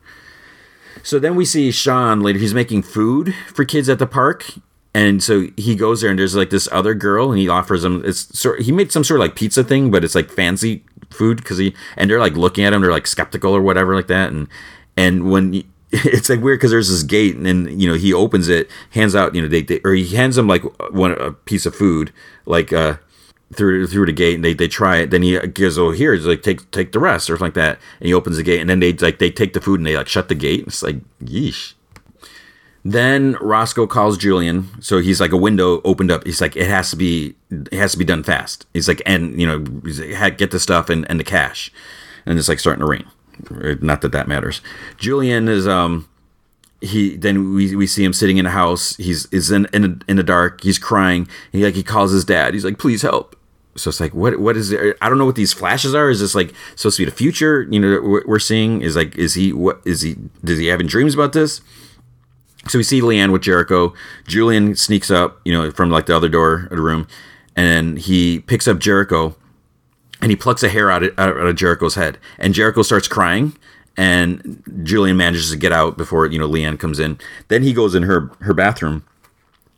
So then we see sean later he's making food for kids at the park. And so he goes there and there's like this other girl and he offers them it's sort he made some sort of like pizza thing but it's like fancy food because he and they're like looking at him they're like skeptical or whatever like that. And and when it's like weird because there's this gate and then you know he opens it hands out you know they, they or he hands them like one a piece of food like uh through through the gate and they, they try it then he gives oh here he's like take take the rest or something like that and he opens the gate and then they like they take the food and they like shut the gate it's like yeesh then Roscoe calls Julian, so he's like a window opened up. He's like, it has to be, it has to be done fast. He's like, and you know, like, get the stuff and, and the cash, and it's like starting to rain. Not that that matters. Julian is um he then we, we see him sitting in a house. He's is in in, in the dark. He's crying. He like he calls his dad. He's like, please help. So it's like, what what is it? I don't know what these flashes are. Is this like supposed to be the future? You know, we're seeing is like, is he what is he? Does he having dreams about this? So we see Leanne with Jericho. Julian sneaks up, you know, from like the other door of the room, and he picks up Jericho and he plucks a hair out of, out of Jericho's head, and Jericho starts crying. And Julian manages to get out before you know Leanne comes in. Then he goes in her her bathroom.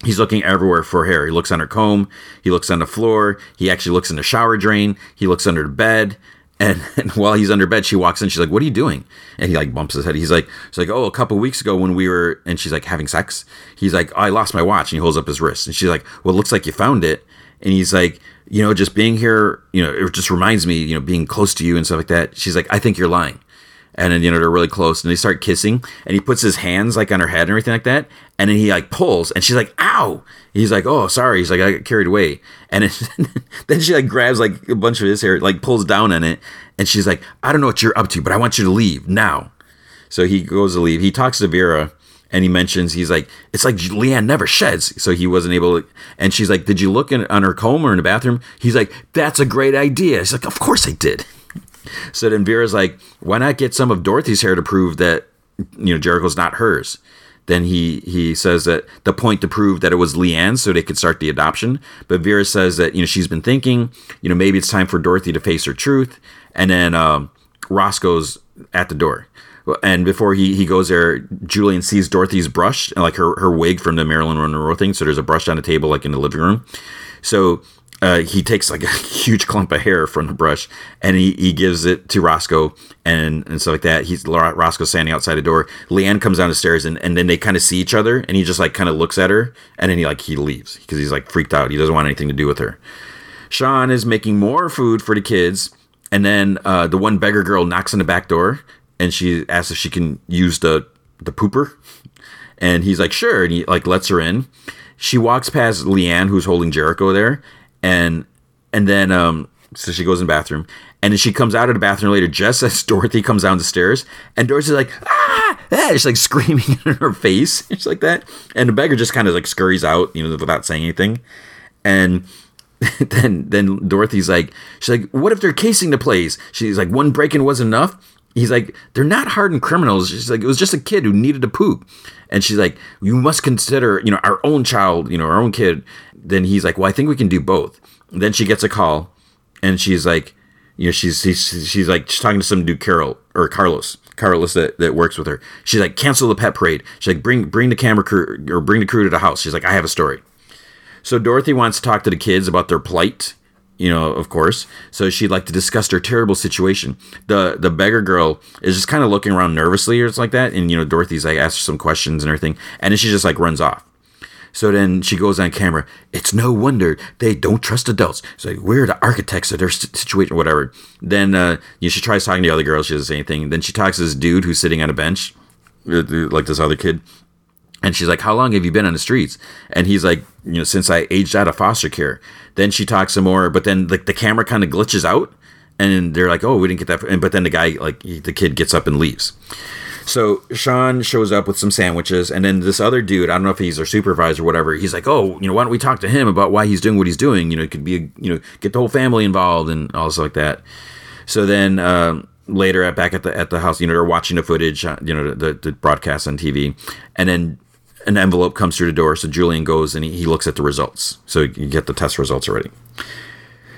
He's looking everywhere for hair. He looks on her comb. He looks on the floor. He actually looks in the shower drain. He looks under the bed. And, and, while he's under bed, she walks in. She's like, "What are you doing?" And he like bumps his head. He's like, "It's like, oh, a couple weeks ago when we were," and she's like, "Having sex." He's like, oh, "I lost my watch," and he holds up his wrist. And she's like, "Well, it looks like you found it." And he's like, you know, just being here, you know, it just reminds me, you know, being close to you and stuff like that. She's like, I think you're lying. And then, you know, they're really close and they start kissing and he puts his hands like on her head and everything like that. And then he like pulls and she's like, ow. He's like, oh, sorry. He's like, I got carried away. And then she like grabs like a bunch of his hair, like pulls down on it. And she's like, I don't know what you're up to, but I want you to leave now. So he goes to leave. He talks to Vera and he mentions he's like it's like Leanne never sheds, so he wasn't able. to... And she's like, "Did you look in, on her comb or in the bathroom?" He's like, "That's a great idea." He's like, "Of course I did." So then Vera's like, "Why not get some of Dorothy's hair to prove that you know Jericho's not hers?" Then he he says that the point to prove that it was Leanne, so they could start the adoption. But Vera says that you know she's been thinking, you know maybe it's time for Dorothy to face her truth. And then um, Roscoe's at the door. And before he, he goes there, Julian sees Dorothy's brush, like her, her wig from the Marilyn Monroe thing. So there's a brush on the table, like in the living room. So uh, he takes like a huge clump of hair from the brush and he, he gives it to Roscoe and, and stuff like that. He's Roscoe standing outside the door. Leanne comes down the stairs and, and then they kind of see each other and he just like kind of looks at her and then he like he leaves because he's like freaked out. He doesn't want anything to do with her. Sean is making more food for the kids and then uh, the one beggar girl knocks on the back door and she asks if she can use the the pooper. And he's like sure. And he like lets her in. She walks past Leanne who's holding Jericho there and and then um so she goes in the bathroom. And then she comes out of the bathroom later just as dorothy comes down the stairs. And dorothy's like ah, ah! She's like screaming in her face she's like that. And the beggar just kind of like scurries out you know without saying anything. And then then dorothy's like she's like what if they're casing the place? She's like one break-in was enough he's like they're not hardened criminals she's like it was just a kid who needed to poop and she's like you must consider you know our own child you know our own kid then he's like, well, I think we can do both. then she gets a call, and she's like, you know, she's she's, she's like she's talking to some dude, Carol or Carlos, Carlos that, that works with her. She's like, cancel the pet parade. She's like, bring bring the camera crew or bring the crew to the house. She's like, I have a story. So Dorothy wants to talk to the kids about their plight, you know, of course. So she'd like to discuss her terrible situation. The the beggar girl is just kind of looking around nervously or something like that, and you know, Dorothy's like asks her some questions and everything, and then she just like runs off. So then she goes on camera. It's no wonder they don't trust adults. It's like we're the architects of their situation, or whatever. Then uh, you know, she tries talking to the other girls. She doesn't say anything. Then she talks to this dude who's sitting on a bench, uh, like this other kid. And she's like, "How long have you been on the streets?" And he's like, "You know, since I aged out of foster care." Then she talks some more, but then like the camera kind of glitches out, and they're like, "Oh, we didn't get that." And but then the guy, like the kid, gets up and leaves. So Sean shows up with some sandwiches, and then this other dude, I don't know if he's their supervisor or whatever, he's like, "Oh, you know, why don't we talk to him about why he's doing what he's doing? You know, it could be, you know, get the whole family involved and all stuff like that." So then um, later, at back at the at the house, you know, they're watching the footage, uh, you know, the, the broadcast on TV, and then an envelope comes through the door. So Julian goes and he, he looks at the results. So you get the test results already.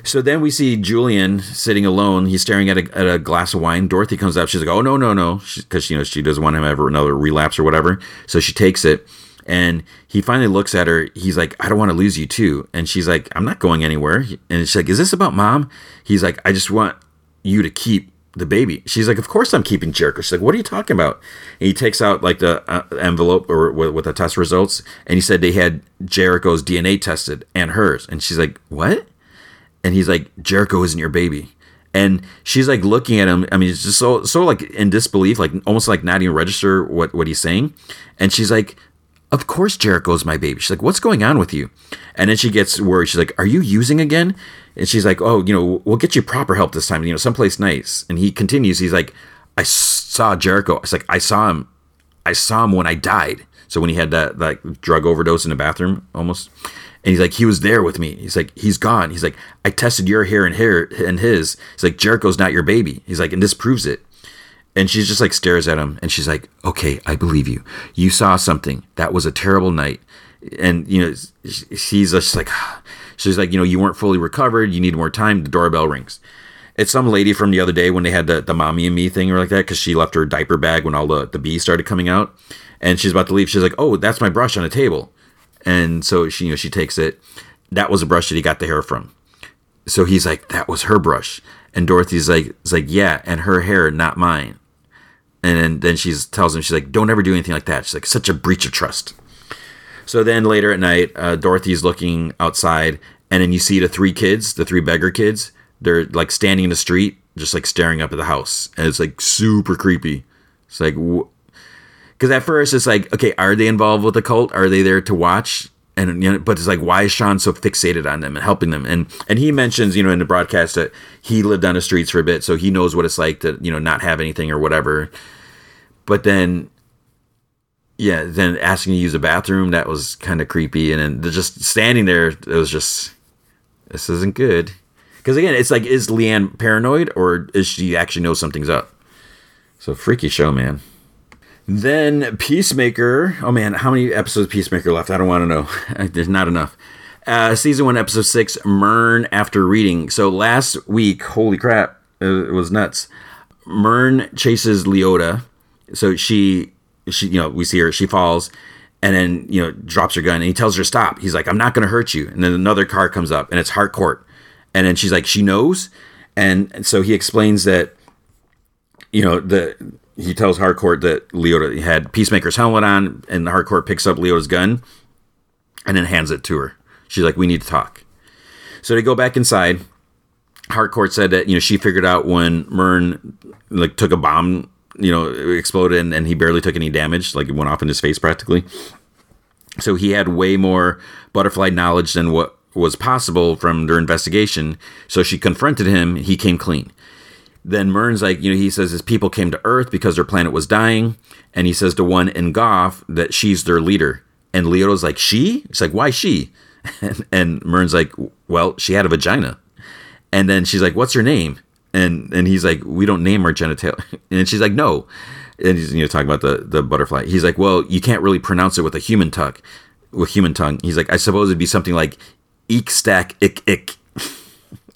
So then we see Julian sitting alone. He's staring at a, at a glass of wine. Dorothy comes up. She's like, "Oh no, no, no," because you know she doesn't want him to have another relapse or whatever. So she takes it, and he finally looks at her. He's like, "I don't want to lose you too." And she's like, "I'm not going anywhere." And she's like, "Is this about mom?" He's like, "I just want you to keep the baby." She's like, "Of course I'm keeping Jericho." She's like, "What are you talking about?" And he takes out like the uh, envelope or with, with the test results, and he said they had Jericho's DNA tested and hers. And she's like, "What?" and he's like, Jericho isn't your baby. And she's like looking at him. I mean, it's just so so like in disbelief, like almost like not even register what what he's saying. And she's like, "Of course, Jericho's my baby." She's like, "What's going on with you?" And then she gets worried. She's like, "Are you using again?" And she's like, "Oh, you know, we'll get you proper help this time. You know, someplace nice." And he continues. He's like, "I saw Jericho. It's like I saw him. I saw him when I died. So when he had that like drug overdose in the bathroom, almost." And he's like, he was there with me. He's like, he's gone. He's like, I tested your hair and hair and his. He's like, Jericho's not your baby. He's like, and this proves it. And she's just like stares at him and she's like, okay, I believe you. You saw something. That was a terrible night. And, you know, she's just like, she's like, you know, you weren't fully recovered. You need more time. The doorbell rings. It's some lady from the other day when they had the, the mommy and me thing or like that because she left her diaper bag when all the, the bees started coming out. And she's about to leave. She's like, oh, that's my brush on the table and so she you know she takes it that was a brush that he got the hair from so he's like that was her brush and dorothy's like it's like yeah and her hair not mine and then, then she tells him she's like don't ever do anything like that she's like such a breach of trust so then later at night uh, dorothy's looking outside and then you see the three kids the three beggar kids they're like standing in the street just like staring up at the house and it's like super creepy it's like wh- because at first it's like, okay, are they involved with the cult? Are they there to watch? And you know, but it's like, why is Sean so fixated on them and helping them? And and he mentions, you know, in the broadcast that he lived on the streets for a bit, so he knows what it's like to, you know, not have anything or whatever. But then, yeah, then asking to use a bathroom that was kind of creepy, and then just standing there, it was just, this isn't good. Because again, it's like, is Leanne paranoid or is she actually know something's up? So freaky show, man. Then Peacemaker. Oh man, how many episodes of Peacemaker left? I don't want to know. There's not enough. Uh, season one, episode six. Murn after reading. So last week, holy crap, it, was nuts. Murn chases Leota, so she she you know we see her she falls and then you know drops her gun and he tells her stop. He's like I'm not going to hurt you. And then another car comes up and it's Harcourt, and then she's like she knows, and, so he explains that you know the he tells Harcourt that Leota had Peacemaker's helmet on, and Harcourt picks up Leota's gun and then hands it to her. She's like, "We need to talk." So they go back inside. Harcourt said that you know she figured out when Murn like took a bomb, you know, exploded and, and he barely took any damage, like it went off in his face practically. So he had way more butterfly knowledge than what was possible from their investigation. So she confronted him. He came clean. Then Murn's like, you know, he says his people came to Earth because their planet was dying, and he says to one in Goff that she's their leader. And Leota's like, she? It's like, why she? And, and Murn's like, well, she had a vagina. And then she's like, what's her name? And and he's like, we don't name our genitalia. And she's like, no. And he's you know talking about the the butterfly. He's like, well, you can't really pronounce it with a human tongue. With human tongue, he's like, I suppose it'd be something like eek stack ick ick.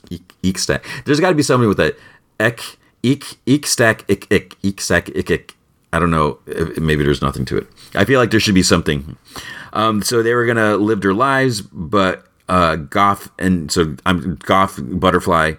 eek, stack. There's got to be somebody with a ek eek eek stack ick ick eek stack ick ick. I don't know. Maybe there's nothing to it. I feel like there should be something. Um, so they were gonna live their lives, but uh, Goff and so I'm Goff Butterfly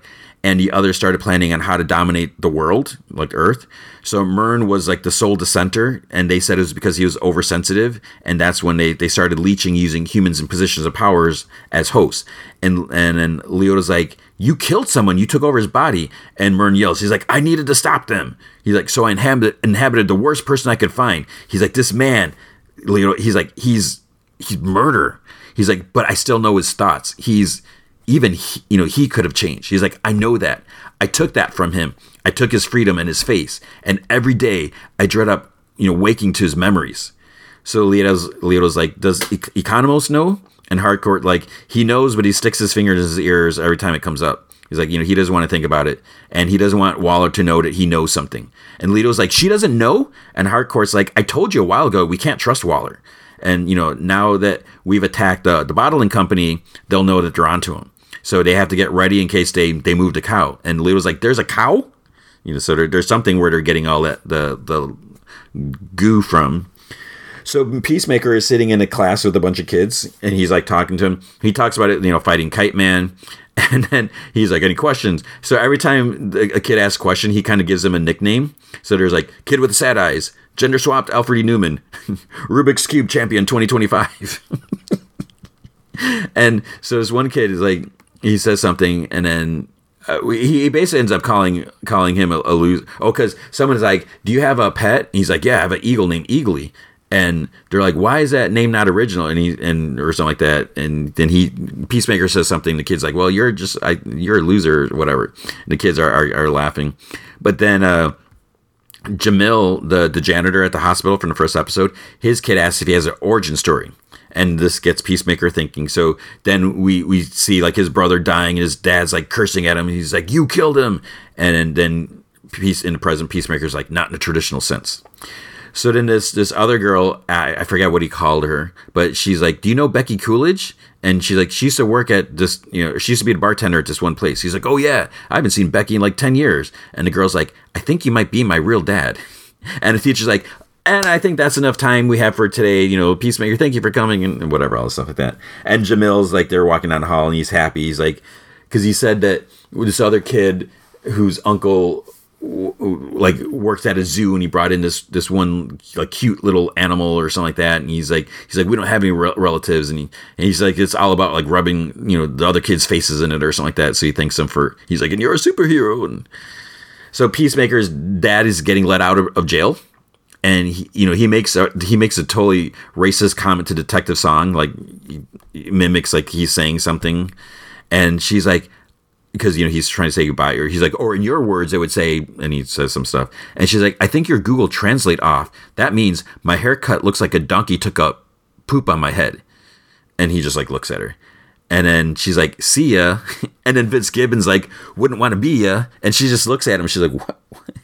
and the others started planning on how to dominate the world, like Earth. So Murn was like the sole dissenter, and they said it was because he was oversensitive, and that's when they, they started leeching using humans in positions of powers as hosts. And and then Leota's like, "You killed someone. You took over his body." And Murn yells, "He's like, I needed to stop them." He's like, "So I inhabited inhabited the worst person I could find." He's like, "This man." Leota, he's like, "He's he's murder." He's like, "But I still know his thoughts. He's." Even he, you know he could have changed. He's like i know that. I took that from him. I took his freedom and his face. And every day i dread up you know waking to his memories. So leo's leo's like does e- economos know? And harcourt like he knows but he sticks his fingers in his ears every time it comes up. He's like you know he doesn't want to think about it and he doesn't want waller to know that he knows something. And leto's like she doesn't know? And harcourt's like i told you a while ago we can't trust waller. And you know now that we've attacked the, the bottling company they'll know that they're onto him so they have to get ready in case they they moved a cow. And Leo was like, "There's a cow," you know. So there, there's something where they're getting all that the the goo from. So Peacemaker is sitting in a class with a bunch of kids, and he's like talking to him. He talks about it, you know, fighting Kite Man, and then he's like, "Any questions?" So every time a kid asks a question, he kind of gives them a nickname. So there's like kid with the sad eyes, gender swapped Alfred E. Neuman, Rubik's Cube champion 2025. and so this one kid is like, he says something, and then uh, he basically ends up calling calling him a, a loser. Oh, because someone's like, "Do you have a pet?" He's like, "Yeah, I have an eagle named Eagly." And they're like, "Why is that name not original?" And he and or something like that. And then he Peacemaker says something. The kid's like, "Well, you're just I, you're a loser, or whatever." And the kids are, are, are laughing, but then. uh Jamil, the the janitor at the hospital from the first episode, his kid asks if he has an origin story and this gets Peacemaker thinking. So then we we see like his brother dying, and his dad's like cursing at him. he's like, "You killed him," and, then peace in the present Peacemaker's like, "Not in a traditional sense." So then this this other girl, I, I forget what he called her, but she's like, "Do you know Becky Coolidge?" And she's like, she used to work at this, you know, she used to be a bartender at this one place. He's like, oh yeah, I haven't seen Becky in like ten years. And the girl's like, I think you might be my real dad. And the teacher's like, and I think that's enough time we have for today. You know, Peacemaker, thank you for coming and whatever, all this stuff like that. And Jamil's like, they're walking down the hall and he's happy. He's like, because he said that this other kid whose uncle like works at a zoo and he brought in this this one like cute little animal or something like that and he's like he's like we don't have any re- relatives and, he, and he's like it's all about like rubbing you know the other kids faces in it or something like that so he thanks him for he's like and you're a superhero and so peacemaker's dad is getting let out of, of jail and he, you know he makes a he makes a totally racist comment to Detective Song, like mimics like he's saying something, and she's like, because you know he's trying to say goodbye, or he's like, or in your words, it would say, and he says some stuff, and she's like, I think your Google Translate off. That means my haircut looks like a donkey took a poop on my head, and he just like looks at her. And then she's like, "See ya." And then Fitzgibbons like, "Wouldn't want to be ya." And she just looks at him. She's like, "What?"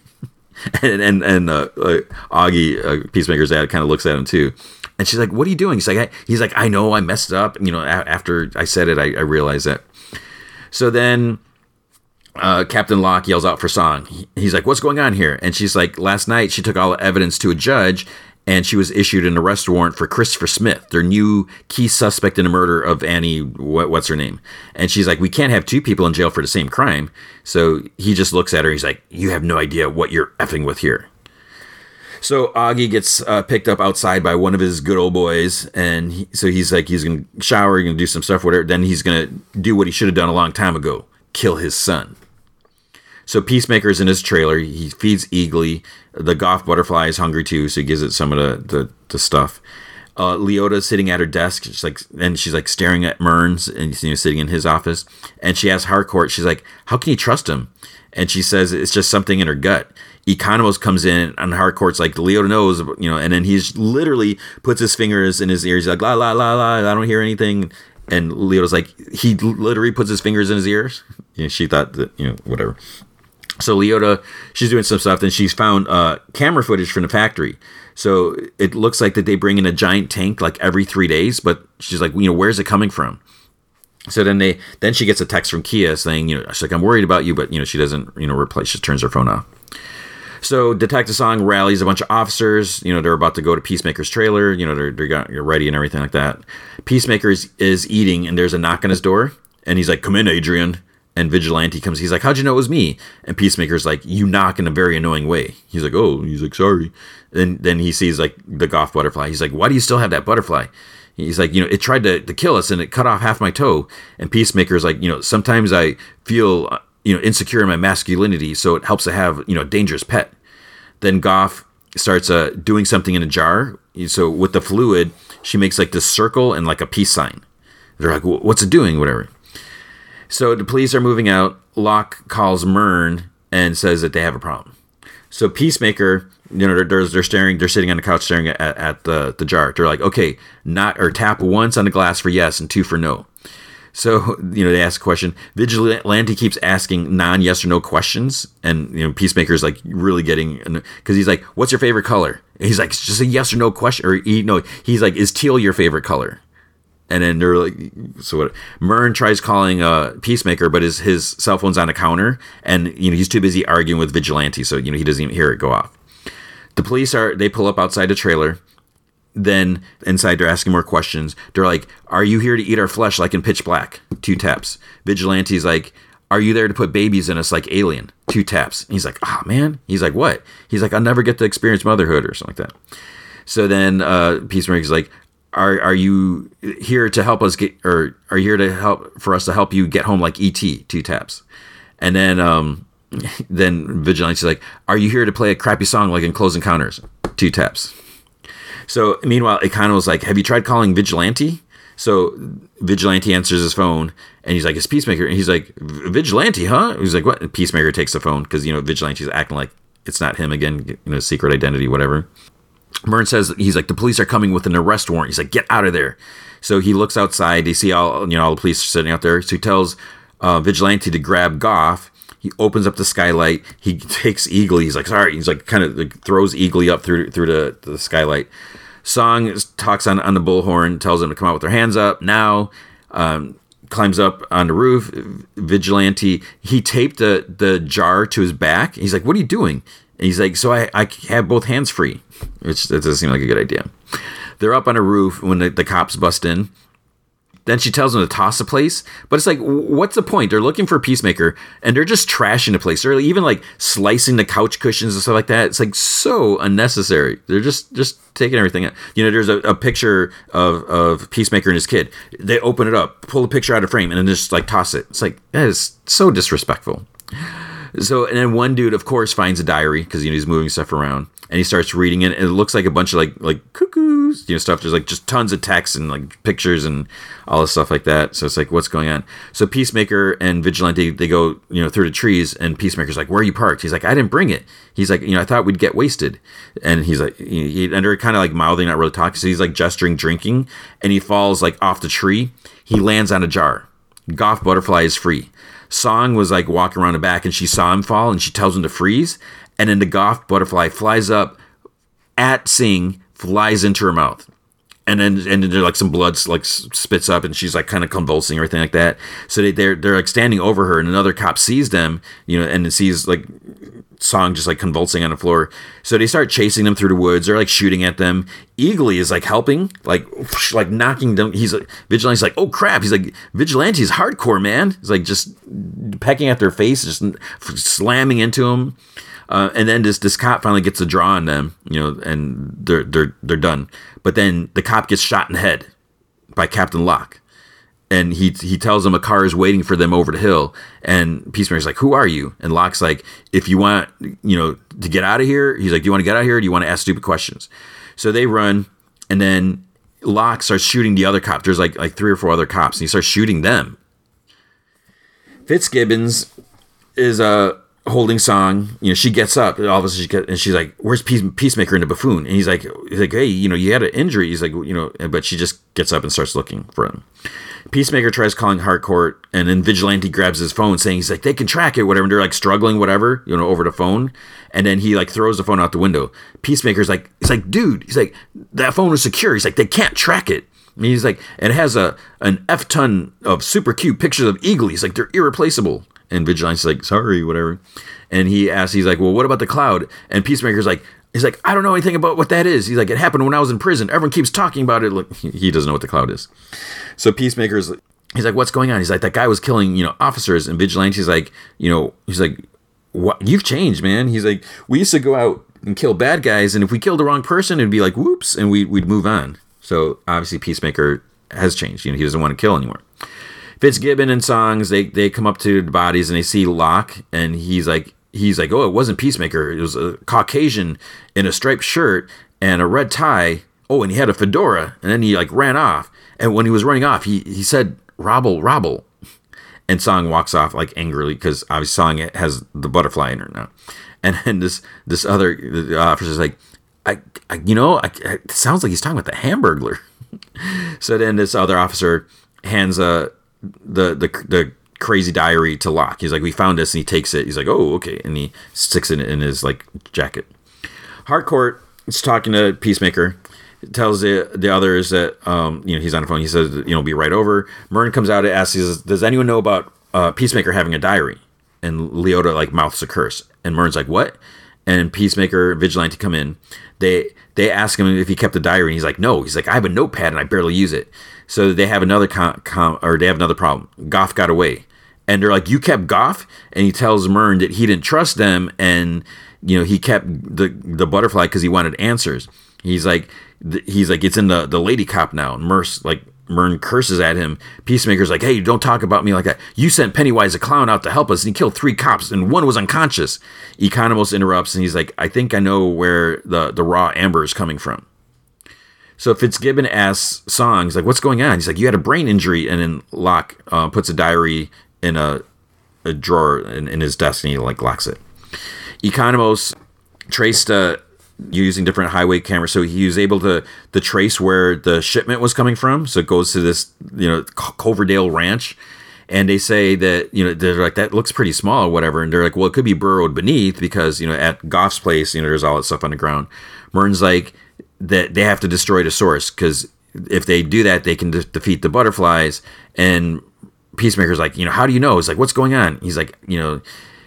and and, and uh, uh, Auggie, uh, Peacemaker's dad, kind of looks at him too. And she's like, "What are you doing?" He's like, I, "He's like, I know I messed up. You know, a- after I said it, I, I realized that." So then uh, Captain Locke yells out for Song. He- he's like, "What's going on here?" And she's like, "Last night she took all the evidence to a judge." And she was issued an arrest warrant for Christopher Smith, their new key suspect in the murder of Annie. What, what's her name? And she's like, "We can't have two people in jail for the same crime." So he just looks at her. He's like, "You have no idea what you're effing with here." So Auggie gets uh, picked up outside by one of his good old boys, and he, so he's like, he's gonna shower, he's gonna do some stuff, whatever. Then he's gonna do what he should have done a long time ago: kill his son. So Peacemaker's in his trailer. He feeds Eagly. The Goff butterfly is hungry too, so he gives it some of the the, the stuff. Uh, Leota's sitting at her desk. She's like, and she's like staring at Murns, and you know, sitting in his office. And she asks Harcourt, she's like, "How can you trust him?" And she says it's just something in her gut. Economos comes in, and Harcourt's like, Leota knows, you know, and then he's literally puts his fingers in his ears, He's like, la la la la, I don't hear anything. And Leota's like, he literally puts his fingers in his ears. You know, she thought that, you know, whatever. So Leota, she's doing some stuff, and she's found uh, camera footage from the factory. So it looks like that they bring in a giant tank like every three days, but she's like, you know, where's it coming from? So then they, then she gets a text from Keeya saying, you know, she's like, I'm worried about you, but you know, she doesn't, you know, she turns her phone off. So Detective Song rallies a bunch of officers. You know, they're about to go to Peacemaker's trailer. You know, they're, they're got, you're ready and everything like that. Peacemaker is, is eating, and there's a knock on his door, and he's like, "Come in, Adrian." And Vigilante comes. He's like, "How'd you know it was me?" And Peacemaker's like, "You knock in a very annoying way." He's like, "Oh," he's like, "Sorry." Then then he sees like the Goff butterfly. He's like, "Why do you still have that butterfly?" He's like, you know, it tried to, to kill us and it cut off half my toe. And Peacemaker's like, you know, sometimes I feel, uh, you know, insecure in my masculinity, so it helps to have, you know, a dangerous pet. Then Goff starts uh, doing something in a jar. So with the fluid, she makes like this circle and like a peace sign. They're like, "What's it doing?" Whatever. So the police are moving out. Locke calls Murn and says that they have a problem. So Peacemaker, you know, they're, they're staring, they're sitting on the couch staring at, at the the jar. They're like, okay, not or tap once on the glass for yes and two for no. So, you know, they ask a question. Vigilante keeps asking non yes or no questions. And, you know, Peacemaker's like really getting, because he's like, what's your favorite color? And he's like, it's just a yes or no question. Or, he, no, he's like, is teal your favorite color? And then they're like, so what? Murn tries calling uh, Peacemaker, but his, his cell phone's on a counter. And, you know, he's too busy arguing with Vigilante. So, you know, he doesn't even hear it go off. The police are, they pull up outside the trailer then inside they're asking more questions. They're like, "Are you here to eat our flesh like in Pitch Black?" Two taps. Vigilante's like, "Are you there to put babies in us like Alien?" Two taps. And he's like, "Ah, oh, man." He's like, "What?" He's like, "I'll never get to experience motherhood or something like that." So then uh, Peacemaker's like, "Are are you here to help us get, or are you here to help for us to help you get home like ET?" Two taps. And then um, then Vigilante's like, "Are you here to play a crappy song like in Close Encounters?" Two taps. So meanwhile, Economos like, "Have you tried calling Vigilante?" So Vigilante answers his phone, and he's like, "It's Peacemaker," and he's like, "Vigilante, huh?" He's like, "What?" And Peacemaker takes the phone because you know Vigilante's acting like it's not him again, you know, secret identity, whatever. Murn says he's like, "The police are coming with an arrest warrant." He's like, "Get out of there!" So he looks outside. They see all you know, all the police are sitting out there. So he tells uh, Vigilante to grab Goff. He opens up the skylight. He takes Eagly. He's like, sorry. He's like, kind of like throws Eagly up through through the, the skylight. Song talks on, on the bullhorn, tells them to come out with their hands up now. Um, climbs up on the roof. Vigilante, he taped the, the jar to his back. He's like, What are you doing? He's like, So I, I have both hands free, which that doesn't seem like a good idea. They're up on a roof when the, the cops bust in. Then she tells them to toss the place, but it's like, what's the point? They're looking for a peacemaker, and they're just trashing the place. They're even like slicing the couch cushions and stuff like that. It's like so unnecessary. They're just just taking everything. Out. You know, there's a, a picture of of peacemaker and his kid. They open it up, pull the picture out of frame, and then just like toss it. It's like that is so disrespectful. So, and then one dude, of course, finds a diary because you know he's moving stuff around, and he starts reading it. And it looks like a bunch of like like cuckoos, you know, stuff. There's like just tons of text and like pictures and all this stuff like that. So it's like, what's going on? So Peacemaker and Vigilante they go you know through the trees, and Peacemaker's like, "Where are you parked?" He's like, "I didn't bring it." He's like, "You know, I thought we'd get wasted," and he's like, he, and kind of like mouthing, not really talking. So he's like gesturing, drinking, and he falls like off the tree. He lands on a jar. Goff Butterfly is free. Song was like walking around the back and she saw him fall and she tells him to freeze. And then the Goff butterfly flies up at Sing, flies into her mouth. and then and then like some blood like spits up and she's like kind of convulsing or anything like that so they, they're they're like standing over her and another cop sees them you know and sees like song just like convulsing on the floor. So they start chasing them through the woods. They're like shooting at them. Eagly is like helping like like knocking them. He's like vigilante's like oh crap. He's like vigilante's hardcore man. He's like just pecking at their face just slamming into them uh, and then this this cop finally gets a draw on them, you know, and they're they're they're done. But then the cop gets shot in the head by Captain Locke. And he he tells them a car is waiting for them over the hill. And Peacemaker's like, "Who are you?" And Locke's like, "If you want, you know, to get out of here," he's like, "Do you want to get out of here? Or do you want to ask stupid questions?" So they run, and then Locke starts shooting the other cops. There's like like three or four other cops, and he starts shooting them. Fitzgibbons is a uh, holding song you know she gets up And all of a sudden she get, and she's like where's Peace, peacemaker and the buffoon and he's like he's like hey you know you had an injury he's like you know but she just gets up and starts looking for him peacemaker tries calling harcourt and then vigilante grabs his phone saying he's like they can track it whatever and they're like struggling whatever you know over the phone. And then he like throws the phone out the window. Peacemaker's like he's like dude he's like that phone was secure. He's like they can't track it. He's like it has a an f ton of super cute pictures of eagle he's like they're irreplaceable. And Vigilante's like, sorry, whatever. And he asks, he's like, well, what about the cloud? And Peacemaker's like, he's like, I don't know anything about what that is. He's like, it happened when I was in prison. Everyone keeps talking about it. Like, he doesn't know what the cloud is. So Peacemaker's, he's like, what's going on? He's like, that guy was killing, you know, officers. And Vigilante's like, you know, he's like, what? You've changed, man. He's like, we used to go out and kill bad guys. And if we killed the wrong person, it'd be like, whoops, and we, we'd move on. So obviously Peacemaker has changed. You know, he doesn't want to kill anymore. Fitzgibbon and Songs, they they come up to the bodies and they see Locke, and he's like he's like, oh, it wasn't Peacemaker. It was a Caucasian in a striped shirt and a red tie. Oh, and he had a fedora, and then he like ran off. And when he was running off, he he said, "Robble, robble." And Song walks off like angrily because obviously Song it has the butterfly in her now. And then this this other the officer's like, I, I you know, I, it sounds like he's talking about the Hamburglar. so then this other officer hands a the the the crazy diary to Locke. He's like, we found this, and he takes it. He's like, oh, okay, and he sticks it in his like jacket. Harcourt is talking to Peacemaker. Tells the the others that um, you know he's on the phone. He says you know be right over. Murn comes out and asks, he says, "Does anyone know about uh, Peacemaker having a diary?" And Leota like mouths a curse, and Murn's like, "What?" And Peacemaker, Vigilante come in. They they ask him if he kept a diary, and he's like, "No." He's like, "I have a notepad and I barely use it." So they have another com-, com- or they have another problem. Goff got away, and they're like, "You kept Goff," and he tells Murn that he didn't trust them, and you know he kept the the butterfly because he wanted answers. He's like, he's like, it's in the the lady cop now. And Merce like Murn curses at him. Peacemaker's like, hey, don't talk about me like that. You sent Pennywise a clown out to help us, and he killed three cops, and one was unconscious. Economos interrupts, and he's like, I think I know where the, the raw amber is coming from. So Fitzgibbon asks Song, he's like, "What's going on?" He's like, "You had a brain injury," and then Locke uh, puts a diary in a, a drawer in, in, his desk, and he like locks it. Economos traced uh, using different highway cameras, so he was able to to trace where the shipment was coming from. So it goes to this, you know, Coverdale Ranch, and they say that you know they're like that looks pretty small or whatever, and they're like, well, it could be burrowed beneath because you know at Goff's place, you know, there's all that stuff on the ground. Murn's like that they have to destroy the source because if they do that, they can de- defeat the butterflies. And Peacemaker's like, you know, how do you know? It's like, what's going on? He's like, you know,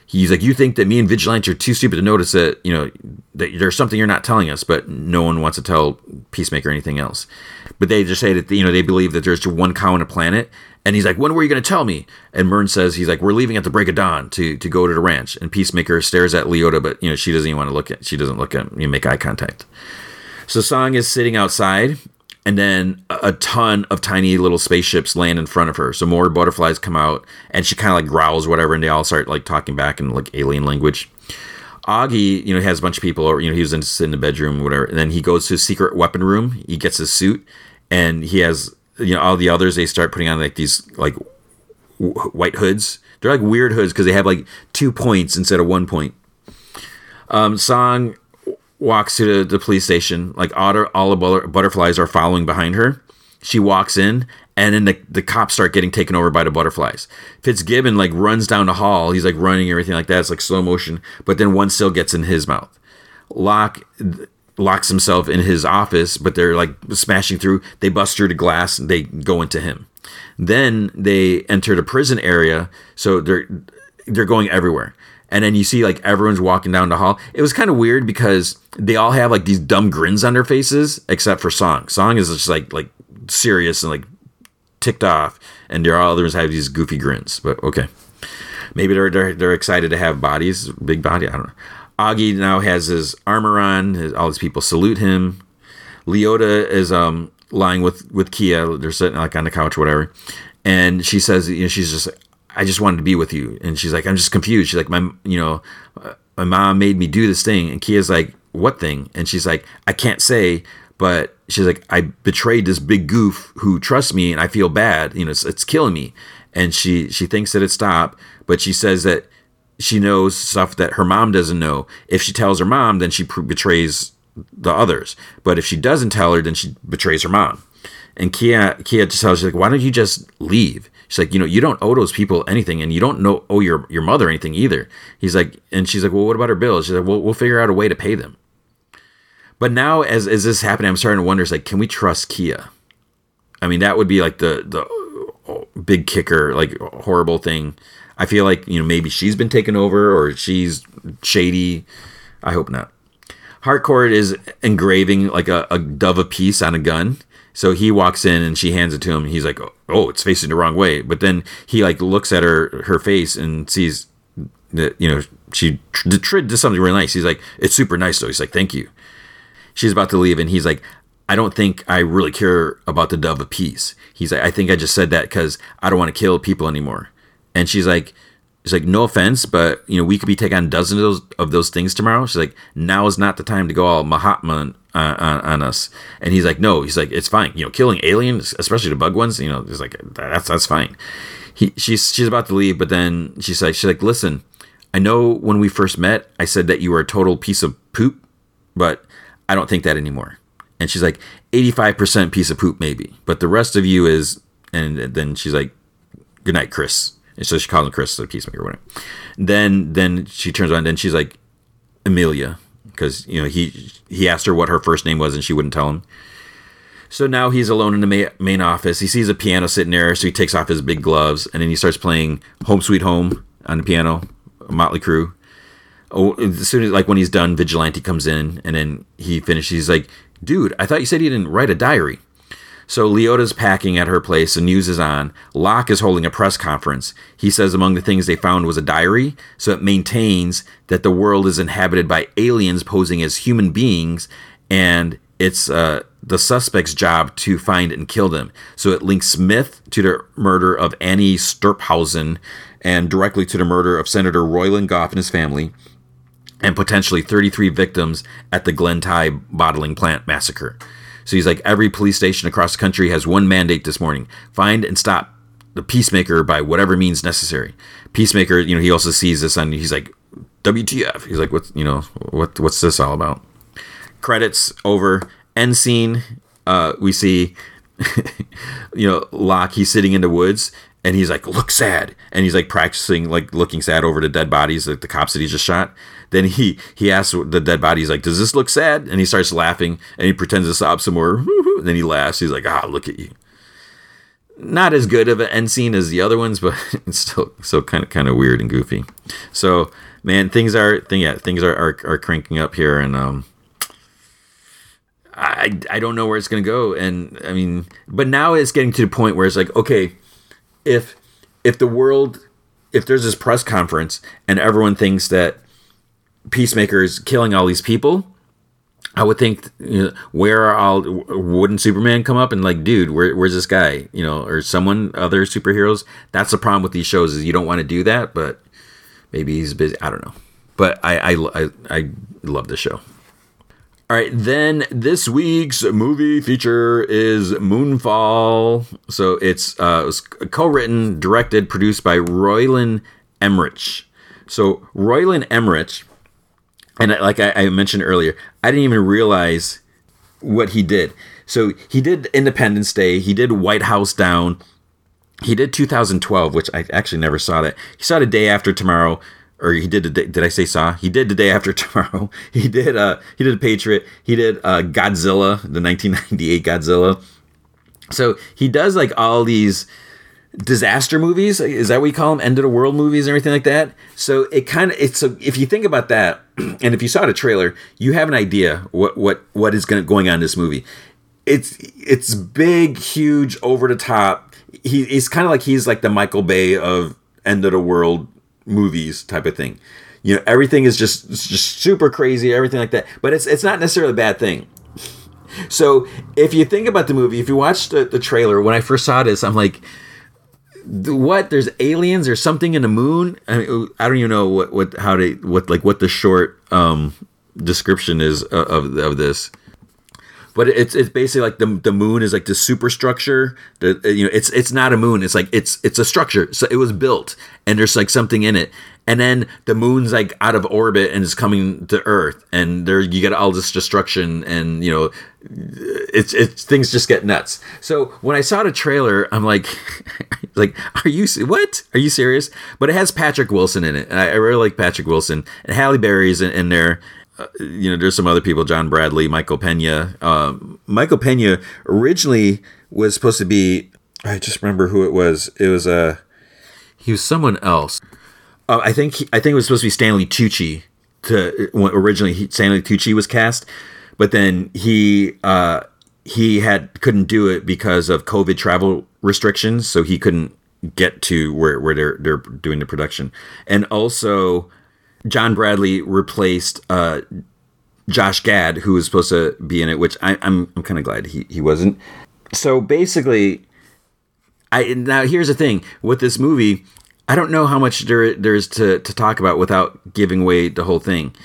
he's like, you think that me and Vigilante are too stupid to notice that, you know, that there's something you're not telling us, but no one wants to tell Peacemaker anything else. But they just say that, you know, they believe that there's just one cow on a planet. And he's like, when were you going to tell me? And Murn says, he's like, we're leaving at the break of dawn to, to go to the ranch. And Peacemaker stares at Leota, but, you know, she doesn't even want to look at, she doesn't look at, you know, make eye contact. So Song is sitting outside, and then a ton of tiny little spaceships land in front of her. So more butterflies come out, and she kind of like growls, whatever, and they all start like talking back in like alien language. Auggie, you know, has a bunch of people, or you know, he was in, in the bedroom, whatever. And then he goes to his secret weapon room. He gets his suit, and he has, you know, all the others. They start putting on like these like w- white hoods. They're like weird hoods because they have like two points instead of one point. Um, Song walks to the, police station. Like otter, all the butterflies are following behind her. She walks in, and then the, the cops start getting taken over by the butterflies. Fitzgibbon like runs down the hall. He's like running everything like that. It's like slow motion, but then one still gets in his mouth. Locke locks himself in his office, but they're like smashing through. They bust through the glass they go into him. Then they enter the prison area, so they're they're going everywhere. And then you see like everyone's walking down the hall. It was kind of weird because they all have like these dumb grins on their faces, except for Song. Song is just like like serious and like ticked off, and their all others have these goofy grins. But okay, maybe they're they're, they're excited to have bodies, big body. I don't know. Auggie now has his armor on. His, all these people salute him. Leota is um lying with with Keeya. They're sitting like on the couch, whatever. And she says, you know, she's just, I just wanted to be with you. And she's like, I'm just confused. She's like, my, you know, uh, my mom made me do this thing. And Keeya's like, what thing? And she's like, I can't say, but she's like, I betrayed this big goof who trusts me, and I feel bad. You know, it's, it's killing me. And she she thinks that it stopped, but she says that she knows stuff that her mom doesn't know. If she tells her mom, then she betrays the others. But if she doesn't tell her, then she betrays her mom. And Keeya Keeya just tells her like, why don't you just leave? She's like, you know, you don't owe those people anything, and you don't know owe your your mother anything either. He's like, and she's like, well, what about her bills? She's like, well, we'll figure out a way to pay them. But now, as as this happening, I'm starting to wonder, like, can we trust Keeya? I mean, that would be like the the oh, big kicker, like horrible thing. I feel like you know maybe she's been taken over or she's shady. I hope not. Harcourt is engraving like a, a dove of peace on a gun. So he walks in and she hands it to him. he's like, "Oh, it's facing the wrong way." But then he like looks at her her face and sees that you know she did something really nice. He's like, "It's super nice." though. he's like, "Thank you." She's about to leave, and he's like, "I don't think I really care about the dove of peace." He's like, "I think I just said that because I don't want to kill people anymore." And she's like, She's like, no offense, but you know, we could be taking on dozens of those of those things tomorrow. She's like, now is not the time to go all Mahatma on, on, on, us. And he's like, no, he's like, it's fine. You know, killing aliens, especially the bug ones. You know, he's like, that's that's fine. He she's she's about to leave, but then she's like, she's like, listen, I know when we first met, I said that you were a total piece of poop, but I don't think that anymore. And she's like, 85% piece of poop, maybe, but the rest of you is. And then she's like, good night, Chris. And so she calls him Chris, the peacemaker, whatever. Then then she turns on, and she's like Amelia, because you know he he asked her what her first name was, and she wouldn't tell him. So now he's alone in the main, main office. He sees a piano sitting there, so he takes off his big gloves, and then he starts playing "Home Sweet Home" on the piano, Motley Crue. Oh, as soon as like when he's done, Vigilante comes in, and then he finishes. He's like, "Dude, I thought you said you didn't write a diary." So Leota's packing at her place, the news is on. Locke is holding a press conference. He says among the things they found was a diary, so it maintains that the world is inhabited by aliens posing as human beings, and it's uh, the suspect's job to find and kill them. So it links Smith to the murder of Annie Sturphausen and directly to the murder of Senator Royland Goff and his family, and potentially 33 victims at the Glen bottling plant massacre. So he's like, every police station across the country has one mandate this morning find and stop the peacemaker by whatever means necessary. Peacemaker, you know, he also sees this and he's like, WTF. He's like, what, you know, what, what's this all about? Credits over. End scene. Uh, we see, you know, Locke, he's sitting in the woods and he's like, look sad. And he's like practicing, like looking sad over the dead bodies, like the cops that he just shot. Then he he asks the dead body, he's like, "Does this look sad?" And he starts laughing, and he pretends to sob some more. And then he laughs. He's like, "Ah, look at you." Not as good of an end scene as the other ones, but it's still so kind of kind of weird and goofy. So man, things are thing yeah things are, are are cranking up here, and um, I I don't know where it's gonna go. And I mean, but now it's getting to the point where it's like, okay, if if the world if there's this press conference and everyone thinks that Peacemaker's killing all these people, I would think, you know, where are all? Wouldn't Superman come up and like, dude, where, where's this guy? You know, or someone other superheroes? That's the problem with these shows is you don't want to do that, but maybe he's busy. I don't know, but I I I, I love the show. All right, then this week's movie feature is Moonfall. So it's uh, it co-written, directed, produced by Roland Emmerich. So Roland Emmerich and like I, I mentioned earlier, I didn't even realize what he did. So he did Independence Day, he did White House Down, he did 2012, which I actually never saw that. He saw the day after tomorrow, or he did. Day, did I say Saw? He did the day after tomorrow. He did. Uh, he did Patriot. He did uh, Godzilla, the 1998 Godzilla. So he does like all these disaster movies. Is that what you call them? End of the world movies and everything like that. So it kind of it's a, if you think about that, and if you saw the trailer, you have an idea what what what is going going on in this movie. It's it's big, huge, over the top. He, he's kind of like he's like the Michael Bay of end of the world movies type of thing. You know, everything is just just super crazy, everything like that. But it's it's not necessarily a bad thing. So if you think about the movie, if you watch the, the trailer, when I first saw this, I'm like, what? There's aliens or something in the moon? I, mean, I don't even know what, what how to what like what the short um description is of of this but it's it's basically like the the moon is like the superstructure. The you know it's it's not a moon. It's like it's it's a structure. So it was built, and there's like something in it. And then the moon's like out of orbit and is coming to Earth, and there you get all this destruction, and you know, it's it's things just get nuts. So when I saw the trailer, I'm like, like, are you what? Are you serious? But it has Patrick Wilson in it, and I, I really like Patrick Wilson, and Halle Berry's in, in there uh, you know, there's some other people, John Bradley, Michael Pena. Um, Michael Pena originally was supposed to be, I just remember who it was. It was a, uh, he was someone else. Uh, I think I think it was supposed to be Stanley Tucci. To originally he, Stanley Tucci was cast, but then he uh, he had couldn't do it because of COVID travel restrictions, so he couldn't get to where, where they're they're doing the production, and also John Bradley replaced uh, Josh Gad, who was supposed to be in it, which I, am I'm, I'm kind of glad he, he wasn't. So basically, I now here's the thing with this movie. I don't know how much there there's to, to talk about without giving away the whole thing.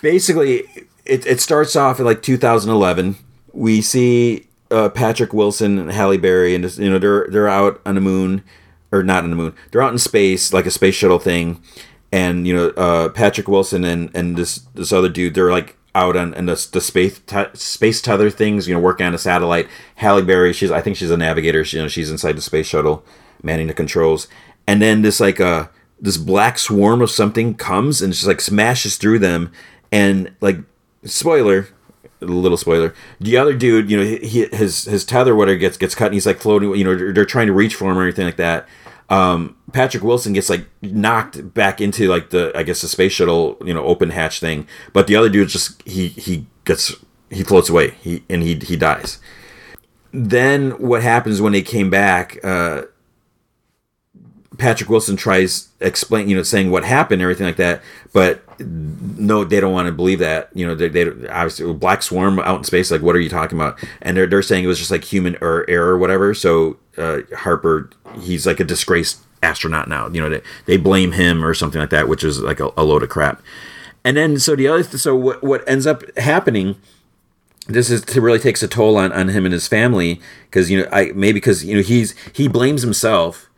Basically, it, it starts off in like 2011. We see uh, Patrick Wilson and Halle Berry, and you know they're they're out on the moon, or not on the moon. They're out in space, like a space shuttle thing, and you know uh, Patrick Wilson and and this this other dude they're like out on and the, the space t- space tether things you know working on a satellite Halle Berry she's I think she's a navigator she, you know she's inside the space shuttle manning the controls and then this like uh this black swarm of something comes and just like smashes through them and like spoiler a little spoiler the other dude you know he, his his tether whatever gets gets cut and he's like floating you know they're, they're trying to reach for him or anything like that um, Patrick Wilson gets like knocked back into like the I guess the space shuttle you know open hatch thing, but the other dude just he he gets he floats away he and he he dies. Then what happens when they came back? Uh, Patrick Wilson tries explain you know saying what happened everything like that, but no, they don't want to believe that. You know, they, they obviously black swarm out in space. Like, what are you talking about? And they're they're saying it was just like human er, error or whatever. So uh, Harper, he's like a disgraced astronaut now. You know, they, they blame him or something like that, which is like a, a load of crap. And then so the other so what what ends up happening this is to really takes a toll on, on him and his family because you know I maybe because you know he's he blames himself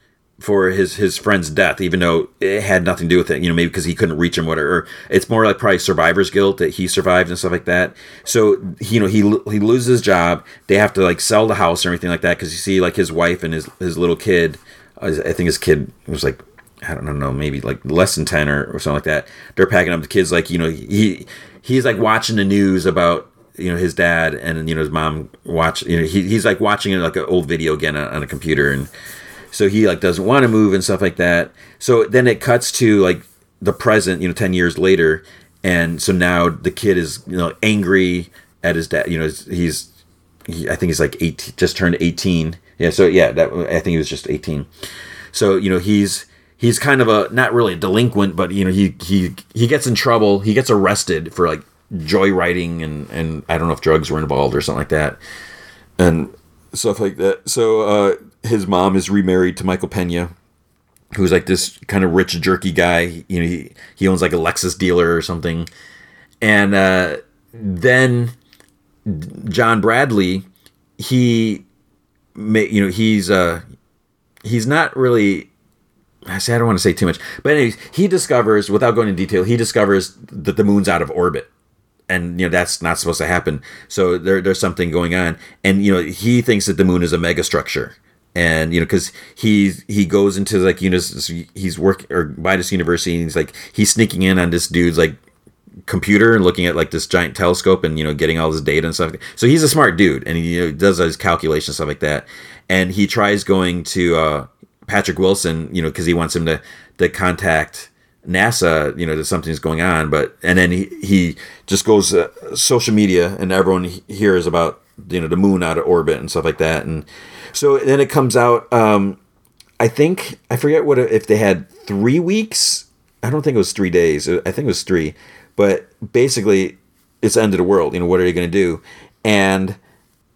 for his his friend's death, even though it had nothing to do with it. You know, maybe because he couldn't reach him, whatever. it's more like probably survivor's guilt that he survived and stuff like that. So you know, he he loses his job. They have to like sell the house and everything like that because you see like his wife and his his little kid. I think his kid was like I don't know, maybe like less than ten or, or something like that. They're packing up the kids like you know he he's like watching the news about you know his dad and you know his mom watch you know he, he's like watching like an old video again on, on a computer and so he like doesn't want to move and stuff like that. So then it cuts to like the present you know 10 years later and so now the kid is you know angry at his dad you know he's he, i think he's like 18 just turned 18 yeah so yeah that i think he was just 18 so you know he's he's kind of a not really a delinquent but you know he he he gets in trouble. He gets arrested for like joyriding and and i don't know if drugs were involved or something like that. And stuff like that. So uh his mom is remarried to Michael Pena, who's like this kind of rich jerky guy. You know, he he owns like a Lexus dealer or something, and uh, then John Bradley, he, you know, he's uh, he's not really. I say I don't want to say too much, but anyways, he discovers without going into detail, he discovers that the moon's out of orbit and you know that's not supposed to happen. So there, there's something going on, and you know he thinks that the moon is a megastructure, and you know because he's he goes into like you know he's work or Midas University and he's like he's sneaking in on this dude's like computer and looking at like this giant telescope and you know getting all this data and stuff. So he's a smart dude and he you know, does his calculations and stuff like that. And he tries going to uh, Patrick Wilson, you know, because he wants him to to contact NASA, you know, that something's going on. But and then he he just goes uh, social media and everyone hears about you know the moon out of orbit and stuff like that. And so then it comes out. Um, I think I forget what if they had three weeks. I don't think it was three days. I think it was three but basically, it's the end of the world. You know, what are you going to do? And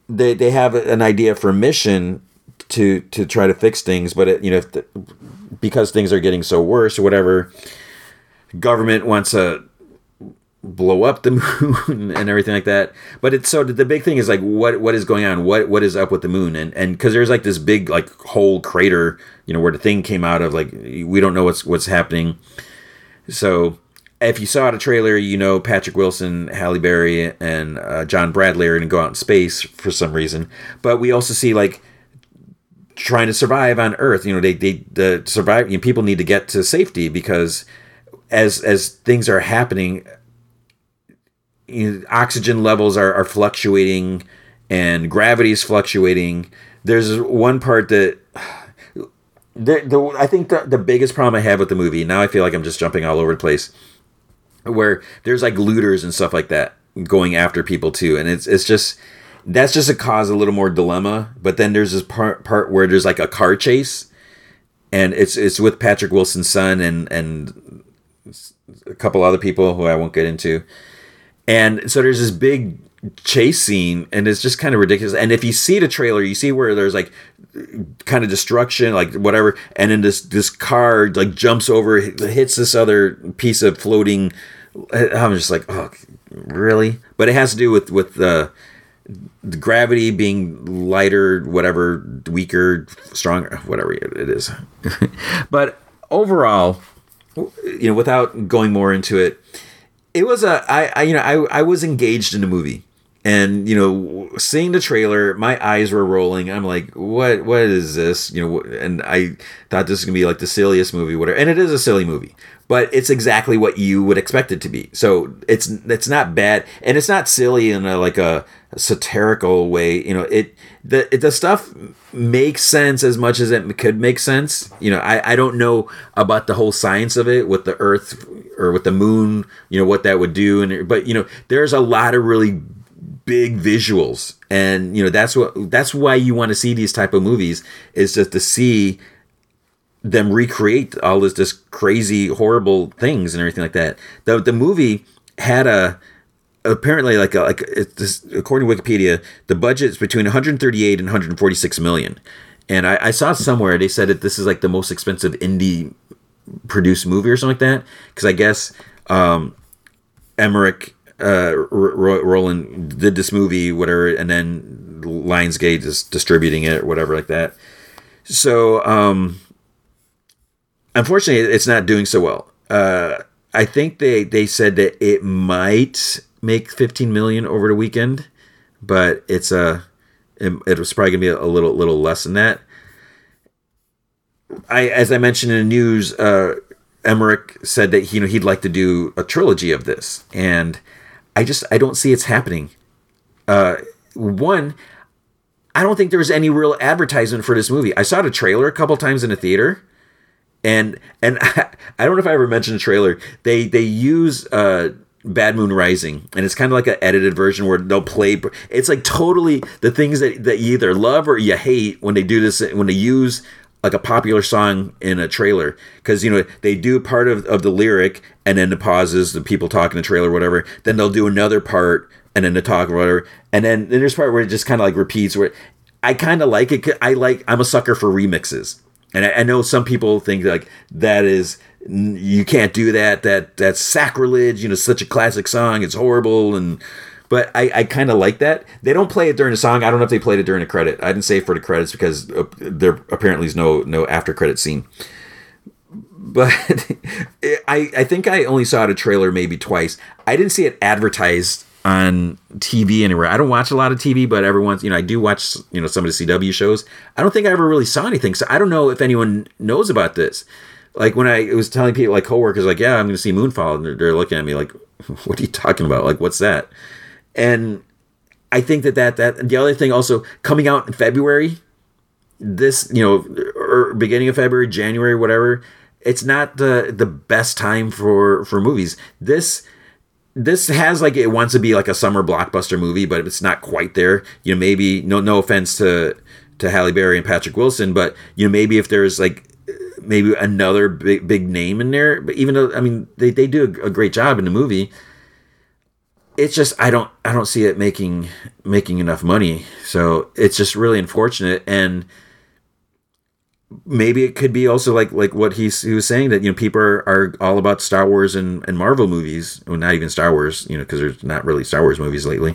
they they have an idea for a mission to to try to fix things, but it, you know, the, because things are getting so worse or whatever, government wants to blow up the moon and everything like that. But it's so the big thing is like what what is going on? What what is up with the moon? And and because there's like this big like whole crater, you know, where the thing came out of. Like we don't know what's what's happening. So if you saw the trailer, you know Patrick Wilson, Halle Berry, and uh, John Bradley are going to go out in space for some reason. But we also see like trying to survive on Earth. You know, they they the survive. You know, people need to get to safety because as as things are happening, you know, oxygen levels are, are fluctuating and gravity is fluctuating. There's one part that the, the I think the, the biggest problem I have with the movie now I feel like I'm just jumping all over the place where there's like looters and stuff like that going after people too, and it's it's just that's just a cause a little more dilemma. But then there's this part part where there's like a car chase, and it's it's with Patrick Wilson's son and and a couple other people who I won't get into, and so there's this big chase scene and it's just kind of ridiculous and if you see the trailer you see where there's like kind of destruction like whatever and then this this car like jumps over hits this other piece of floating I'm just like, oh, really? But it has to do with with the, the gravity being lighter, whatever, weaker, stronger, whatever it is. but overall, you know, without going more into it, it was a I, I you know I I was engaged in the movie. And you know seeing the trailer my eyes were rolling. I'm like what what is this? You know and i thought this was gonna be like the silliest movie whatever and it is a silly movie but it's exactly what you would expect it to be. So it's it's not bad and it's not silly in a like a, satirical way you know it the the stuff makes sense as much as it could make sense you know I, I don't know about the whole science of it with the earth or with the moon you know what that would do. And but you know there's a lot of really big visuals. And you know that's what that's why you want to see these type of movies is just to see them recreate all this this crazy horrible things and everything like that. The the movie had a apparently like a, like this, according to wikipedia the budget is between 138 and 146 million. And I, I saw somewhere they said that this is like the most expensive indie produced movie or something like that because i guess um emmerich uh, Roland did this movie, whatever, and then Lionsgate is distributing it or whatever like that. So, um, unfortunately, it's not doing so well. Uh, I think they they said that it might make 15 million over the weekend, but it's a it, it was probably gonna be a little little less than that. I as I mentioned in the news, uh, Emmerich said that you know he'd like to do a trilogy of this, and I just I don't see it's happening. Uh, one, I don't think there was any real advertisement for this movie. I saw the trailer a couple times in the theater, and and I, I don't know if I ever mentioned the trailer. They they use uh, Bad Moon Rising, and it's kind of like an edited version where they'll play. It's like totally the things that that you either love or you hate when they do this when they use like a popular song in a trailer. Because you know they do part of, of the lyric and then the pauses the people talking the trailer whatever. Then they'll do another part and then the talk or whatever. And then, there's part where it just kind of like repeats where i kind of like it i like i'm a sucker for remixes. And I, I know some people think like that is you can't do that that that's sacrilege you know such a classic song it's horrible and but I, I kind of like that. They don't play it during the song. I don't know if they played it during the credit. I didn't say for the credits because uh, there apparently is no no after credit scene. But I I think I only saw the trailer maybe twice. I didn't see it advertised on TV anywhere. I don't watch a lot of TV, but every once, you know, I do watch, you know, some of the CW shows. I don't think I ever really saw anything. So I don't know if anyone knows about this. Like when I was telling people, like coworkers, like, yeah, I'm going to see Moonfall. And they're, they're looking at me like, what are you talking about? Like, what's that? And I think that that, that, the other thing also coming out in February, this, you know, or beginning of February, January, whatever, it's not the, the best time for, for movies. This, this has like it wants to be like a summer blockbuster movie, but it's not quite there. You know, maybe no no offense to to Halle Berry and Patrick Wilson, but you know maybe if there's like maybe another big big name in there, but even though I mean they, they do a, a great job in the movie, it's just I don't I don't see it making making enough money. So it's just really unfortunate and maybe it could be also like like what he's he was saying that you know people are, are all about Star Wars and, and Marvel movies. Well, not even Star Wars, you know, because there's not really Star Wars movies lately.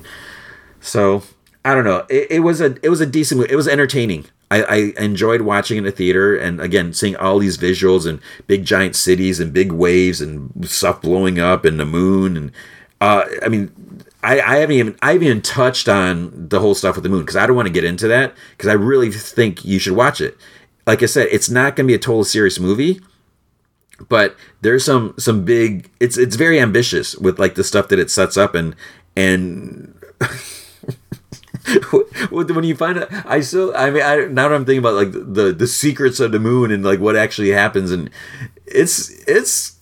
So I don't know. It, it was a it was a decent. It was entertaining. I, I enjoyed watching in the theater and again seeing all these visuals and big giant cities and big waves and stuff blowing up and the moon and uh, I mean I, I haven't even I haven't even touched on the whole stuff with the moon because I don't want to get into that because I really think you should watch it like I said, it's not going to be a total serious movie, but there's some some big. It's it's very ambitious with like the stuff that it sets up and and. when you find out, I still, I mean, I, now that I'm thinking about like the the secrets of the moon and like what actually happens, and it's it's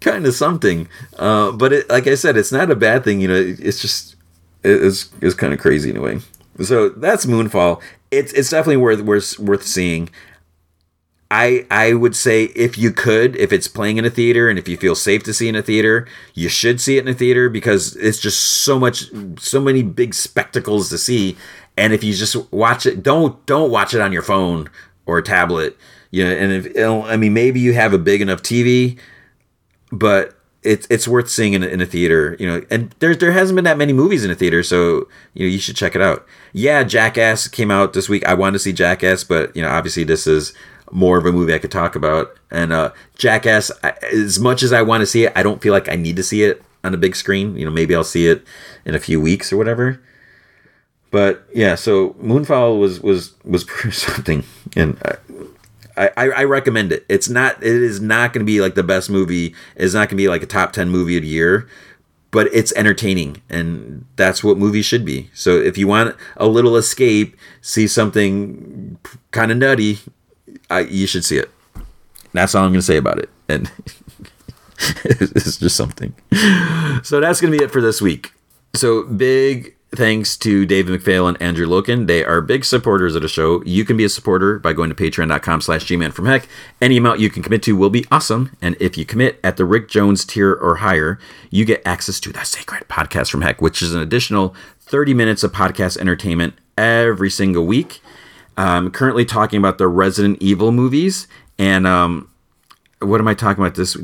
kind of something. Uh, but it, like I said, it's not a bad thing. You know, it's just it's it's kind of crazy in a way. So that's Moonfall. It's it's definitely worth worth worth seeing. I I would say if you could, if it's playing in a theater and if you feel safe to see in a theater, you should see it in a theater because it's just so much so many big spectacles to see. And if you just watch it, don't don't watch it on your phone or tablet. You know, and if I mean maybe you have a big enough TV, but it's it's worth seeing in a, in a theater, you know. And there there hasn't been that many movies in a theater, so you know you should check it out. Yeah, Jackass came out this week. I wanted to see Jackass, but you know obviously this is more of a movie I could talk about. And uh, Jackass, as much as I want to see it, I don't feel like I need to see it on a big screen. You know, maybe I'll see it in a few weeks or whatever. But yeah, so Moonfall was was was something, and I, I, I recommend it. It's not it is not going to be like the best movie. It's not going to be like a top ten movie of the year, but it's entertaining, and that's what movies should be. So if you want a little escape, see something kind of nutty, I, you should see it. That's all I'm going to say about it. And it's just something. So that's going to be it for this week. So big thanks to David McPhail and Andrew Loken. They are big supporters of the show. You can be a supporter by going to patreon.com slash gman from heck. Any amount you can commit to will be awesome. And if you commit at the Rick Jones tier or higher, you get access to the Sacred Podcast from Heck, which is an additional 30 minutes of podcast entertainment every single week. I'm currently talking about the Resident Evil movies, and um, what am I talking about? This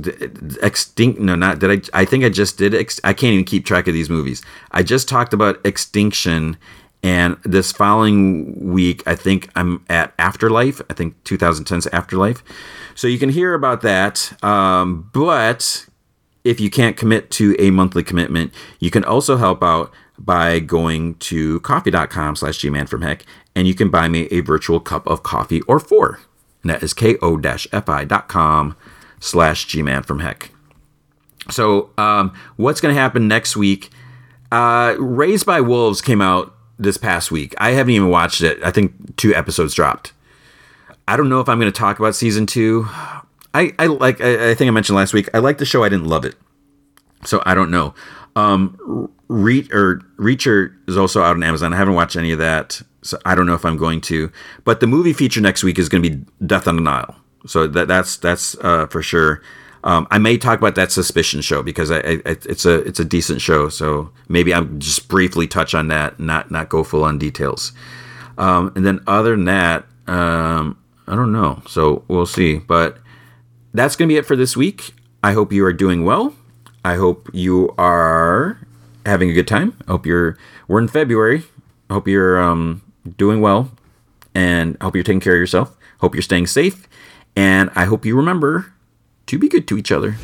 extinct? No, not did I? I think I just did. Ex, I can't even keep track of these movies. I just talked about Extinction, and this following week, I think I'm at Afterlife. I think 2010's Afterlife. So you can hear about that. Um, but if you can't commit to a monthly commitment, you can also help out by going to ko-fi.com slash gman from heck and you can buy me a virtual cup of coffee or four and that is ko-fi.com slash G-Man from heck. So um, what's going to happen next week? Uh, raised by wolves came out this past week. I haven't even watched it. I think two episodes dropped. I don't know if i'm going to talk about season two. I, I like I, I think i mentioned last week i like the show i didn't love it. So i don't know. Um, Reach or Reacher is also out on Amazon. I haven't watched any of that, so I don't know if I'm going to. But the movie feature next week is going to be Death on the Nile, so that that's that's uh, for sure. Um, I may talk about that Suspicion show because I, I, it's a it's a decent show. So maybe I'll just briefly touch on that, not not go full on details. Um, and then other than that, um, I don't know. So we'll see. But that's to be it for this week. I hope you are doing well. I hope you are having a good time. I hope you're. We're in February. I hope you're um, doing well, and I hope you're taking care of yourself. Hope you're staying safe, and I hope you remember to be good to each other.